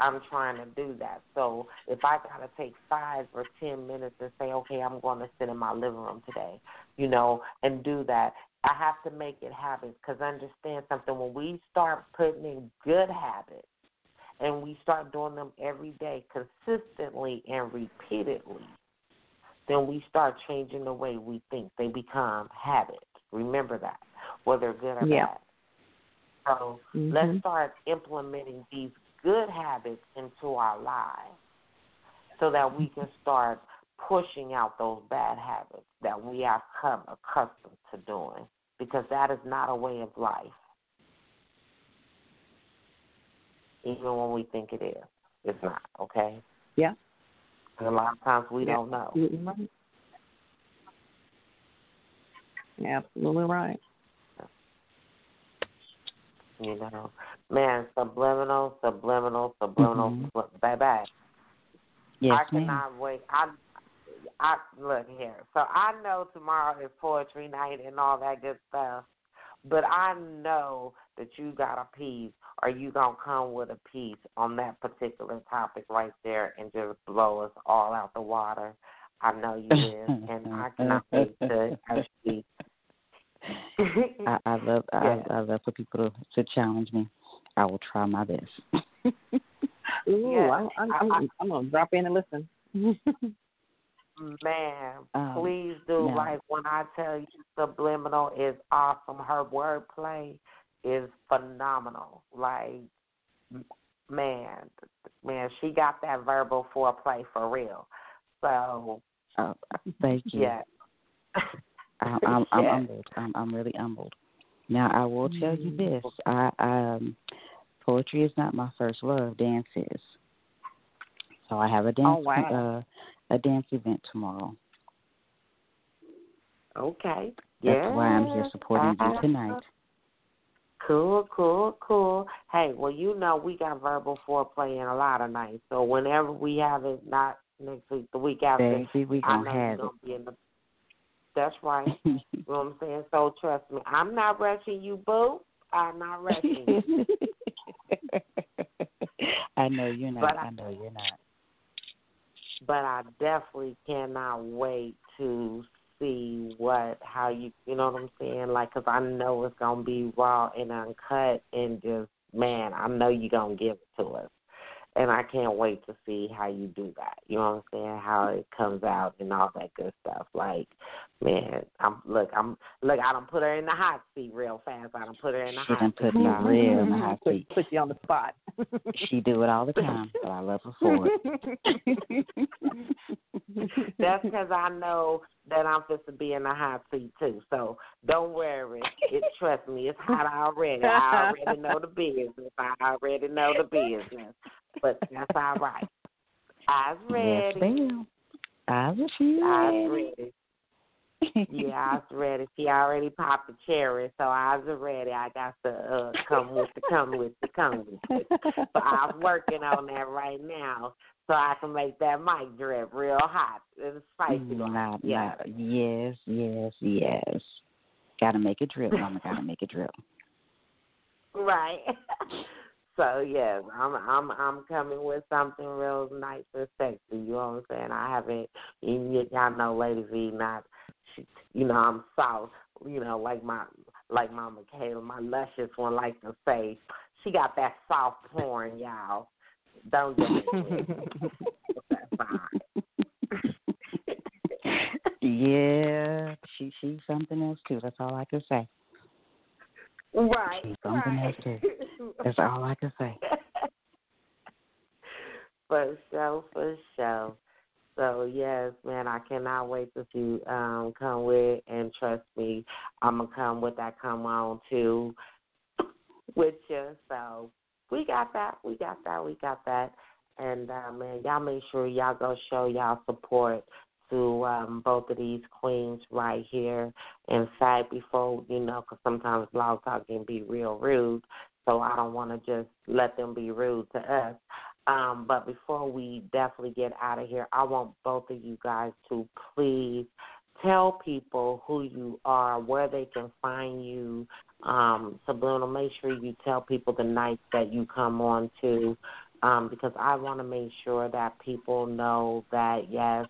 I'm trying to do that. So if I gotta take five or ten minutes and say, okay, I'm going to sit in my living room today, you know, and do that, I have to make it habits because understand something. When we start putting in good habits and we start doing them every day consistently and repeatedly, then we start changing the way we think. They become habits. Remember that, whether good or Yeah. bad. So Mhm. let's start implementing these good habits into our lives so that we can start pushing out those bad habits that we have come accustomed to doing because that is not a way of life. even when we think it is. It's not, okay? Yeah. And a lot of times we don't know. Absolutely right. Absolutely right. You know, man, subliminal, subliminal, subliminal, Mhm. sublim- baby. Yes, I cannot wait. I, I look here. So I know tomorrow is poetry night and all that good stuff, but I know that you got a piece, or you gonna come with a piece on that particular topic right there and just blow us all out the water. I know you is, and I cannot wait to actually. I, I love I, Yeah. I love for people to, to challenge me. I will try my best. Ooh, Yeah. I'm, I'm, I'm, I'm gonna drop in and listen. Man, Um, please do. yeah. Like when I tell you, subliminal is awesome. Her wordplay is phenomenal. Like, man, man, she got that verbal foreplay for real. So, Uh, thank you. yeah. I'm, I'm Yeah. humbled. I'm, I'm really humbled. Now I will tell you Mm-hmm. this: I um, poetry is not my first love. Dance is. So I have a dance Oh, wow. uh, a dance event tomorrow. Okay. That's yeah. why I'm here supporting you tonight. Cool, cool, cool. Hey, well, you know we got verbal foreplay in a lot of nights. So whenever we have it, not next week, the week after, Baby, we I gonna know you're have gonna be in the. That's right. You know what I'm saying? So trust me, I'm not rushing you, boo. I'm not rushing you. I know you're not. But I- I know you're not. but I definitely cannot wait to see what how you you know what I'm saying? Like because I know it's gonna be raw and uncut and just man I know you're gonna give it to us and I can't wait to see how you do that you know what I'm saying how it comes out and all that good stuff like man I'm look I'm look I don't put her in the hot seat real fast I don't put her in the She hot done seat put me real in the hot seat. put you on the spot. She do it all the time, but I love her for it. That's because I know that I'm supposed to be in the hot seat too. So don't worry. It trust me, it's hot already. I already know the business. I already know the business. But that's all right. Eyes Yes, ready. ma'am. I was you Eyes ready. ready. Yeah, eyes ready. She already popped the cherry, so eyes are ready. I got to uh, come with the come with the come with it. But I'm working on that right now, so I can make that mic drip real hot and spicy. Nah, yeah. nah. Yes, yes, yes. Gotta make it drip, mama. Gotta make it drip. Right. so yes, I'm I'm I'm coming with something real nice and sexy. You know what I'm saying? I haven't. You, y'all know, Lady V, not. She, you know, I'm soft. You know, like my like my Michaela, my luscious one, like to say, she got that soft porn, y'all. Don't do it. Yeah, she she's something else too. That's all I can say. Right. She's right. That's all I can say. for sure, for sure. So yes, man, I cannot wait to see um come with and trust me, I'm gonna come with that come on too with you. So we got that, we got that, we got that. And uh man, y'all make sure y'all go show y'all support to um both of these queens right here. In fact, before you know, because sometimes blog talk can be real rude, so I don't want to just let them be rude to us. Um, but before we definitely get out of here, I want both of you guys to please tell people who you are, where they can find you. Um, Subliminal, make sure you tell people the nights that you come on to, um, because I want to make sure that people know that yes,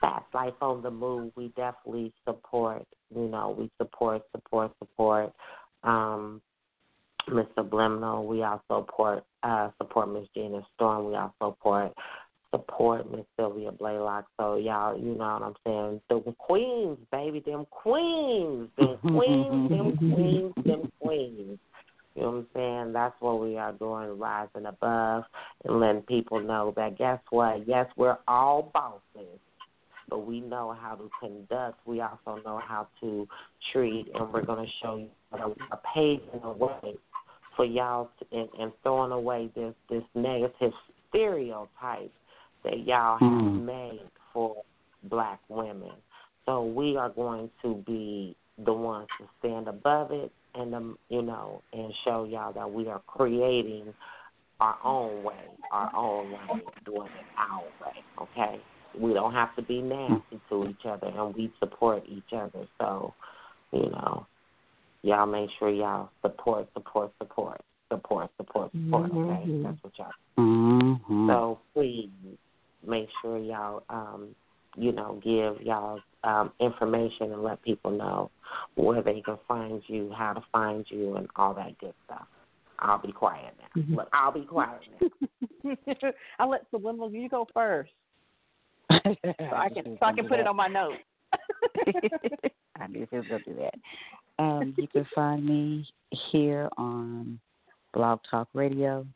Fast Life on the Move, we definitely support. You know, we support, support, support. Um, Miss Subliminal. We also support uh, support Miss Gina Storm. We also support support Miss Sylvia Blaylock. So y'all, you know what I'm saying? The queens, baby, them queens, them queens, them queens, them queens. You know what I'm saying? That's what we are doing, rising above and letting people know that guess what? Yes, we're all bosses, but we know how to conduct. We also know how to treat, and we're going to show you a page in a way for y'all to, and, and throwing away this this negative stereotype that y'all have Mm. made for black women. So we are going to be the ones to stand above it and um, you know and show y'all that we are creating our own way, our own way, doing it our way. Okay, we don't have to be nasty to each other, and we support each other. So, you know, y'all make sure y'all support, support, support, support, support, support. Okay, Mhm. that's what y'all. Mm-hmm. So please make sure y'all, um, you know, give y'all um, information and let people know where they can find you, how to find you, and all that good stuff. I'll be quiet now. Mhm. Look, I'll be quiet now. I'll let Subliminal you go first, so I can so I can put it on my notes. I knew he was to do that. Um, you can find me here on Blog Talk Radio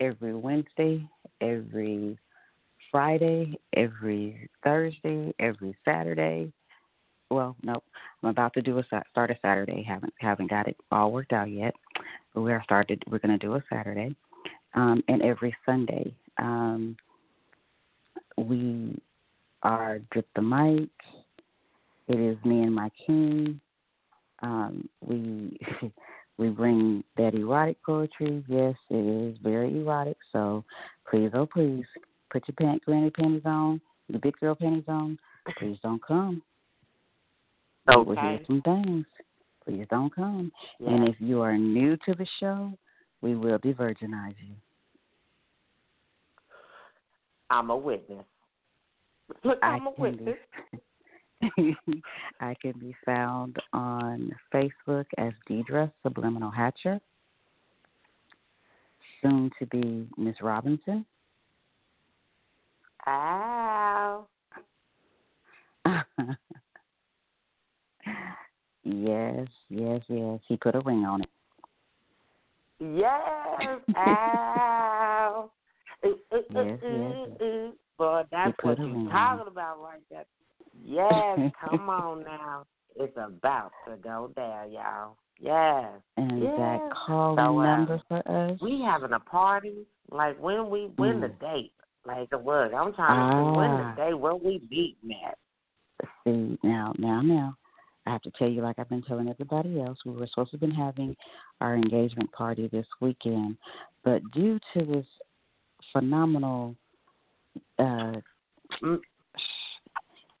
every Wednesday, every Friday, every Thursday, every Saturday. Well, no, I'm about to do a start a Saturday. haven't haven't got it all worked out yet, but we are started. We're going to do a Saturday, um, and every Sunday. Um, we are drip the mic. It is me and my king. Um, we we bring that erotic poetry. Yes, it is very erotic. So please, oh please, put your pant granny panties on, your big girl panties on. Please don't come. You will hear some things. Please don't come. Yeah. And if you are new to the show, we will de-virginize you. I'm a witness. Look, I'm a I can witness. be, I can be found on Facebook as Deidre Subliminal Hatcher, soon to be Miss Robinson. Ow. yes, yes, yes. He put a ring on it. Yes. Ow. Ooh, ooh, ooh, Yes, ooh, yes. ooh. Boy, that's put what you're talking about right there. Yes, come on now. It's about to go down, y'all. Yes. And yes. that call So, uh, number for us. We having a party. Like when we when the Mm. date. Like look, I'm trying to see when the Ah. date where we meeting at. See now, now, now. I have to tell you, like I've been telling everybody else, we were supposed to have been having our engagement party this weekend, but due to this phenomenal, uh, Mm.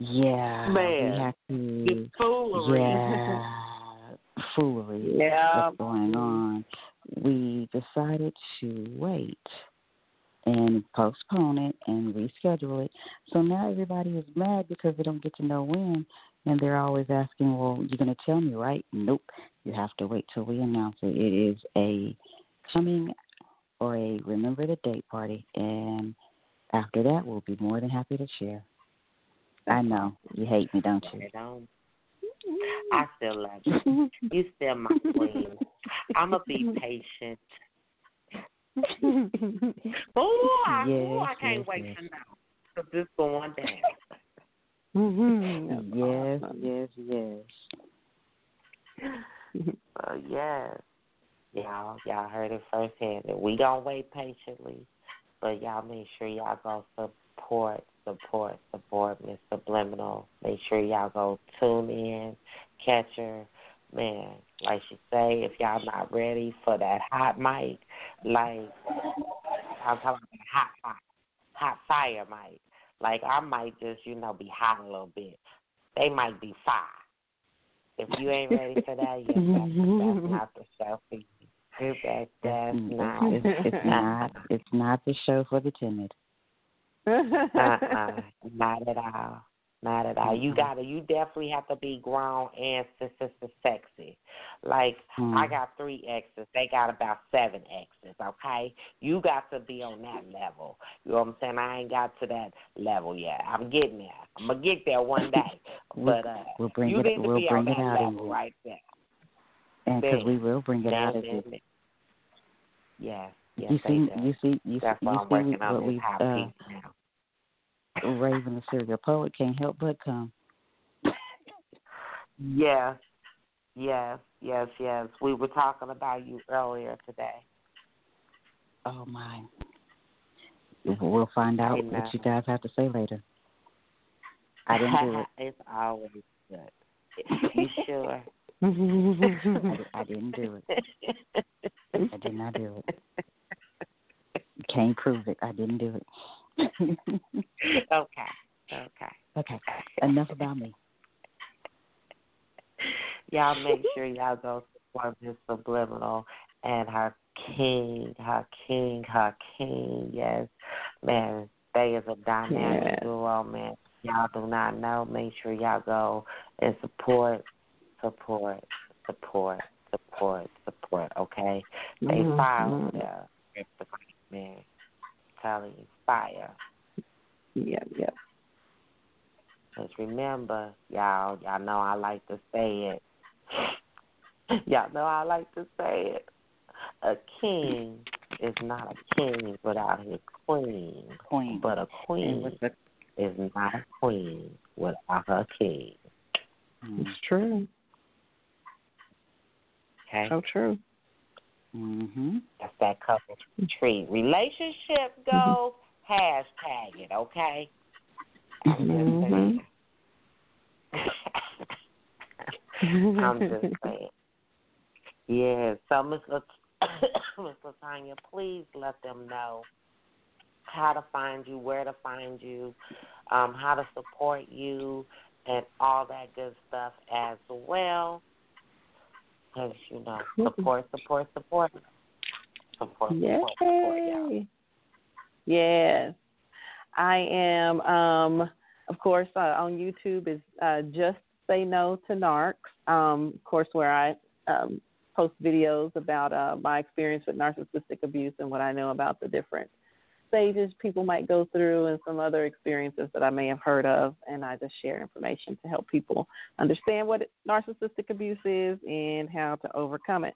yeah, Man. we have to, foolery. yeah, foolery Yeah. that's going on. We decided to wait and postpone it and reschedule it. So now everybody is mad because they don't get to know when, and they're always asking, "Well, you're going to tell me, right?" Nope. You have to wait till we announce it. It is a coming or a remember the date party, and after that, we'll be more than happy to share. I know you hate me, don't you? I don't. I still love you. You still my queen. I'ma be patient. oh, I, ooh, I can't yes, wait yes. to know. Cause this going down. Mhm. Yes, Awesome. yes, yes. Uh, yes. Y'all, y'all heard it firsthand. And we gonna wait patiently, but y'all make sure y'all go support, support, support Miss Subliminal. Make sure y'all go tune in, catch her. Man, like she say, if y'all not ready for that hot mic, like I'm talking about hot, hot, hot fire mic. Like I might just, you know, be hot a little bit. They might be fire. If you ain't ready for that, yes, that's, that's not the show for you. That, that's Mm, not. It's, it's, not. It's not the show for the timid. uh-uh, not at all. Not at all. You Mhm. gotta. You definitely have to be grown and sister sexy. Like Mm. I got three exes. They got about seven exes. Okay, you got to be on that level. You know what I'm saying? I ain't got to that level yet. I'm getting there. I'm gonna get there one day. But uh, we'll bring you it- need to we'll be bring on it that out level right there. and because we will bring it out There, of you. Yes. Yes, You see, you see, you, That's see, you I'm see what we uh. Raven the serial poet can't help but come. Yes, yes, Yes, yes. We were talking about you earlier today. Oh my. We'll find out Amen. what you guys have to say later. I didn't do it. it's always good. You sure? I, didn't do it. I did not do it. Can't prove it. I didn't do it. okay. Okay. okay. Enough about me. Y'all make sure y'all go support Miss Subliminal and her king, her king, her king. Yes, man, they is a dynamic Yes. duo, man. Y'all do not know. Make sure y'all go and support, support, support, support, support. Okay, they Mhm. fire over there. Man, telling you, fire. Yeah, yeah. Just remember, y'all, y'all know I like to say it. Y'all know I like to say it. A king is not a king without his queen. Queen. But a queen with the is not a queen without her king. It's true. Okay? So true. mhm. That's that couple treat. Relationship goals, hashtag it, okay? Mm-hmm. I'm just saying. Yeah, so Miss Miss LaTonia, please let them know how to find you, where to find you, um, how to support you, and all that good stuff as well. Because you know, support, support, support, support, support, support, y'all. Yes. I am um of course uh, on YouTube is uh just say no to narcs. Um of course where I um post videos about uh my experience with narcissistic abuse and what I know about the different stages people might go through and some other experiences that I may have heard of and I just share information to help people understand what narcissistic abuse is and how to overcome it.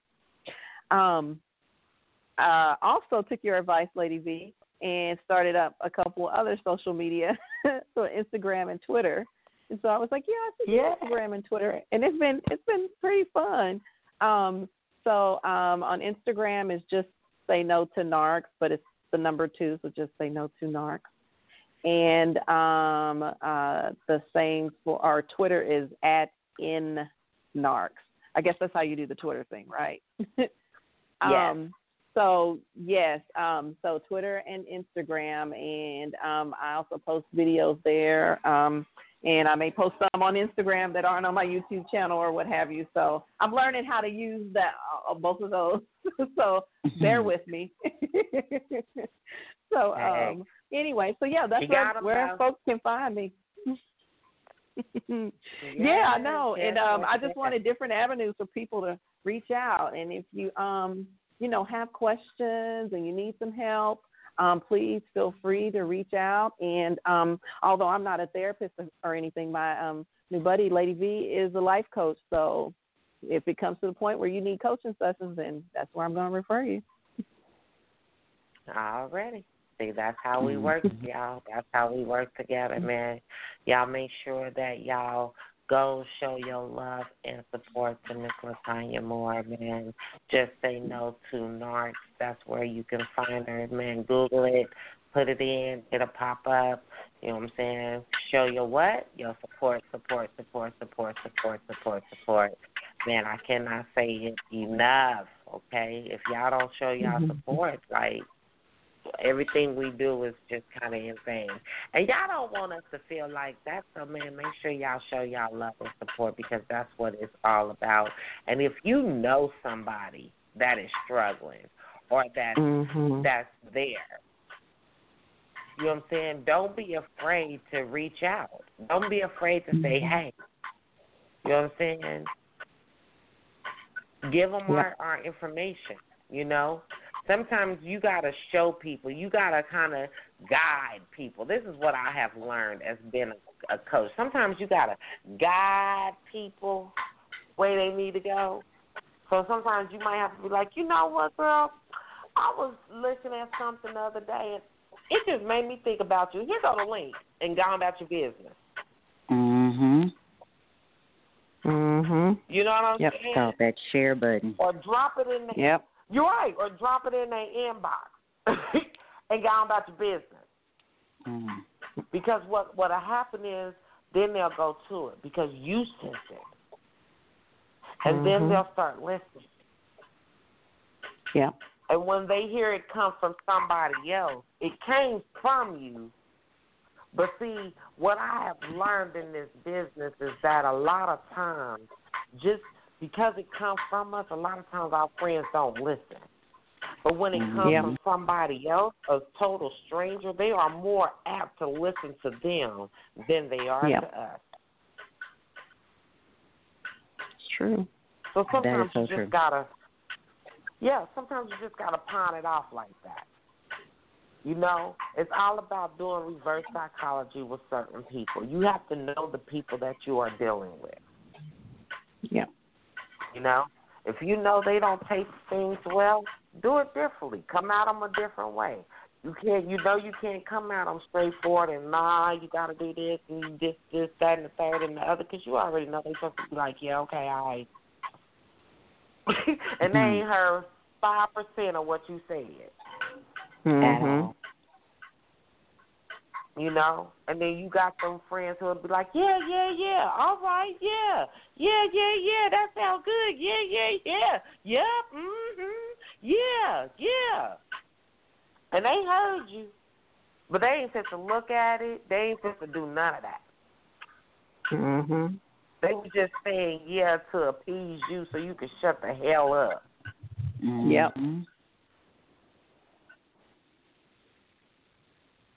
Um uh, also took your advice, Lady V, and started up a couple other social media, so Instagram and Twitter. And so I was like, yeah, I should Yeah. Instagram and Twitter, and it's been it's been pretty fun. Um, so um, on Instagram is just say no to narcs, but it's the number two, so just say no to narcs. And um, uh, the same for our Twitter is at in narcs. I guess that's how you do the Twitter thing, right? Um, so yes, um, so Twitter and Instagram, and um, I also post videos there. Um, and I may post some on Instagram that aren't on my YouTube channel or what have you. So I'm learning how to use that uh, both of those. so bear with me. so um, anyway, so yeah, that's where, where folks can find me. yeah, I know. And um I just wanted different avenues for people to reach out. And if you um, you know, have questions and you need some help, um, please feel free to reach out. And um, although I'm not a therapist or, or anything, my um, new buddy, Lady V, is a life coach. So if it comes to the point where you need coaching sessions, then that's where I'm going to refer you. Already. See, that's how we work, y'all. That's how we work together, man. Y'all make sure that y'all go show your love and support to Miss LaTonia Moore, man. Just say no to narcs. That's where you can find her, man. Google it, put it in, it'll pop up. You know what I'm saying? Show your what? Your support, support, support, support, support, support, support. Man, I cannot say it enough, okay? If y'all don't show y'all Mhm. support, like everything we do is just kind of insane. And y'all don't want us to feel like that, so man, make sure y'all show y'all love and support because that's what it's all about. And if you know somebody that is struggling or that Mm-hmm. that's there, you know what I'm saying? Don't be afraid to reach out. Don't be afraid to say, hey. You know what I'm saying? Give them Yeah. our, our information, you know? Sometimes you got to show people. You got to kind of guide people. This is what I have learned as being a, a coach. Sometimes you got to guide people where they need to go. So sometimes you might have to be like, you know what, girl? I was looking at something the other day, and it just made me think about you. Here go the link, and go about your business. Mhm. Mhm. You know what I'm Yep. saying? Call that share button. Or drop it in the Yep. You're right. Or drop it in their inbox and go on about your business. Mm. Because what what'll happen is then they'll go to it because you sent it, and then Mhm. they'll start listening. Yeah. And when they hear it come from somebody else, it came from you. But see, what I have learned in this business is that a lot of times, just because it comes from us, a lot of times our friends don't listen. But when it comes Yep. from somebody else, a total stranger, they are more apt to listen to them than they are Yep. to us. It's true. So sometimes so you just true. gotta, yeah, sometimes you just gotta pawn it off like that. You know, it's all about doing reverse psychology with certain people. You have to know the people that you are dealing with. Yep. You know, if you know they don't take things well, do it differently. Come at them a different way. You can't, you know, you can't come at them straightforward and nah, you got to do this and this, this, that, and the third and the other because you already know they're supposed to be like, yeah, okay, all right. and they ain't heard five percent of what you said. At Mhm. all. You know, and then you got some friends who'll be like, yeah, yeah, yeah, all right, yeah, yeah, yeah, yeah, that sounds good, yeah, yeah, yeah, yep, mhm, yeah, yeah. And they heard you, but they ain't fit to look at it. They ain't fit to do none of that. Mhm. They were just saying yeah to appease you so you could shut the hell up. Yep. Mhm.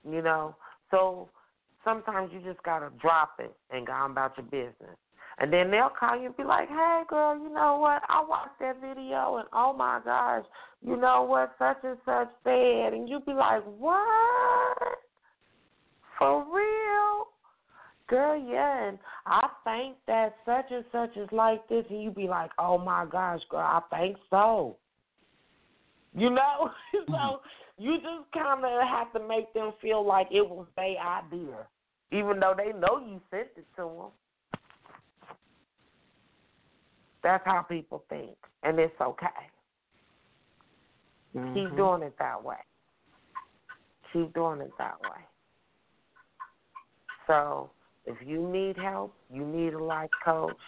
You know, so sometimes you just gotta drop it and go on about your business. And then they'll call you and be like, "Hey, girl, you know what? I watched that video, and oh my gosh, you know what? Such and such said," and you be like, "What? For real?" Girl, yeah, and I think that such and such is like this, and you be like, "Oh my gosh, girl, I think so." You know, so you just kind of have to make them feel like it was their idea, even though they know you sent it to them. That's how people think, and it's okay. Keep Mhm. doing it that way. Keep doing it that way. So, if you need help, you need a life coach.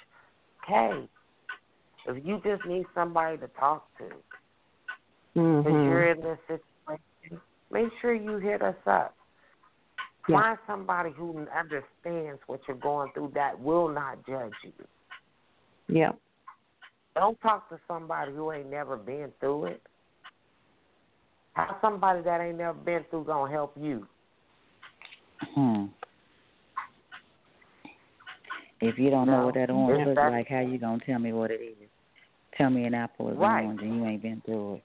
Hey, if you just need somebody to talk to, because Mhm. you're in this situation, make sure you hit us up. Yeah. Find somebody who understands what you're going through that will not judge you. Yep. Don't talk to somebody who ain't never been through it. How somebody that ain't never been through gonna help you? Hmm. If you don't know what that orange Is looks like, how you gonna tell me what it is? Tell me an apple is Right. orange and you ain't been through it.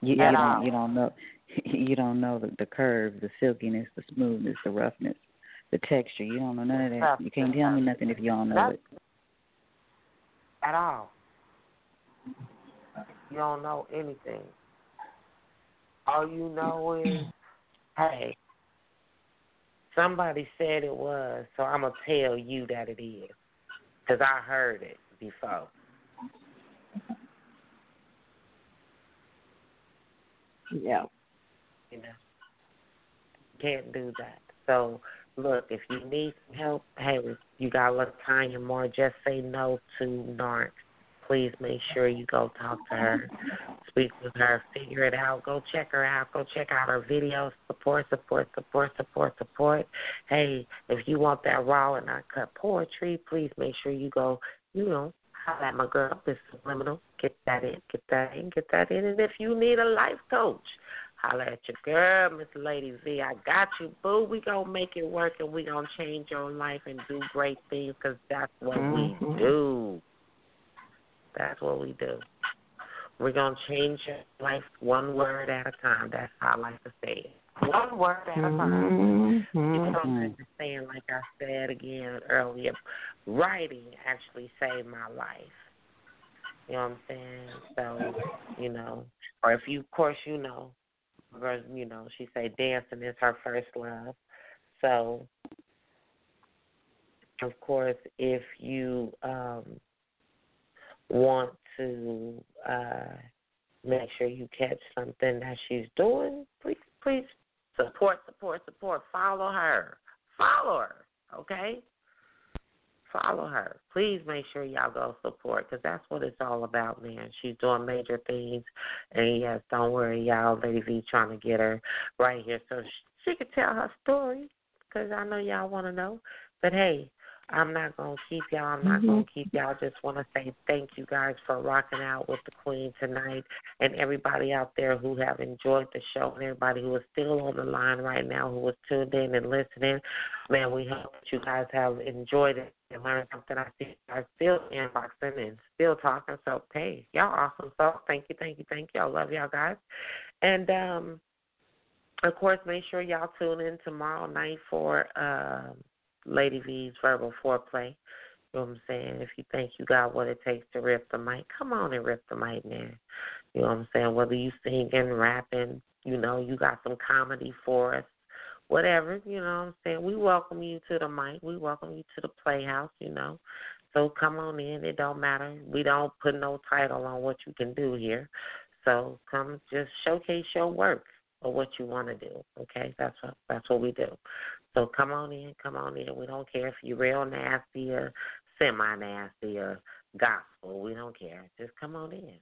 You, you don't all. you don't know you don't know the, the curve, the silkiness, the smoothness, the roughness, the texture. You don't know none of that. You can't tell me nothing if you don't know That's- it. At all. You don't know anything. All you know is, hey, somebody said it was, so I'm going to tell you that it is. Because I heard it before. Yeah. You know, can't do that. So, look, if you need some help, hey, you got to look Tanya more. Just say no to Narc. Please make sure you go talk to her, speak with her, figure it out. Go check her out. Go check out her videos. Support, support, support, support, support. Hey, if you want that raw and uncut poetry, please make sure you go, you know, holla at my girl, Miss Subliminal. Get that in, get that in, get that in. And if you need a life coach, holla at your girl, Miss Lady V. I got you, boo. We gonna make it work and we gonna change your life and do great things because that's what Mhm. we do. That's what we do. We're gonna change your life one word at a time. That's how I like to say it. One word at a time. You Mhm. don't understand, like I said again earlier, writing actually saved my life. You know what I'm saying? So, you know, or if you, of course, you know, you know, she say dancing is her first love. So, of course, if you um, want to uh, make sure you catch something that she's doing, please, please support, support, support. Follow her. Follow her, okay? Follow her. Please make sure y'all go support because that's what it's all about, man. She's doing major things. And yes, don't worry, y'all. Lady V trying to get her right here so she, she can tell her story because I know y'all want to know. But hey, I'm not gonna keep y'all. I'm not Mhm. gonna keep y'all. Just want to say thank you guys for rocking out with the Queen tonight, and everybody out there who have enjoyed the show, and everybody who is still on the line right now, who is tuned in and listening. Man, we hope that you guys have enjoyed it and learned something. I see guys still inboxing and still talking. So hey, y'all awesome. So thank you, thank you, thank you. I love y'all guys, and um, of course, make sure y'all tune in tomorrow night for. Um, Lady V's verbal foreplay. You know what I'm saying? If you think you got what it takes to rip the mic, come on and rip the mic, man. You know what I'm saying? Whether you singing, rapping, you know, you got some comedy for us, whatever, you know what I'm saying? We welcome you to the mic. We welcome you to the playhouse, you know. So come on in. It don't matter. We don't put no title on what you can do here. So come just showcase your work or what you want to do. Okay, that's what that's what we do. So come on in, come on in. We don't care if you're real nasty or semi nasty or gospel. We don't care. Just come on in.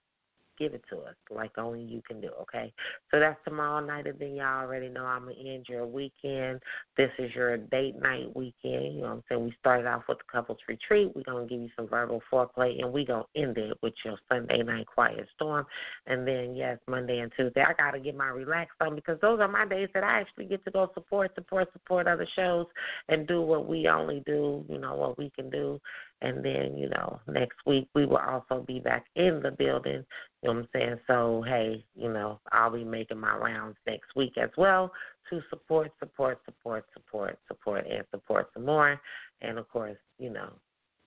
Give it to us like only you can do, okay? So that's tomorrow night, and then y'all already know I'm going to end your weekend. This is your date night weekend. You know what I'm saying? We started off with the couples retreat. We're going to give you some verbal foreplay, and we're going to end it with your Sunday night quiet storm. And then, yes, Monday and Tuesday, I got to get my relax on because those are my days that I actually get to go support, support, support other shows and do what we only do, you know, what we can do. And then, you know, next week we will also be back in the building. You know what I'm saying? So, hey, you know, I'll be making my rounds next week as well to support, support, support, support, support, and support some more. And of course, you know,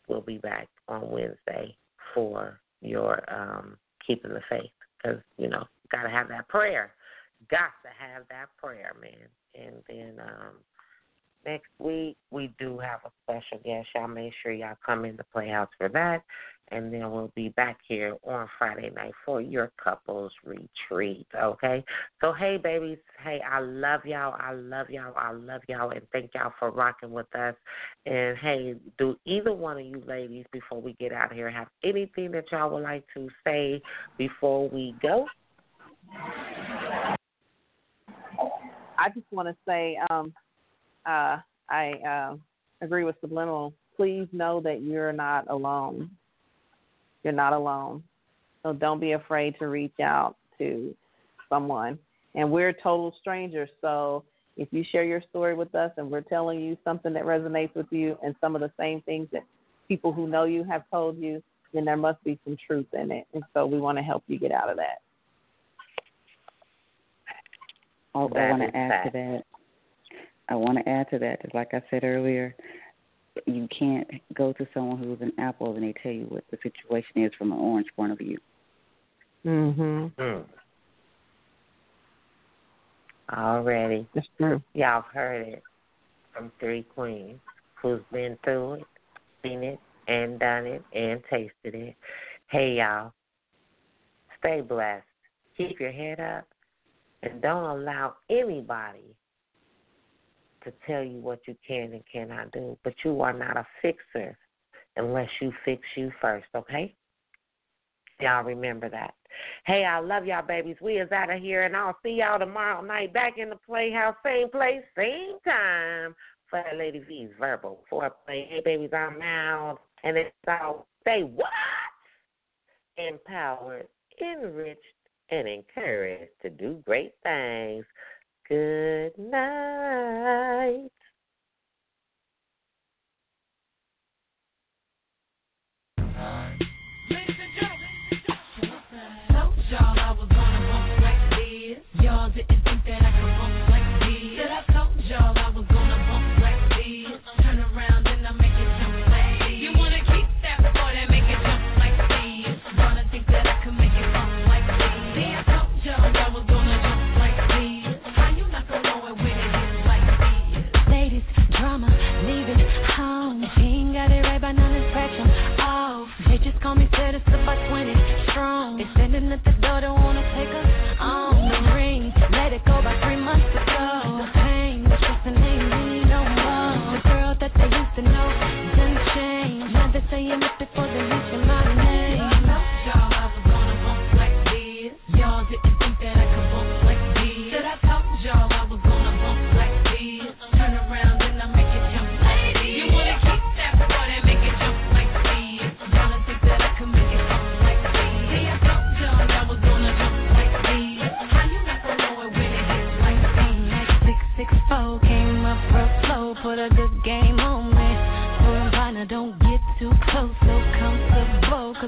we'll be back on Wednesday for your um, keeping the faith because, you know, got to have that prayer. Got to have that prayer, man. And then um, next week we do have a special guest. Y'all make sure y'all come in the Playhouse for that. And then we'll be back here on Friday night for your couples retreat. Okay? So hey babies, hey, I love y'all. I love y'all. I love y'all and thank y'all for rocking with us. And hey, do either one of you ladies before we get out of here have anything that y'all would like to say before we go? I just want to say, um, uh, I uh, agree with Subliminal. Please know that you're not alone. You're not alone. So don't be afraid to reach out to someone. And we're total strangers. So if you share your story with us and we're telling you something that resonates with you and some of the same things that people who know you have told you, then there must be some truth in it. And so we want to help you get out of that. I, I want to add to that. I want to add to that. Just like I said earlier, you can't go to someone who's an apple and they tell you what the situation is from an orange point of view. Mhm. Hmm. Already. That's true. Y'all have heard it from three queens who's been through it, seen it, and done it, and tasted it. Hey, y'all, stay blessed. Keep your head up, and don't allow anybody to tell you what you can and cannot do. But you are not a fixer unless you fix you first, okay? Y'all remember that. Hey, I love y'all, babies. We is out of here, and I'll see y'all tomorrow night back in the Playhouse, same place, same time for Lady V's verbal foreplay. Hey, babies, I'm out, and it's all say what? Empowered, enriched, and encouraged to do great things. Good night. Y'all didn't think that I could at the door, don't wanna take her on the ring. Let it go by three months.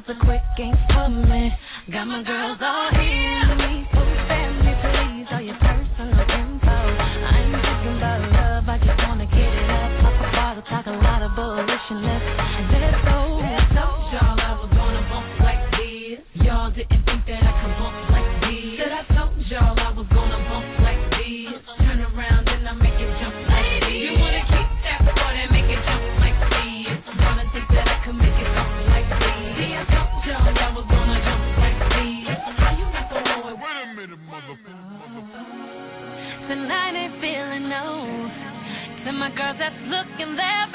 The quick ain't coming. Got my girls all here. girls that's looking there